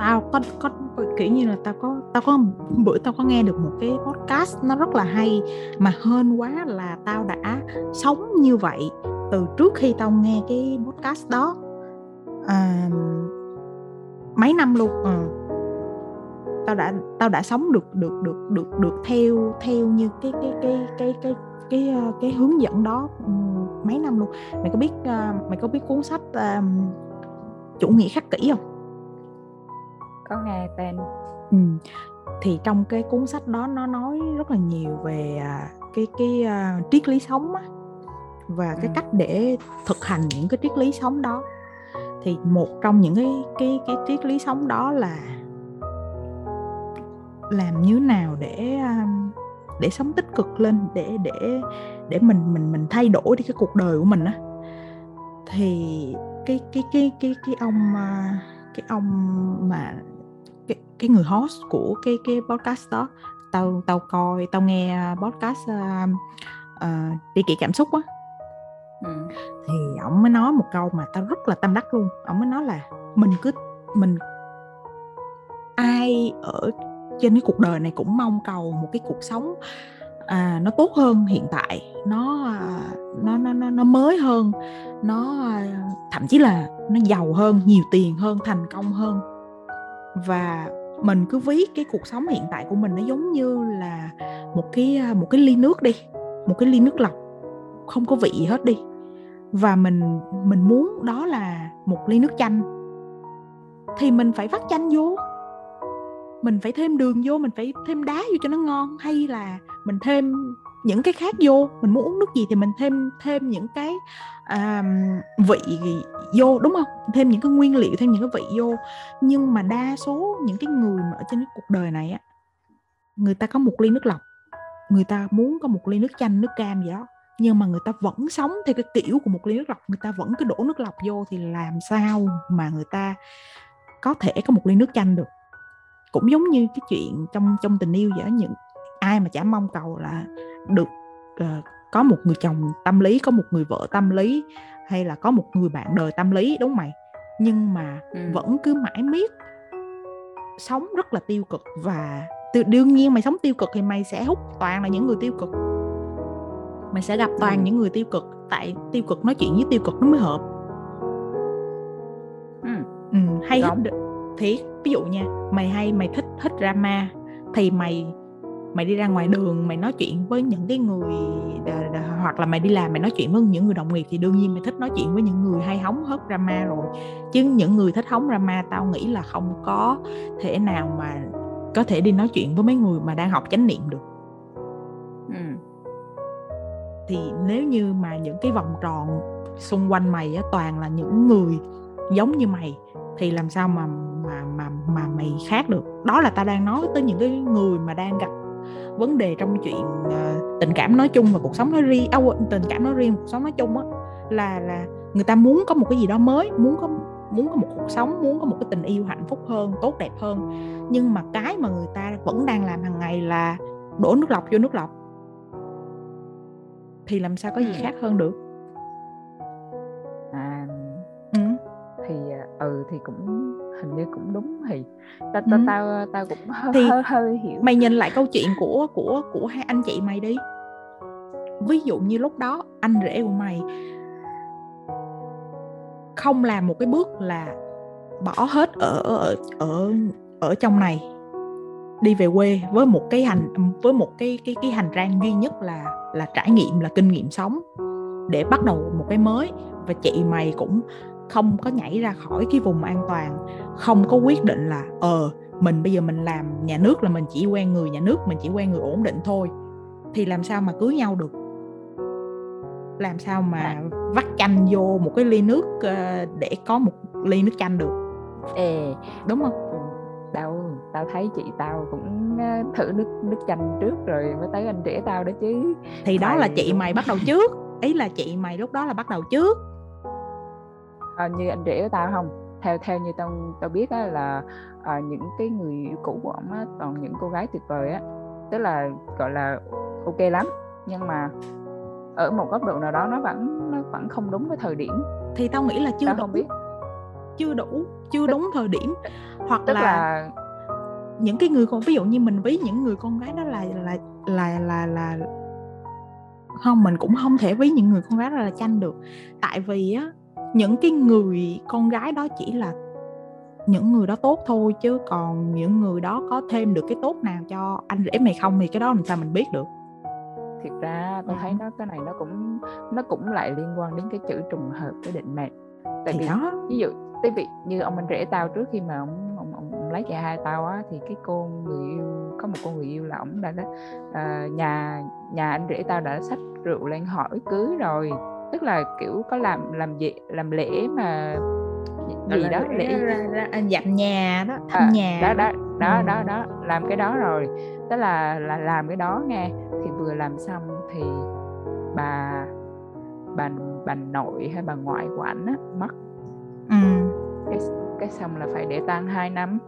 tao có có kiểu như là tao có tao có bữa tao có nghe được một cái podcast nó rất là hay mà hơn quá là tao đã sống như vậy từ trước khi tao nghe cái podcast đó. À, mấy năm luôn ừ. tao đã tao đã sống được được được được được theo theo như cái cái cái cái cái cái cái, cái hướng dẫn đó mấy năm luôn. Mày có biết ờ, mày có biết cuốn sách uh, chủ nghĩa khắc kỷ không? Có nghe tên ừ. thì trong cái cuốn sách đó nó nói rất là nhiều về à, cái cái uh, triết lý sống á và cái ừ. cách để thực hành những cái triết lý sống đó thì một trong những cái cái cái triết lý sống đó là làm như nào để um, để sống tích cực lên để để để mình mình mình thay đổi đi cái cuộc đời của mình á thì cái cái cái cái cái ông cái ông mà cái người host của cái cái podcast đó. Tao tao coi tao nghe podcast uh, uh, đi kỹ cảm xúc á. Ừ. thì ông mới nói một câu mà tao rất là tâm đắc luôn. Ông mới nói là mình cứ mình ai ở trên cái cuộc đời này cũng mong cầu một cái cuộc sống à, nó tốt hơn hiện tại nó à, nó nó nó nó mới hơn nó à, thậm chí là nó giàu hơn nhiều tiền hơn thành công hơn. Và mình cứ ví cái cuộc sống hiện tại của mình nó giống như là một cái à, một cái ly nước đi, một cái ly nước lọc, không có vị hết đi. Và mình mình muốn đó là một ly nước chanh. Thì mình phải vắt chanh vô mình phải thêm đường vô mình phải thêm đá vô cho nó ngon hay là mình thêm những cái khác vô mình muốn uống nước gì thì mình thêm thêm những cái uh, vị vô đúng không? Thêm những cái nguyên liệu thêm những cái vị vô. Nhưng mà đa số những cái người mà ở trên cái cuộc đời này á người ta có một ly nước lọc người ta muốn có một ly nước chanh nước cam gì đó nhưng mà người ta vẫn sống theo cái kiểu của một ly nước lọc người ta vẫn cứ đổ nước lọc vô thì làm sao mà người ta có thể có một ly nước chanh được? Cũng giống như cái chuyện trong trong tình yêu vậy những ai mà chả mong cầu là được uh, có một người chồng tâm lý có một người vợ tâm lý hay là có một người bạn đời tâm lý đúng mày nhưng mà ừ. vẫn cứ mãi miết sống rất là tiêu cực và tự, đương nhiên mày sống tiêu cực thì mày sẽ hút toàn là những người tiêu cực mày sẽ gặp toàn ừ. những người tiêu cực tại tiêu cực nói chuyện với tiêu cực nó mới hợp ừ. Ừ, hay hết thiệt ví dụ nha mày hay mày thích thích drama thì mày mày đi ra ngoài đường mày nói chuyện với những cái người đà, đà, hoặc là mày đi làm mày nói chuyện với những người đồng nghiệp thì đương nhiên mày thích nói chuyện với những người hay hóng hớt drama rồi. Chứ những người thích hóng drama tao nghĩ là không có thể nào mà có thể đi nói chuyện với mấy người mà đang học chánh niệm được. Ừ. thì nếu như mà những cái vòng tròn xung quanh mày á, toàn là những người giống như mày thì làm sao mà mà mà mà mày khác được? Đó là tao đang nói tới những cái người mà đang gặp vấn đề trong chuyện uh, tình cảm nói chung và cuộc sống nói riêng à, tình cảm nói riêng cuộc sống nói chung á. Là là người ta muốn có một cái gì đó mới muốn có muốn có một cuộc sống muốn có một cái tình yêu hạnh phúc hơn tốt đẹp hơn. Nhưng mà cái mà người ta vẫn đang làm hàng ngày là đổ nước lọc vô nước lọc. Thì làm sao có gì khác hơn được ừ thì cũng hình như cũng đúng thì tao tao ừ. tao tao cũng hơi, thì hơi, hơi hiểu. mày nhìn lại câu chuyện của của của hai anh chị mày đi. Ví dụ như lúc đó anh rể của mày không làm một cái bước là bỏ hết ở ở ở ở trong này đi về quê với một cái hành với một cái cái cái hành trang duy nhất là là trải nghiệm là kinh nghiệm sống để bắt đầu một cái mới. Và chị mày cũng không có nhảy ra khỏi cái vùng an toàn không có quyết định là ờ mình bây giờ mình làm nhà nước là mình chỉ quen người nhà nước mình chỉ quen người ổn định thôi thì làm sao mà cưới nhau được? Làm sao mà vắt chanh vô một cái ly nước ờ, để có một ly nước chanh được? Ê đúng không? ừ, tao tao thấy chị tao cũng ờ, thử nước nước chanh trước rồi mới tới anh rể tao đó chứ. Thì đó mày... là chị mày bắt đầu trước ý là chị mày lúc đó là bắt đầu trước à, như anh rể của tao không theo theo như tao tao biết á, là à, những cái người yêu cũ của ông á, toàn những cô gái tuyệt vời á. Tức là gọi là ok lắm nhưng mà ở một góc độ nào đó nó vẫn nó vẫn không đúng với thời điểm. Thì tao nghĩ là chưa tao đủ không biết. chưa đủ chưa tức, đúng thời điểm. hoặc tức là, là những cái người con ví dụ như mình ví những người con gái đó là là là là là không mình cũng không thể ví những người con gái đó là chanh được. Tại vì á những cái người con gái đó chỉ là những người đó tốt thôi chứ còn những người đó có thêm được cái tốt nào cho anh rể mày không thì cái đó làm sao mình biết được. Thiệt ra tôi thấy nó cái này nó cũng nó cũng lại liên quan đến cái chữ trùng hợp với định mệnh. Tại thì vì đó. ví dụ tại vì như ông anh rể tao trước khi mà ông ông, ông, ông lấy chị hai tao á thì cái cô người yêu có một cô người yêu là ông đã uh, nhà nhà anh rể tao đã xách rượu lên hỏi cưới rồi tức là kiểu có làm làm gì làm lễ mà gì đó lễ ra, dặm nhà đó thăm à, nhà. đó đó đó ừ. đó đó làm cái đó rồi. Tức là là làm cái đó nghe. Thì vừa làm xong thì bà bà bà nội hay bà ngoại của ảnh á mất. Ừ. cái cái xong là phải để tang hai năm.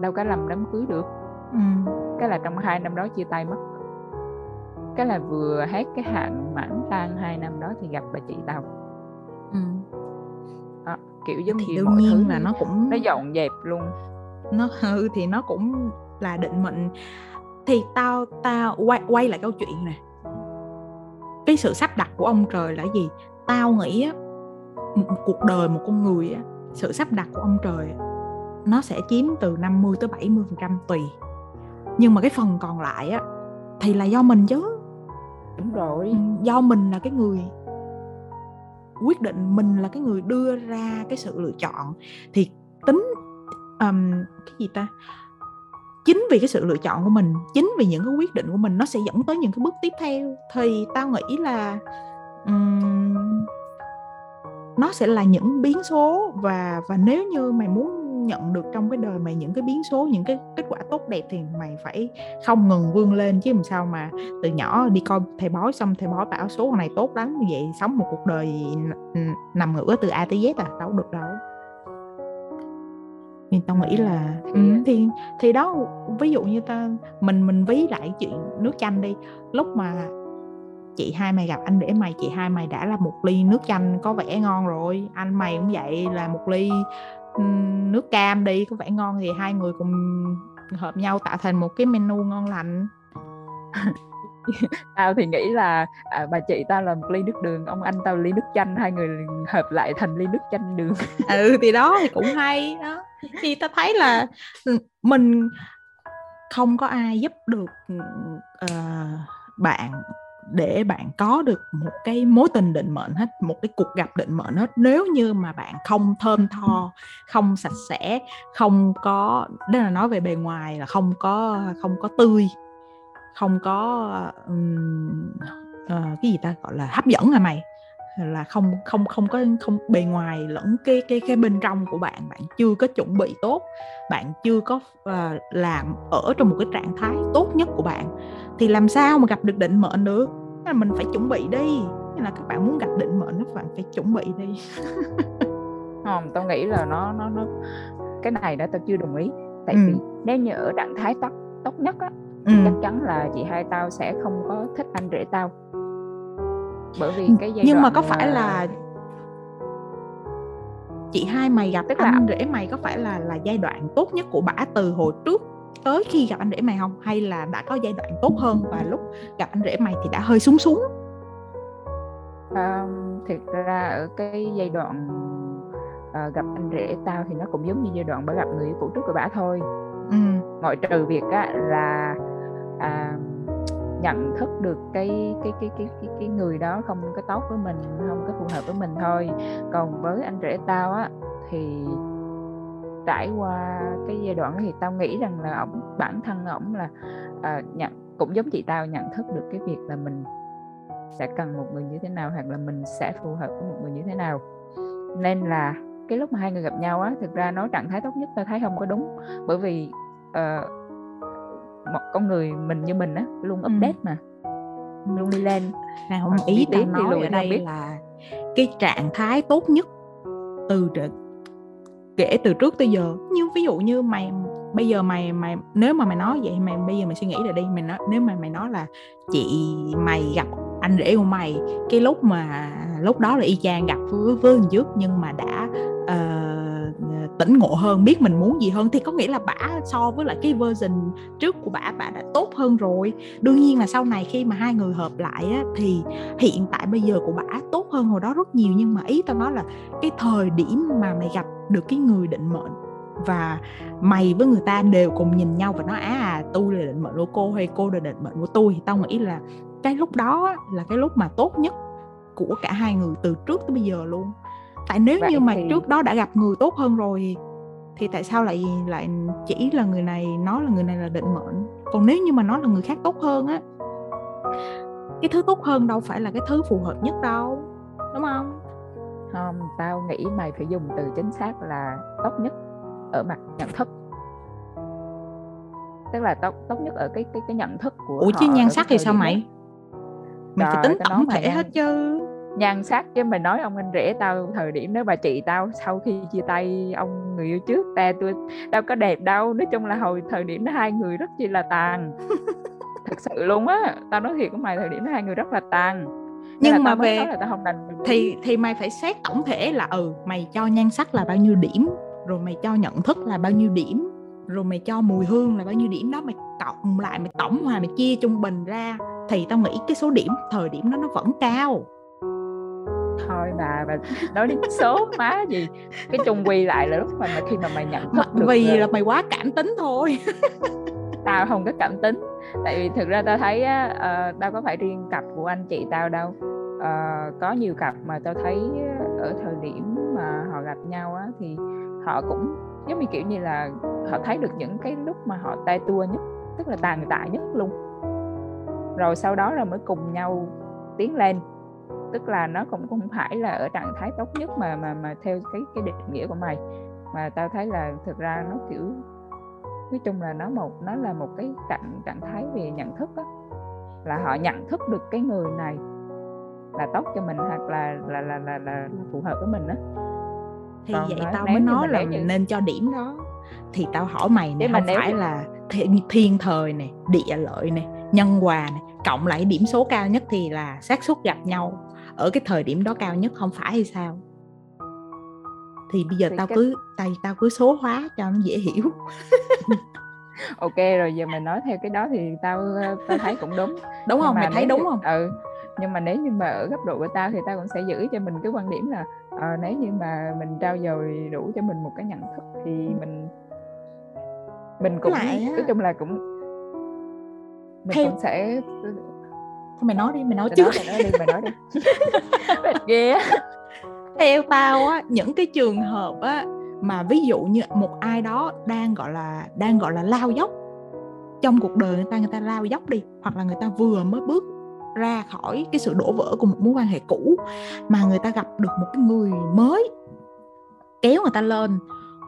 Đâu có làm đám cưới được. Ừ. cái là trong hai năm đó chia tay mất cái là vừa hết cái hạn mãn tang hai năm đó thì gặp bà chị tao ừ. đó, kiểu giống thì như đương nhiên là nó cũng nó dọn dẹp luôn. Nó hư thì nó cũng là định mệnh. Thì tao tao quay quay lại câu chuyện nè. Cái sự sắp đặt của ông trời là gì? Tao nghĩ á một cuộc đời một con người á sự sắp đặt của ông trời nó sẽ chiếm từ 50 tới 70 phần trăm tùy. Nhưng mà cái phần còn lại á thì là do mình chứ đúng rồi. Ừ, do mình là cái người quyết định mình là cái người đưa ra cái sự lựa chọn. Thì tính um, cái gì ta? Chính vì cái sự lựa chọn của mình chính vì những cái quyết định của mình nó sẽ dẫn tới những cái bước tiếp theo. Thì tao nghĩ là um, nó sẽ là những biến số và và nếu như mày muốn nhận được trong cái đời mày những cái biến số những cái kết quả tốt đẹp thì mày phải không ngừng vươn lên chứ làm sao mà từ nhỏ đi coi thầy bói xong thầy bói bảo số này tốt lắm như vậy sống một cuộc đời nằm ngửa từ A tới Z à đâu được đâu. Thì tao nghĩ là ừ, thì thì đó ví dụ như ta mình mình ví lại chuyện nước chanh đi. Lúc mà chị hai mày gặp anh để mày chị hai mày đã là một ly nước chanh có vẻ ngon rồi anh mày cũng vậy là một ly nước cam đi có vẻ ngon thì hai người cùng hợp nhau tạo thành một cái menu ngon lành. Tao thì nghĩ là à, bà chị tao là một ly nước đường ông anh tao ly nước chanh hai người hợp lại thành ly nước chanh đường. Ừ thì đó thì cũng hay đó. Thì tao thấy là mình không có ai giúp được uh, bạn để bạn có được một cái mối tình định mệnh hết một cái cuộc gặp định mệnh hết. Nếu như mà bạn không thơm tho không sạch sẽ không có đây là nói về bề ngoài là không có không có tươi không có um, uh, cái gì ta gọi là hấp dẫn là mày? Là không không không có không bề ngoài lẫn cái cái cái bên trong của bạn bạn chưa có chuẩn bị tốt bạn chưa có uh, làm ở trong một cái trạng thái tốt nhất của bạn thì làm sao mà gặp được định mệnh được là mình phải chuẩn bị đi nên là các bạn muốn gặp định mệnh các bạn phải chuẩn bị đi không tao nghĩ là nó nó nó cái này đó tao chưa đồng ý tại ừ. vì nếu như ở trạng thái tốt tốt nhất á ừ. chắc chắn là chị hai tao sẽ không có thích anh rể tao bởi vì cái giai nhưng mà có phải là chị hai mày gặp Tức anh là... rể mày có phải là là giai đoạn tốt nhất của bả từ hồi trước tới khi gặp anh rể mày không? Hay là đã có giai đoạn tốt hơn và lúc gặp anh rể mày thì đã hơi súng xuống? À, thiệt ra ở cái giai đoạn à, gặp anh rể tao thì nó cũng giống như giai đoạn bà gặp người yêu cũ trước của bà thôi. Ừ. ngoại trừ việc á, là à, nhận thức được cái cái cái cái cái cái người đó không có tốt với mình không có phù hợp với mình thôi. Còn với anh rể tao á thì trải qua cái giai đoạn thì tao nghĩ rằng là ổng bản thân ổng là à, nhận cũng giống chị tao nhận thức được cái việc là mình sẽ cần một người như thế nào hoặc là mình sẽ phù hợp với một người như thế nào. Nên là cái lúc mà hai người gặp nhau á thực ra nói trạng thái tốt nhất tao thấy không có đúng. Bởi vì uh, một con người mình như mình á luôn ừ. update mà luôn đi lên nào không ý tao nói ở đây biết. là cái trạng thái tốt nhất từ kể từ trước tới giờ như ví dụ như mày bây giờ mày mày nếu mà mày nói vậy mày bây giờ mày suy nghĩ là đi mày nói nếu mà mày nói là chị mày gặp anh rể của mày cái lúc mà lúc đó là y chang gặp với với trước nhưng mà đã uh, tỉnh ngộ hơn biết mình muốn gì hơn thì có nghĩa là bả so với lại cái version trước của bả bả đã tốt hơn rồi. Đương nhiên là sau này khi mà hai người hợp lại á, thì hiện tại bây giờ của bả tốt hơn hồi đó rất nhiều nhưng mà ý tao nói là cái thời điểm mà mày gặp được cái người định mệnh và mày với người ta đều cùng nhìn nhau và nói à tôi là định mệnh của cô hay cô là định mệnh của tôi thì tao nghĩ là cái lúc đó là cái lúc mà tốt nhất của cả hai người từ trước tới bây giờ luôn tại nếu Vậy như mà thì... trước đó đã gặp người tốt hơn rồi thì tại sao lại lại chỉ là người này nói là người này là định mệnh? Còn nếu như mà nói là người khác tốt hơn á cái thứ tốt hơn đâu phải là cái thứ phù hợp nhất đâu đúng không? Không tao nghĩ mày phải dùng từ chính xác là tốt nhất ở mặt nhận thức. Tức là tốt tốt nhất ở cái cái cái nhận thức của ủa chứ nhan sắc thì sao mày? Mày phải tính tổng thể hết chứ nhan sắc chứ mày nói ông anh rể tao thời điểm đó bà chị tao sau khi chia tay ông người yêu trước ta tôi đâu có đẹp đâu. Nói chung là hồi thời điểm đó hai người rất chi là tàn. Thật sự luôn á tao nói thiệt của mày thời điểm đó hai người rất là tàn. Nhưng mà về là tao không đành thì thì mày phải xét tổng thể là ừ mày cho nhan sắc là bao nhiêu điểm rồi mày cho nhận thức là bao nhiêu điểm rồi mày cho mùi hương là bao nhiêu điểm đó mày cộng lại mày tổng hòa mày chia trung bình ra thì tao nghĩ cái số điểm thời điểm đó nó vẫn cao thôi bà bà nói đến số má gì. Cái chung quy lại là lúc mà, mà khi mà mày nhận thức được vì là mày quá cảm tính thôi. Tao không có cảm tính. Tại vì thực ra tao thấy á uh, tao có phải riêng cặp của anh chị tao đâu. Uh, có nhiều cặp mà tao thấy ở thời điểm mà họ gặp nhau á thì họ cũng giống như kiểu như là họ thấy được những cái lúc mà họ tay tua nhất tức là tàn tạ nhất luôn. Rồi sau đó là mới cùng nhau tiến lên tức là nó cũng không phải là ở trạng thái tốt nhất mà mà mà theo cái cái định nghĩa của mày. Mà tao thấy là thực ra nó kiểu nói chung là nó một nó là một cái trạng trạng thái về nhận thức đó là họ nhận thức được cái người này là tốt cho mình hoặc là là là là, là phù hợp với mình đó thì Còn vậy tao mới nói là mình nên cho điểm đó. Thì tao hỏi mày này không phải là thiên, thiên thời này địa lợi này nhân hòa này cộng lại điểm số cao nhất thì là xác suất gặp nhau ở cái thời điểm đó cao nhất không phải hay sao? Thì bây giờ thì tao cái... cứ tay tao cứ số hóa cho nó dễ hiểu. Ok rồi giờ mình nói theo cái đó thì tao tao thấy cũng đúng. Đúng không? Mày thấy đúng không? ừ nhưng mà nếu như mà ở góc độ của tao thì tao cũng sẽ giữ cho mình cái quan điểm là à, nếu như mà mình trao dồi đủ cho mình một cái nhận thức thì mình mình cũng nói chung là cũng mình theo... cũng sẽ thôi mày nói đi mày nói trước. mày nói đi mày nói đi. Ghê theo tao á những cái trường hợp á mà ví dụ như một ai đó đang gọi là đang gọi là lao dốc trong cuộc đời người ta người ta lao dốc đi hoặc là người ta vừa mới bước ra khỏi cái sự đổ vỡ của một mối quan hệ cũ mà người ta gặp được một cái người mới kéo người ta lên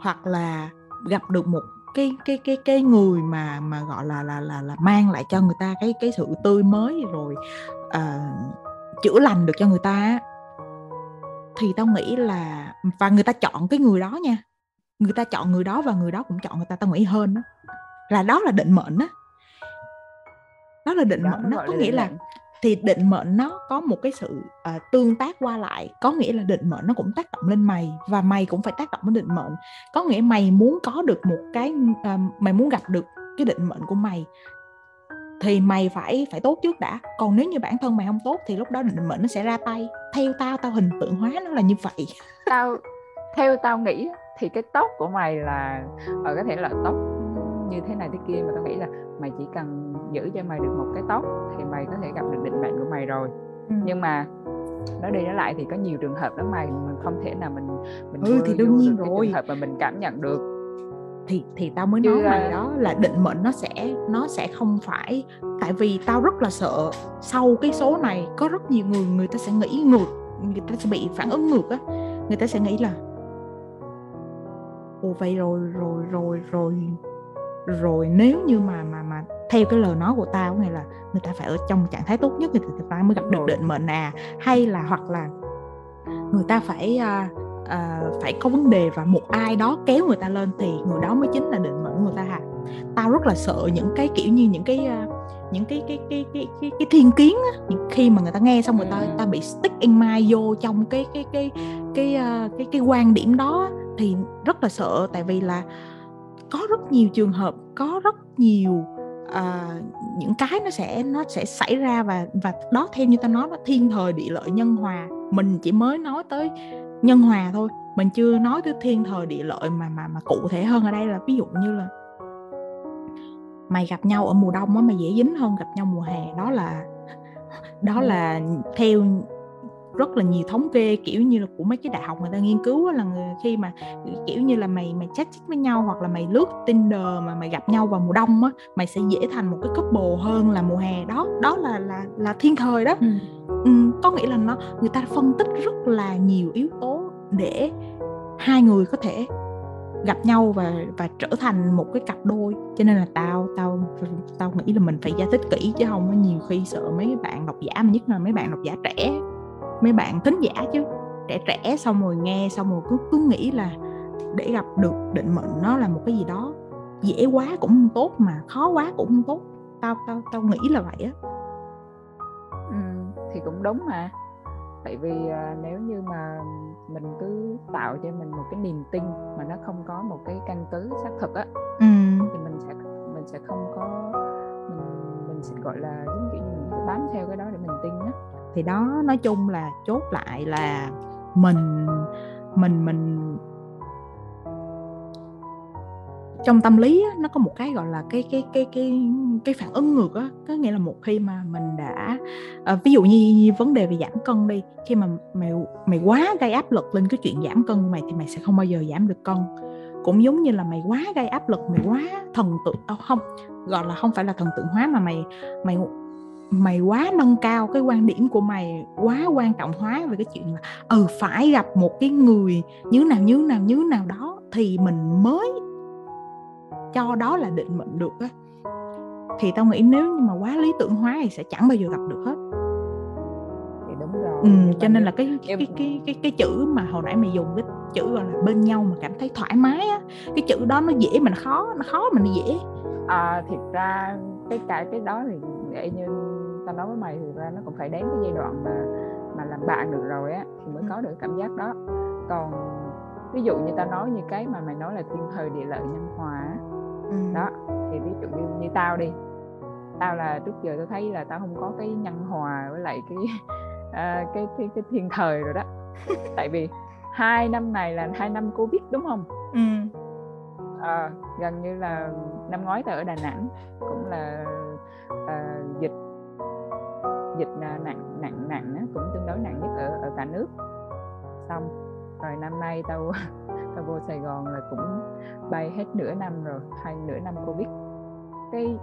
hoặc là gặp được một cái cái cái cái người mà mà gọi là là là là mang lại cho người ta cái cái sự tươi mới rồi uh, chữa lành được cho người ta thì tao nghĩ là và người ta chọn cái người đó nha người ta chọn người đó và người đó cũng chọn người ta tao nghĩ hơn đó là đó là định mệnh á đó là định đó mệnh nó có nghĩa là thì định mệnh nó có một cái sự uh, tương tác qua lại. Có nghĩa là định mệnh nó cũng tác động lên mày và mày cũng phải tác động lên định mệnh. Có nghĩa mày muốn có được một cái uh, mày muốn gặp được cái định mệnh của mày thì mày phải phải tốt trước đã. Còn nếu như bản thân mày không tốt thì lúc đó định mệnh nó sẽ ra tay. Theo tao tao hình tượng hóa nó là như vậy. Tao theo tao nghĩ thì cái tốt của mày là ở có thể là tốt như thế này thế kia mà tao nghĩ là mày chỉ cần giữ cho mày được một cái tóc thì mày có thể gặp được định mệnh của mày rồi. Ừ. nhưng mà nó đi nó lại thì có nhiều trường hợp lắm mày mình không thể nào mình mình ừ, thì đương nhiên rồi trường hợp mà mình cảm nhận được. Thì thì tao mới Chứ nói mày đó là định mệnh nó sẽ nó sẽ không phải tại vì tao rất là sợ sau cái số này có rất nhiều người người ta sẽ nghĩ ngược người ta sẽ bị phản ứng ngược á. Người ta sẽ nghĩ là ồ vậy rồi rồi rồi rồi rồi nếu như mà mà mà theo cái lời nói của tao nghĩa là người ta phải ở trong trạng thái tốt nhất thì người ta mới gặp được định mệnh à. Hay là hoặc là người ta phải uh, uh, phải có vấn đề và một ai đó kéo người ta lên thì người đó mới chính là định mệnh người ta hả tao rất là sợ những cái kiểu như những cái uh, những cái cái cái cái cái, cái thiên kiến á. Những khi mà người ta nghe xong người ta ta bị stick in mind vô trong cái cái cái cái cái cái, cái quan điểm đó thì rất là sợ. Tại vì là có rất nhiều trường hợp có rất nhiều uh, những cái nó sẽ nó sẽ xảy ra và và đó theo như ta nói nó thiên thời địa lợi nhân hòa. Mình chỉ mới nói tới nhân hòa thôi mình chưa nói tới thiên thời địa lợi mà mà mà cụ thể hơn ở đây là ví dụ như là mày gặp nhau ở mùa đông á mày dễ dính hơn gặp nhau mùa hè đó là đó là theo rất là nhiều thống kê kiểu như là của mấy cái đại học người ta nghiên cứu là người, khi mà kiểu như là mày mày chat chít với nhau hoặc là mày lướt Tinder mà mày gặp nhau vào mùa đông á mày sẽ dễ thành một cái couple hơn là mùa hè. Đó đó là là là thiên thời đó. Ừ. Ừ, có nghĩa là nó người ta phân tích rất là nhiều yếu tố để hai người có thể gặp nhau và và trở thành một cái cặp đôi. Cho nên là tao tao tao nghĩ là mình phải giải thích kỹ chứ không có nhiều khi sợ mấy bạn độc giả mà nhất là mấy bạn độc giả trẻ mấy bạn thính giả chứ. Trẻ trẻ xong rồi nghe xong rồi cứ cứ nghĩ là để gặp được định mệnh nó là một cái gì đó dễ quá cũng không tốt mà khó quá cũng không tốt. Tao tao tao nghĩ là vậy á. Ừ, thì cũng đúng mà. Tại vì à, nếu như mà mình cứ tạo cho mình một cái niềm tin mà nó không có một cái căn cứ xác thực á ừ. thì mình sẽ mình sẽ không có mình mình sẽ gọi là giống kiểu như mình sẽ bám theo cái đó để mình tin á thì đó nói chung là chốt lại là mình mình mình trong tâm lý á, nó có một cái gọi là cái cái cái cái cái phản ứng ngược á. Có nghĩa là một khi mà mình đã à, ví dụ như, như vấn đề về giảm cân đi khi mà mày mày quá gây áp lực lên cái chuyện giảm cân của mày thì mày sẽ không bao giờ giảm được cân. Cũng giống như là mày quá gây áp lực mày quá thần tượng à, không gọi là không phải là thần tượng hóa mà mày mày mày quá nâng cao cái quan điểm của mày quá quan trọng hóa về cái chuyện là ừ phải gặp một cái người như nào như nào như nào đó thì mình mới cho đó là định mệnh được á. Thì tao nghĩ nếu như mà quá lý tưởng hóa thì sẽ chẳng bao giờ gặp được hết. Thì đúng rồi ừ, cho nên là cái cái, cái cái cái cái chữ mà hồi nãy mày dùng cái chữ gọi là bên nhau mà cảm thấy thoải mái á cái chữ đó nó dễ mà nó khó nó khó mà nó dễ. À, thiệt ra cái cái cái đó thì để như tao nói với mày thì ra nó cũng phải đến cái giai đoạn mà mà làm bạn được rồi á thì mới có được cảm giác đó còn ví dụ như tao nói như cái mà mày nói là thiên thời địa lợi nhân hòa ừ. đó thì ví dụ như như tao đi tao là trước giờ tao thấy là tao không có cái nhân hòa với lại cái à, cái, cái cái thiên thời rồi đó tại vì hai năm này là hai năm covid đúng không ừ. à, gần như là năm ngoái tao ở đà nẵng cũng là à, dịch dịch nặng nặng nặng cũng tương đối nặng nhất ở ở cả nước. Xong rồi năm nay tao tao vô Sài Gòn là cũng bay hết nửa năm rồi hay nửa năm Covid. Cái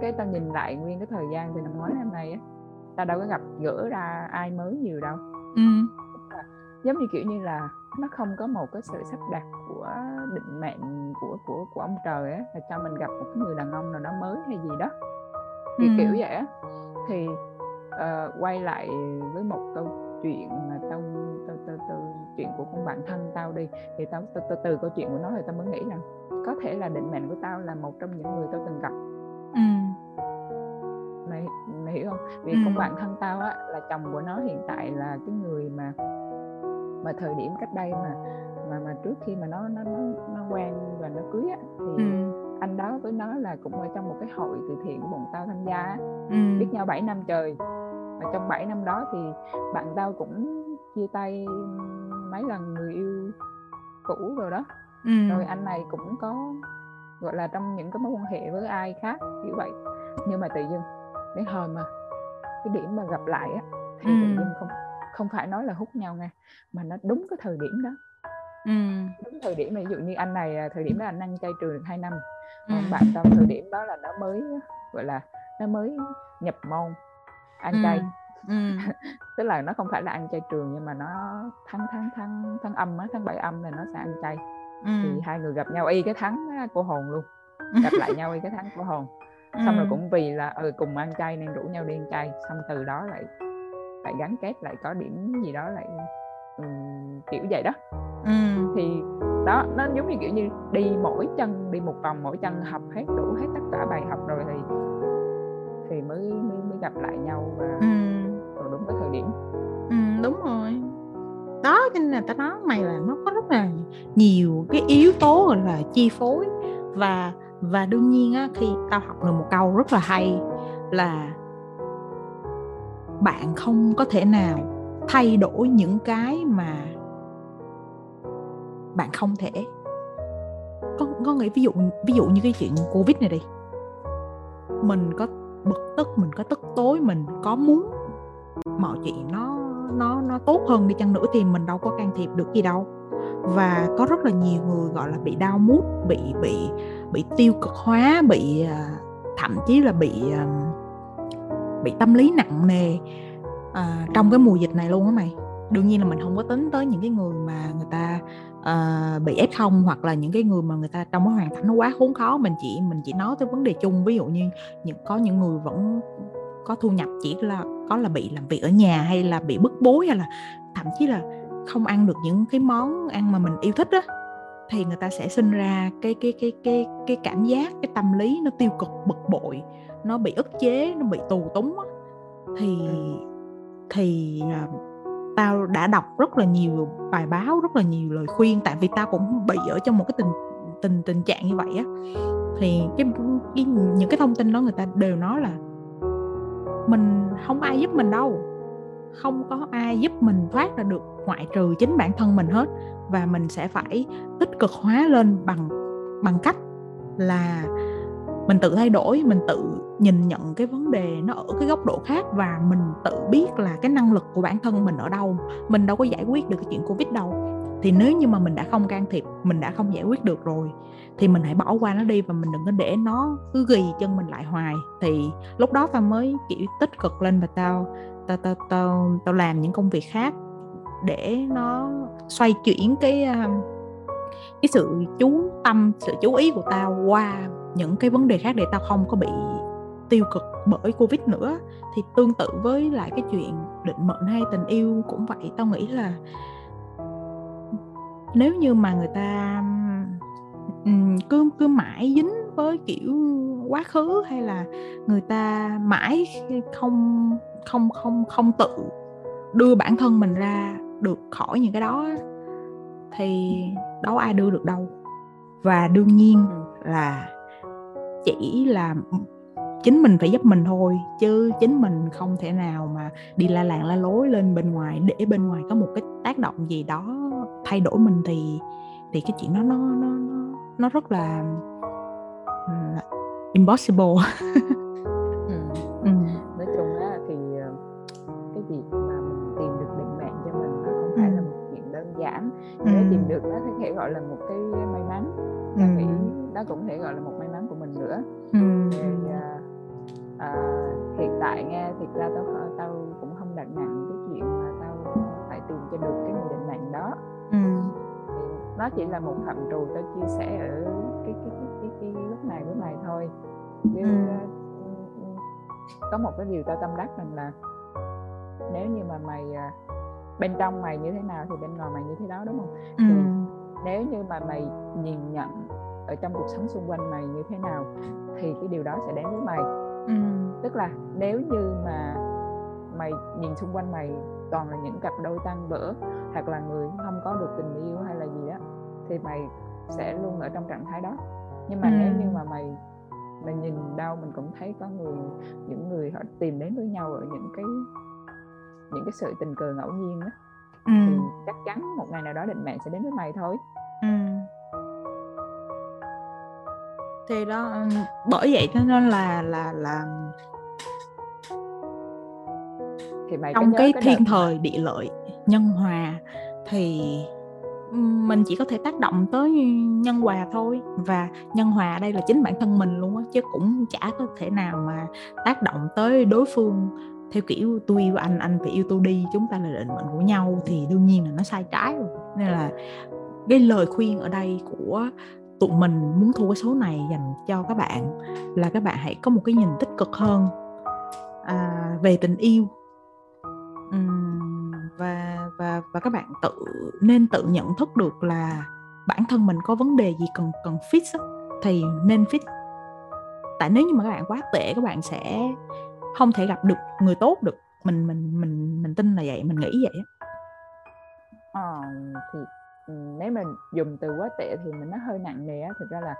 cái tao nhìn lại nguyên cái thời gian từ năm ngoái năm nay á tao đâu có gặp gỡ ra ai mới nhiều đâu. Ừ. giống như kiểu như là nó không có một cái sự sắp đặt của định mệnh của của của ông trời á là cho mình gặp một cái người đàn ông nào đó mới hay gì đó. Thì ừ. kiểu vậy á. Thì uh, quay lại với một câu chuyện mà tao tao tao, tao chuyện của con bạn thân tao đi thì tao, tao, tao từ câu chuyện của nó thì tao mới nghĩ rằng có thể là định mệnh của tao là một trong những người tao từng gặp ừ. mày mày hiểu không vì ừ. con bạn thân tao á là chồng của nó hiện tại là cái người mà mà thời điểm cách đây mà mà mà trước khi mà nó nó nó nó quen và nó cưới á thì ừ. Anh đó với nó là cũng ở trong một cái hội từ thiện của bọn tao tham gia ừ. biết nhau 7 năm trời và trong 7 năm đó thì bạn tao cũng chia tay mấy lần người yêu cũ rồi đó ừ. rồi anh này cũng có gọi là trong những cái mối quan hệ với ai khác kiểu vậy nhưng mà tự dưng đến hồi mà cái điểm mà gặp lại á thì ừ. tự dưng không không phải nói là hút nhau nha mà nó đúng cái thời điểm đó ừ. đúng thời điểm ví dụ như anh này thời điểm đó anh ăn chay trường được 2 năm ừ. bạn tao thời điểm đó là nó mới gọi là nó mới nhập môn ăn chay ừ. tức là nó không phải là ăn chay trường nhưng mà nó tháng tháng tháng tháng âm á tháng bảy âm là nó sẽ ăn chay ừ. thì hai người gặp nhau y cái tháng của hồn luôn gặp lại nhau y cái tháng của hồn xong ừ. rồi cũng vì là ừ cùng ăn chay nên rủ nhau đi ăn chay xong từ đó lại lại gắn kết lại có điểm gì đó lại um, kiểu vậy đó ừ. thì đó nó giống như kiểu như đi mỗi chân đi một vòng mỗi chân học hết đủ hết tất cả bài học rồi thì thì mới mới, mới gặp lại nhau và ừ. rồi đúng cái thời điểm ừ, đúng rồi đó cho nên là ta nói mày là nó có rất là nhiều cái yếu tố gọi là chi phối và và đương nhiên á khi tao học được một câu rất là hay là bạn không có thể nào thay đổi những cái mà bạn không thể. Có có nghĩ ví dụ ví dụ như cái chuyện covid này đi. Mình có bực tức mình có tức tối mình có muốn mọi chuyện nó nó nó tốt hơn đi chăng nữa thì mình đâu có can thiệp được gì đâu. Và có rất là nhiều người gọi là bị đau mút bị bị bị tiêu cực hóa bị à, thậm chí là bị à, bị tâm lý nặng nề à, trong cái mùa dịch này luôn á mày đương nhiên là mình không có tính tới những cái người mà người ta uh, bị f không hoặc là những cái người mà người ta trong cái hoàn cảnh nó quá khốn khó. Mình chỉ mình chỉ nói tới vấn đề chung. Ví dụ như những có những người vẫn có thu nhập chỉ là có là bị làm việc ở nhà hay là bị bức bối hay là thậm chí là không ăn được những cái món ăn mà mình yêu thích á thì người ta sẽ sinh ra cái cái cái cái cái cảm giác cái tâm lý nó tiêu cực bực bội nó bị ức chế nó bị tù túng á. Thì thì uh, tao đã đọc rất là nhiều bài báo rất là nhiều lời khuyên tại vì tao cũng bị ở trong một cái tình tình tình trạng như vậy á. Thì cái, cái những cái thông tin đó người ta đều nói là mình không ai giúp mình đâu không có ai giúp mình thoát ra được ngoại trừ chính bản thân mình hết. Và mình sẽ phải tích cực hóa lên bằng bằng cách là mình tự thay đổi, mình tự nhìn nhận cái vấn đề nó ở cái góc độ khác và mình tự biết là cái năng lực của bản thân mình ở đâu, mình đâu có giải quyết được cái chuyện covid đâu. Thì nếu như mà mình đã không can thiệp, mình đã không giải quyết được rồi, thì mình hãy bỏ qua nó đi và mình đừng có để nó cứ ghi chân mình lại hoài. Thì lúc đó tao mới kiểu tích cực lên và tao tao tao tao tao làm những công việc khác để nó xoay chuyển cái à, cái sự chú tâm, sự chú ý của tao qua những cái vấn đề khác để tao không có bị tiêu cực bởi covid nữa. Thì tương tự với lại cái chuyện định mệnh hay tình yêu cũng vậy, tao nghĩ là nếu như mà người ta cứ cứ mãi dính với kiểu quá khứ hay là người ta mãi không không không không tự đưa bản thân mình ra được khỏi những cái đó thì đâu ai đưa được đâu. Và đương nhiên là chỉ là chính mình phải giúp mình thôi chứ chính mình không thể nào mà đi la làng la lối lên bên ngoài để bên ngoài có một cái tác động gì đó thay đổi mình thì thì cái chuyện đó nó nó nó, nó rất là uh, impossible ừ. Ừ. nói chung á thì ờ, cái việc mà mình tìm được định mệnh cho mình nó không phải ừ. là một chuyện đơn giản ừ. nếu tìm được nó có thể gọi là một cái may mắn ừ. nghĩ nó cũng thể gọi là một mình nữa ừ. thì uh, à, hiện tại nghe thiệt ra tao tao cũng không đặt nặng cái chuyện mà tao phải tìm cho được cái người định mệnh đó ừ. nó chỉ là một phạm trù tao chia sẻ ở cái cái cái cái, cái, lúc này với mày thôi chứ ừ. có một cái điều tao tâm đắc rằng là nếu như mà mày bên trong mày như thế nào thì bên ngoài mày như thế đó đúng không ừ. thì nếu như mà mày nhìn nhận ở trong cuộc sống xung quanh mày như thế nào thì cái điều đó sẽ đến với mày ừ. tức là nếu như mà mày nhìn xung quanh mày toàn là những cặp đôi tăng vỡ hoặc là người không có được tình yêu hay là gì đó thì mày sẽ luôn ở trong trạng thái đó nhưng mà ừ. nếu như mà mày mày nhìn đâu mình cũng thấy có người những người họ tìm đến với nhau ở những cái những cái sự tình cờ ngẫu nhiên đó ừ. thì chắc chắn một ngày nào đó định mệnh sẽ đến với mày thôi ừ thì đó bởi vậy cho nên là là là thì mày trong cái, cái thiên thời địa lợi nhân hòa thì mình chỉ có thể tác động tới nhân hòa thôi. Và nhân hòa đây là chính bản thân mình luôn á chứ cũng chả có thể nào mà tác động tới đối phương theo kiểu tôi yêu anh anh phải yêu tôi đi chúng ta là định mệnh của nhau thì đương nhiên là nó sai trái rồi. Nên là cái lời khuyên ở đây của tụi mình muốn thu cái số này dành cho các bạn là các bạn hãy có một cái nhìn tích cực hơn à, về tình yêu. Uhm, và và và các bạn tự nên tự nhận thức được là bản thân mình có vấn đề gì cần cần fix đó, thì nên fix. Tại nếu như mà các bạn quá tệ các bạn sẽ không thể gặp được người tốt được. Mình mình mình mình tin là vậy mình nghĩ vậy ờ, thì nếu mình dùng từ quá tệ thì mình nó hơi nặng nề á thực ra là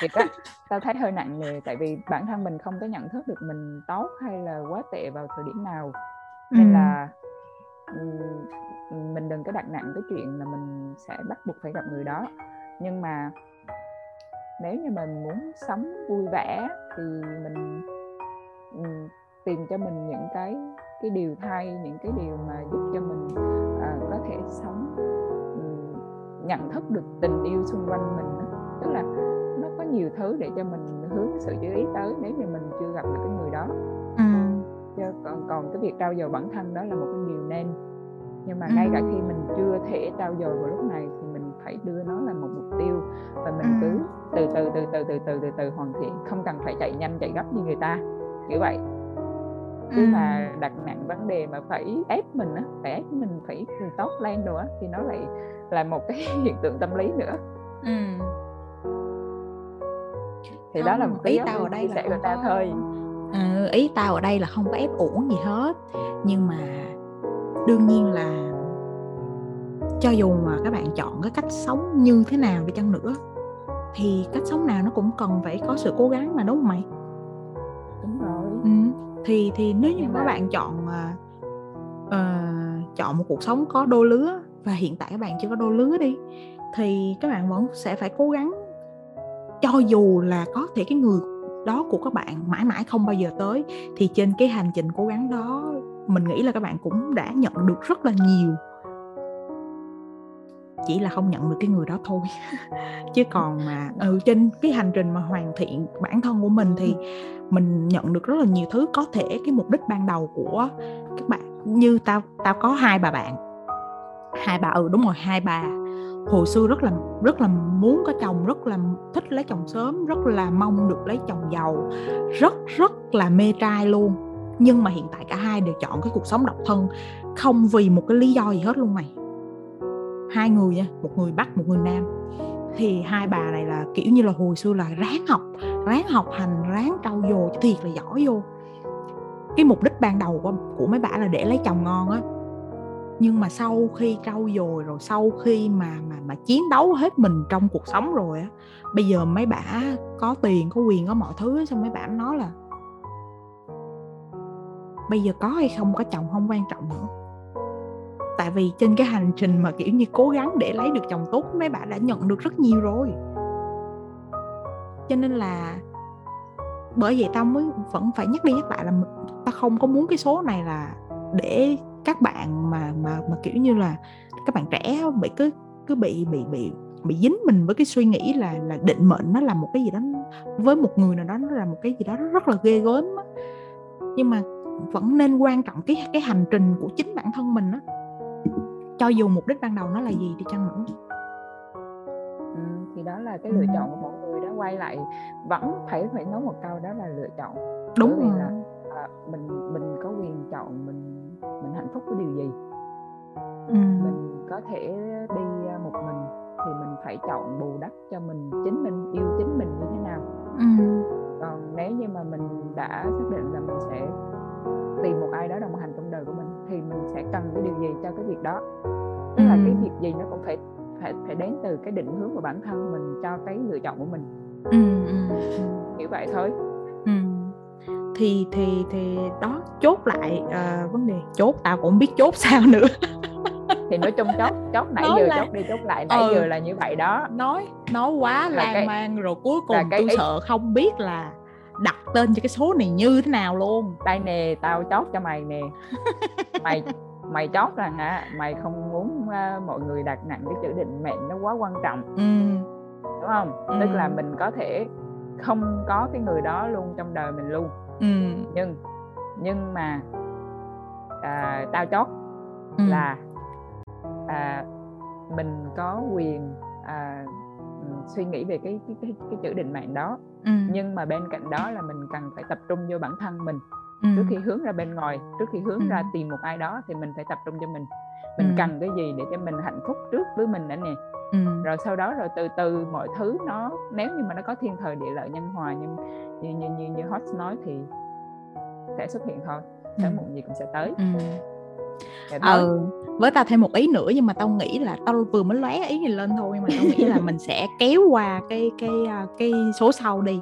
thì á tao thấy hơi nặng nề tại vì bản thân mình không có nhận thức được mình tốt hay là quá tệ vào thời điểm nào nên ừ. là mình đừng có đặt nặng cái chuyện là mình sẽ bắt buộc phải gặp người đó nhưng mà nếu như mình muốn sống vui vẻ thì mình tìm cho mình những cái cái điều thay những cái điều mà giúp cho mình thể sống nhận thức được tình yêu xung quanh mình đó. tức là nó có nhiều thứ để cho mình hướng sự chú ý tới nếu như mình chưa gặp được cái người đó ừ. chứ còn còn cái việc trao dồi bản thân đó là một cái điều nên nhưng mà ừ. ngay cả khi mình chưa thể trao dồi vào lúc này thì mình phải đưa nó là một mục tiêu và mình ừ. cứ từ từ từ từ từ từ từ từ hoàn thiện không cần phải chạy nhanh chạy gấp như người ta kiểu vậy chứ mà đặt nặng vấn đề mà phải ép mình á phải ép mình phải tốt lên đồ á thì nó lại là một cái hiện tượng tâm lý nữa. Ừ. thì không, đó là một ý tao ở đây là của tao có... thôi. ừ, ý tao ở đây là không có ép uổng gì hết. Nhưng mà đương nhiên là cho dù mà các bạn chọn cái cách sống như thế nào đi chăng nữa thì cách sống nào nó cũng cần phải có sự cố gắng mà đúng không mày? Đúng rồi. Ừ thì thì nếu như các bạn chọn uh, chọn một cuộc sống có đôi lứa và hiện tại các bạn chưa có đôi lứa đi thì các bạn vẫn sẽ phải cố gắng cho dù là có thể cái người đó của các bạn mãi mãi không bao giờ tới thì trên cái hành trình cố gắng đó mình nghĩ là các bạn cũng đã nhận được rất là nhiều chỉ là không nhận được cái người đó thôi. Chứ còn mà ừ, trên cái hành trình mà hoàn thiện bản thân của mình thì mình nhận được rất là nhiều thứ. Có thể cái mục đích ban đầu của các bạn như tao tao có hai bà bạn. Hai bà ừ đúng rồi hai bà. Hồi xưa rất là rất là muốn có chồng rất là thích lấy chồng sớm rất là mong được lấy chồng giàu rất rất là mê trai luôn. Nhưng mà hiện tại cả hai đều chọn cái cuộc sống độc thân không vì một cái lý do gì hết luôn mày hai người nha một người bắc một người nam. Thì hai bà này là kiểu như là hồi xưa là ráng học ráng học hành ráng trau dồi thiệt là giỏi vô. Cái mục đích ban đầu của, của mấy bà là để lấy chồng ngon á. Nhưng mà sau khi trau dồi rồi sau khi mà mà mà chiến đấu hết mình trong cuộc sống rồi á bây giờ mấy bà có tiền có quyền có mọi thứ xong mấy bà nói là bây giờ có hay không có chồng không quan trọng nữa tại vì trên cái hành trình mà, kiểu như, cố gắng để lấy được chồng tốt, mấy bạn đã nhận được rất nhiều rồi. Cho nên là bởi vậy tao mới vẫn phải nhắc đi nhắc lại là tao không có muốn cái số này là để các bạn mà mà mà, kiểu như là, các bạn trẻ bị cứ cứ bị bị bị bị dính mình với cái suy nghĩ là là định mệnh nó là một cái gì đó, với một người nào đó nó là một cái gì đó rất là ghê gớm nhưng mà vẫn nên quan trọng cái cái hành trình của chính bản thân mình á cho dù mục đích ban đầu nó là gì đi chăng nữa ừ, thì đó là cái lựa chọn của mọi người đó quay lại vẫn phải phải nói một câu đó là lựa chọn đúng Bởi rồi. là à, mình mình có quyền chọn mình mình hạnh phúc với điều gì ừ. mình có thể đi à, một mình thì mình phải chọn bù đắp cho mình chính mình yêu chính mình như thế nào ừ. còn nếu như mà mình đã xác định là mình sẽ tìm một ai đó đồng hành trong đời của mình thì mình sẽ cần cái điều gì cho cái việc đó tức là cái việc gì nó cũng phải phải phải đến từ cái định hướng của bản thân mình cho cái lựa chọn của mình ừ, ừ. kiểu vậy thôi ừ. thì thì thì đó chốt lại uh, vấn đề chốt tao cũng biết chốt sao nữa thì nói chung chốt chốt nãy nói giờ là... chốt đi chốt lại nãy ừ. giờ là như vậy đó nói nói quá là lan cái... man rồi cuối cùng tôi ý... sợ không biết là đặt tên cho cái số này như thế nào luôn đây nè tao chốt cho mày nè mày mày chốt rằng hả mày không muốn uh, mọi người đặt nặng cái chữ định mệnh nó quá quan trọng ừ. đúng không ừ. tức là mình có thể không có cái người đó luôn trong đời mình luôn ừ. nhưng nhưng mà à, tao chốt ừ. là à, mình có quyền à, suy nghĩ về cái cái cái, cái chữ định mạng đó ừ. nhưng mà bên cạnh đó là mình cần phải tập trung vô bản thân mình ừ. trước khi hướng ra bên ngoài trước khi hướng ừ. ra tìm một ai đó thì mình phải tập trung cho mình mình ừ. cần cái gì để cho mình hạnh phúc trước với mình đã nè ừ. rồi sau đó rồi từ từ mọi thứ nó nếu như mà nó có thiên thời địa lợi nhân hòa như như như như, như hot nói thì sẽ xuất hiện thôi sớm ừ. muộn gì cũng sẽ tới ừ. Ừ với tao thêm một ý nữa nhưng mà tao nghĩ là tao vừa mới lóe ý này lên thôi nhưng mà tao nghĩ là mình sẽ kéo qua cái cái à, cái số sau đi.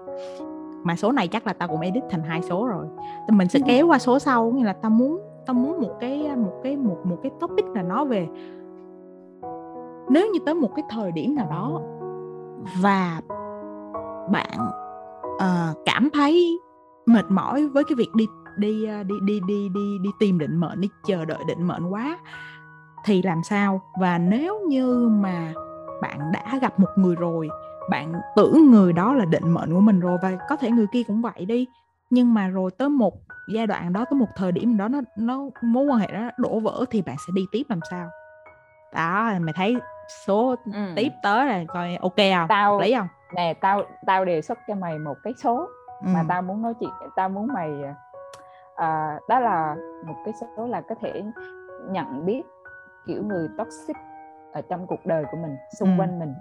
Mà số này chắc là tao cũng edit thành hai số rồi. Thì mình sẽ kéo qua số sau như là tao muốn tao muốn một cái một cái một một cái topic là nói về nếu như tới một cái thời điểm nào đó và bạn uh, cảm thấy mệt mỏi với cái việc đi đi đi đi đi đi đi tìm định mệnh đi chờ đợi định mệnh quá thì làm sao và nếu như mà bạn đã gặp một người rồi bạn tưởng người đó là định mệnh của mình rồi và có thể người kia cũng vậy đi nhưng mà rồi tới một giai đoạn đó tới một thời điểm đó nó nó mối quan hệ đó đổ vỡ thì bạn sẽ đi tiếp làm sao đó mày thấy số ừ. tiếp tới là coi ok không tao lấy không nè tao tao đề xuất cho mày một cái số ừ. mà tao muốn nói chuyện tao muốn mày à, đó là một cái số là có thể nhận biết kiểu người toxic ở trong cuộc đời của mình xung ừ. quanh mình.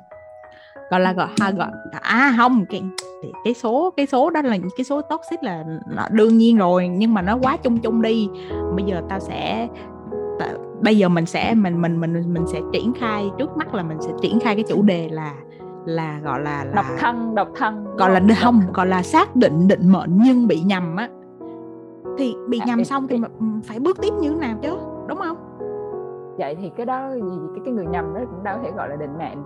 Gọi là gọi ha gọi à không cái cái số cái số đó là cái số toxic là, là đương nhiên rồi nhưng mà nó quá chung chung đi. Bây giờ tao sẽ bây giờ mình sẽ mình mình mình mình sẽ triển khai trước mắt là mình sẽ triển khai cái chủ đề là là gọi là, là độc thân độc thân gọi là không gọi là xác định định mệnh nhưng bị nhầm á thì bị à, nhầm xong thì phải bước tiếp như thế nào chứ đúng không? Vậy thì cái đó gì cái cái người nhầm đó cũng đâu thể gọi là định mệnh.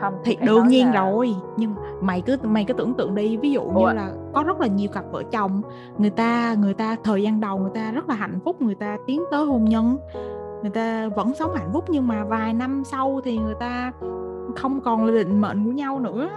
Không thì đương nhiên là... rồi nhưng mày cứ mày cứ tưởng tượng đi ví dụ Ủa? như là có rất là nhiều cặp vợ chồng người ta người ta thời gian đầu người ta rất là hạnh phúc người ta tiến tới hôn nhân người ta vẫn sống hạnh phúc nhưng mà vài năm sau thì người ta không còn là định mệnh của nhau nữa.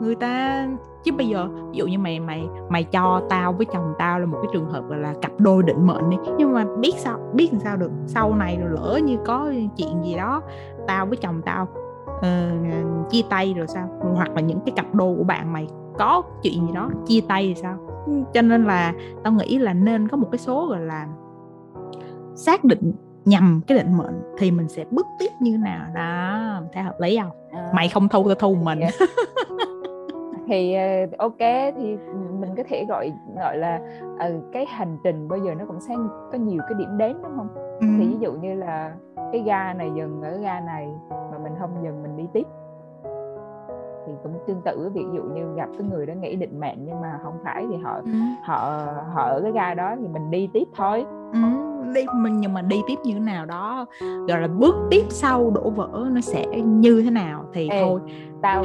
Người ta chứ bây giờ ví dụ như mày mày mày cho tao với chồng tao là một cái trường hợp gọi là cặp đôi định mệnh đi. Nhưng mà biết sao biết làm sao được. Sau này rồi lỡ như có chuyện gì đó tao với chồng tao uh, chia tay rồi sao? Hoặc là những cái cặp đôi của bạn mày có chuyện gì đó chia tay thì sao? Cho nên là tao nghĩ là nên có một cái số gọi là xác định nhằm cái định mệnh thì mình sẽ bước tiếp như nào. Đó thấy hợp lý không? À, mày không thu tao thu mình. Yeah. thì uh, ok thì mình có thể gọi gọi là uh, cái hành trình bây giờ nó cũng sẽ có nhiều cái điểm đến đúng không? Ừ. thì ví dụ như là cái ga này dừng ở ga này mà mình không dừng mình đi tiếp. Thì cũng tương tự với việc ví dụ như gặp cái người đó nghĩ định mệnh nhưng mà không phải thì họ ừ. họ họ ở cái ga đó thì mình đi tiếp thôi. Ừ, đi mình nhưng mà đi tiếp như thế nào đó gọi là bước tiếp sau đổ vỡ nó sẽ như thế nào thì Ê, thôi. tao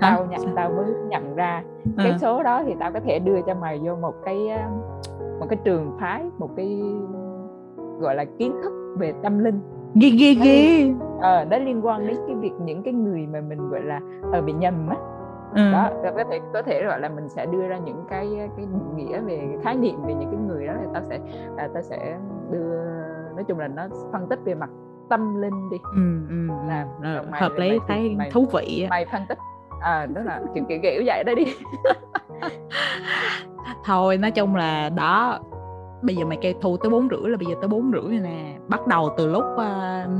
tao nhận tao mới nhận ra. À. cái số đó thì tao có thể đưa cho mày vô một cái một cái trường phái một cái gọi là kiến thức về tâm linh. Ghê ghê ghê. ờ đó liên quan đến cái việc những cái người mà mình gọi là ở ờ, bị nhầm á. Ừ. đó có thể có thể gọi là mình sẽ đưa ra những cái cái nghĩa về khái niệm về những cái người đó thì tao sẽ là tao sẽ đưa nói chung là nó phân tích về mặt tâm linh đi. Ừ, ừ, là ừ. hợp lý thấy mày, thú vị mày phân tích à đó là kiểu kiểu kiểu vậy đó đi. Thôi nói chung là đó bây giờ mày kêu thu tới bốn rưỡi là bây giờ tới bốn rưỡi nè. Bắt đầu từ lúc uh,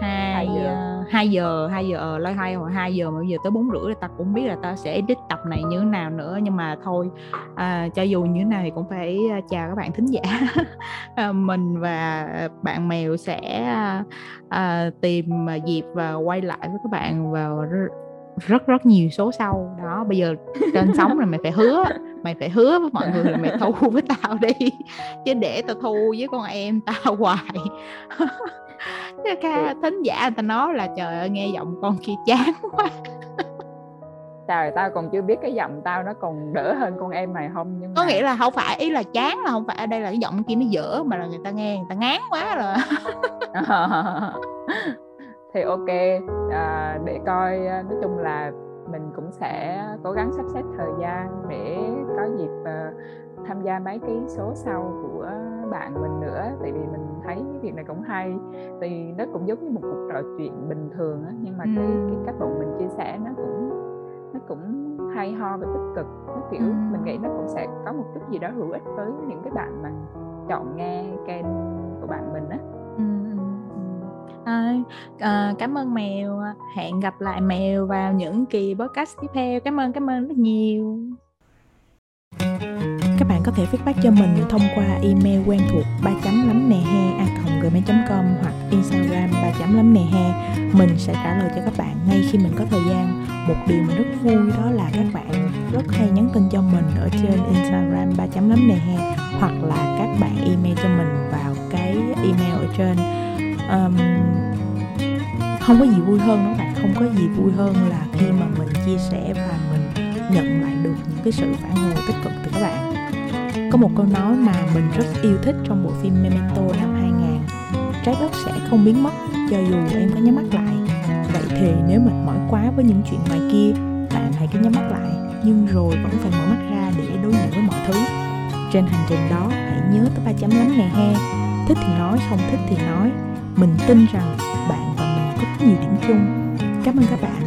2 giờ. hai giờ hai giờ ờ, lôi hai hoặc hai giờ mà bây giờ tới bốn rưỡi ta cũng biết là ta sẽ edit tập này như thế nào nữa. Nhưng mà thôi à, cho dù như thế nào thì cũng phải chào các bạn thính giả. À, mình và bạn mèo sẽ à, tìm dịp và quay lại với các bạn vào rất rất nhiều số sau. Đó bây giờ trên sóng là mày phải hứa mày phải hứa với mọi người là mày thu với tao đi. Chứ để tao thu với con em tao hoài. Cái ca thính giả người ta nói là trời ơi nghe giọng con kia chán quá. Trời tao còn chưa biết cái giọng tao nó còn đỡ hơn con em mày không nhưng có mà... nghĩa là không phải ý là chán là không phải. Ở đây là cái giọng kia nó dở mà là người ta nghe người ta ngán quá rồi thì ok à, để coi à, nói chung là mình cũng sẽ cố gắng sắp xếp thời gian để có dịp uh, tham gia mấy cái số sau của bạn mình nữa tại vì mình thấy cái việc này cũng hay thì nó cũng giống như một cuộc trò chuyện bình thường á nhưng mà ừ. cái cái cách bọn mình chia sẻ nó cũng nó cũng hay ho và tích cực nó kiểu ừ. mình nghĩ nó cũng sẽ có một chút gì đó hữu ích với những cái bạn mà chọn nghe kênh của bạn mình á. À, à, cảm ơn mèo. Hẹn gặp lại mèo vào những kỳ podcast tiếp theo. Cảm ơn cảm ơn rất nhiều. Các bạn có thể feedback cho mình thông qua email quen thuộc ba chấm lắm nè he a gmail com hoặc instagram ba chấm lắm nè he. Mình sẽ trả lời cho các bạn ngay khi mình có thời gian. Một điều mà rất vui đó là các bạn rất hay nhắn tin cho mình ở trên instagram ba chấm lắm nè he hoặc là các bạn email cho mình vào cái email ở trên um, không có gì vui hơn đó bạn? Không có gì vui hơn là khi mà mình chia sẻ và mình nhận lại được những cái sự phản hồi tích cực từ các bạn. Có một câu nói mà mình rất yêu thích trong bộ phim Memento năm 2000 Trái đất sẽ không biến mất cho dù em có nhắm mắt lại. Vậy thì nếu mệt mỏi quá với những chuyện ngoài kia Bạn hãy cứ nhắm mắt lại Nhưng rồi vẫn phải mở mắt ra để đối diện với mọi thứ. Trên hành trình đó hãy nhớ tới ba chấm lắm này he. Thích thì nói, không thích thì nói. Mình tin rằng bạn và mình có nhiều điểm chung. Cảm ơn các bạn.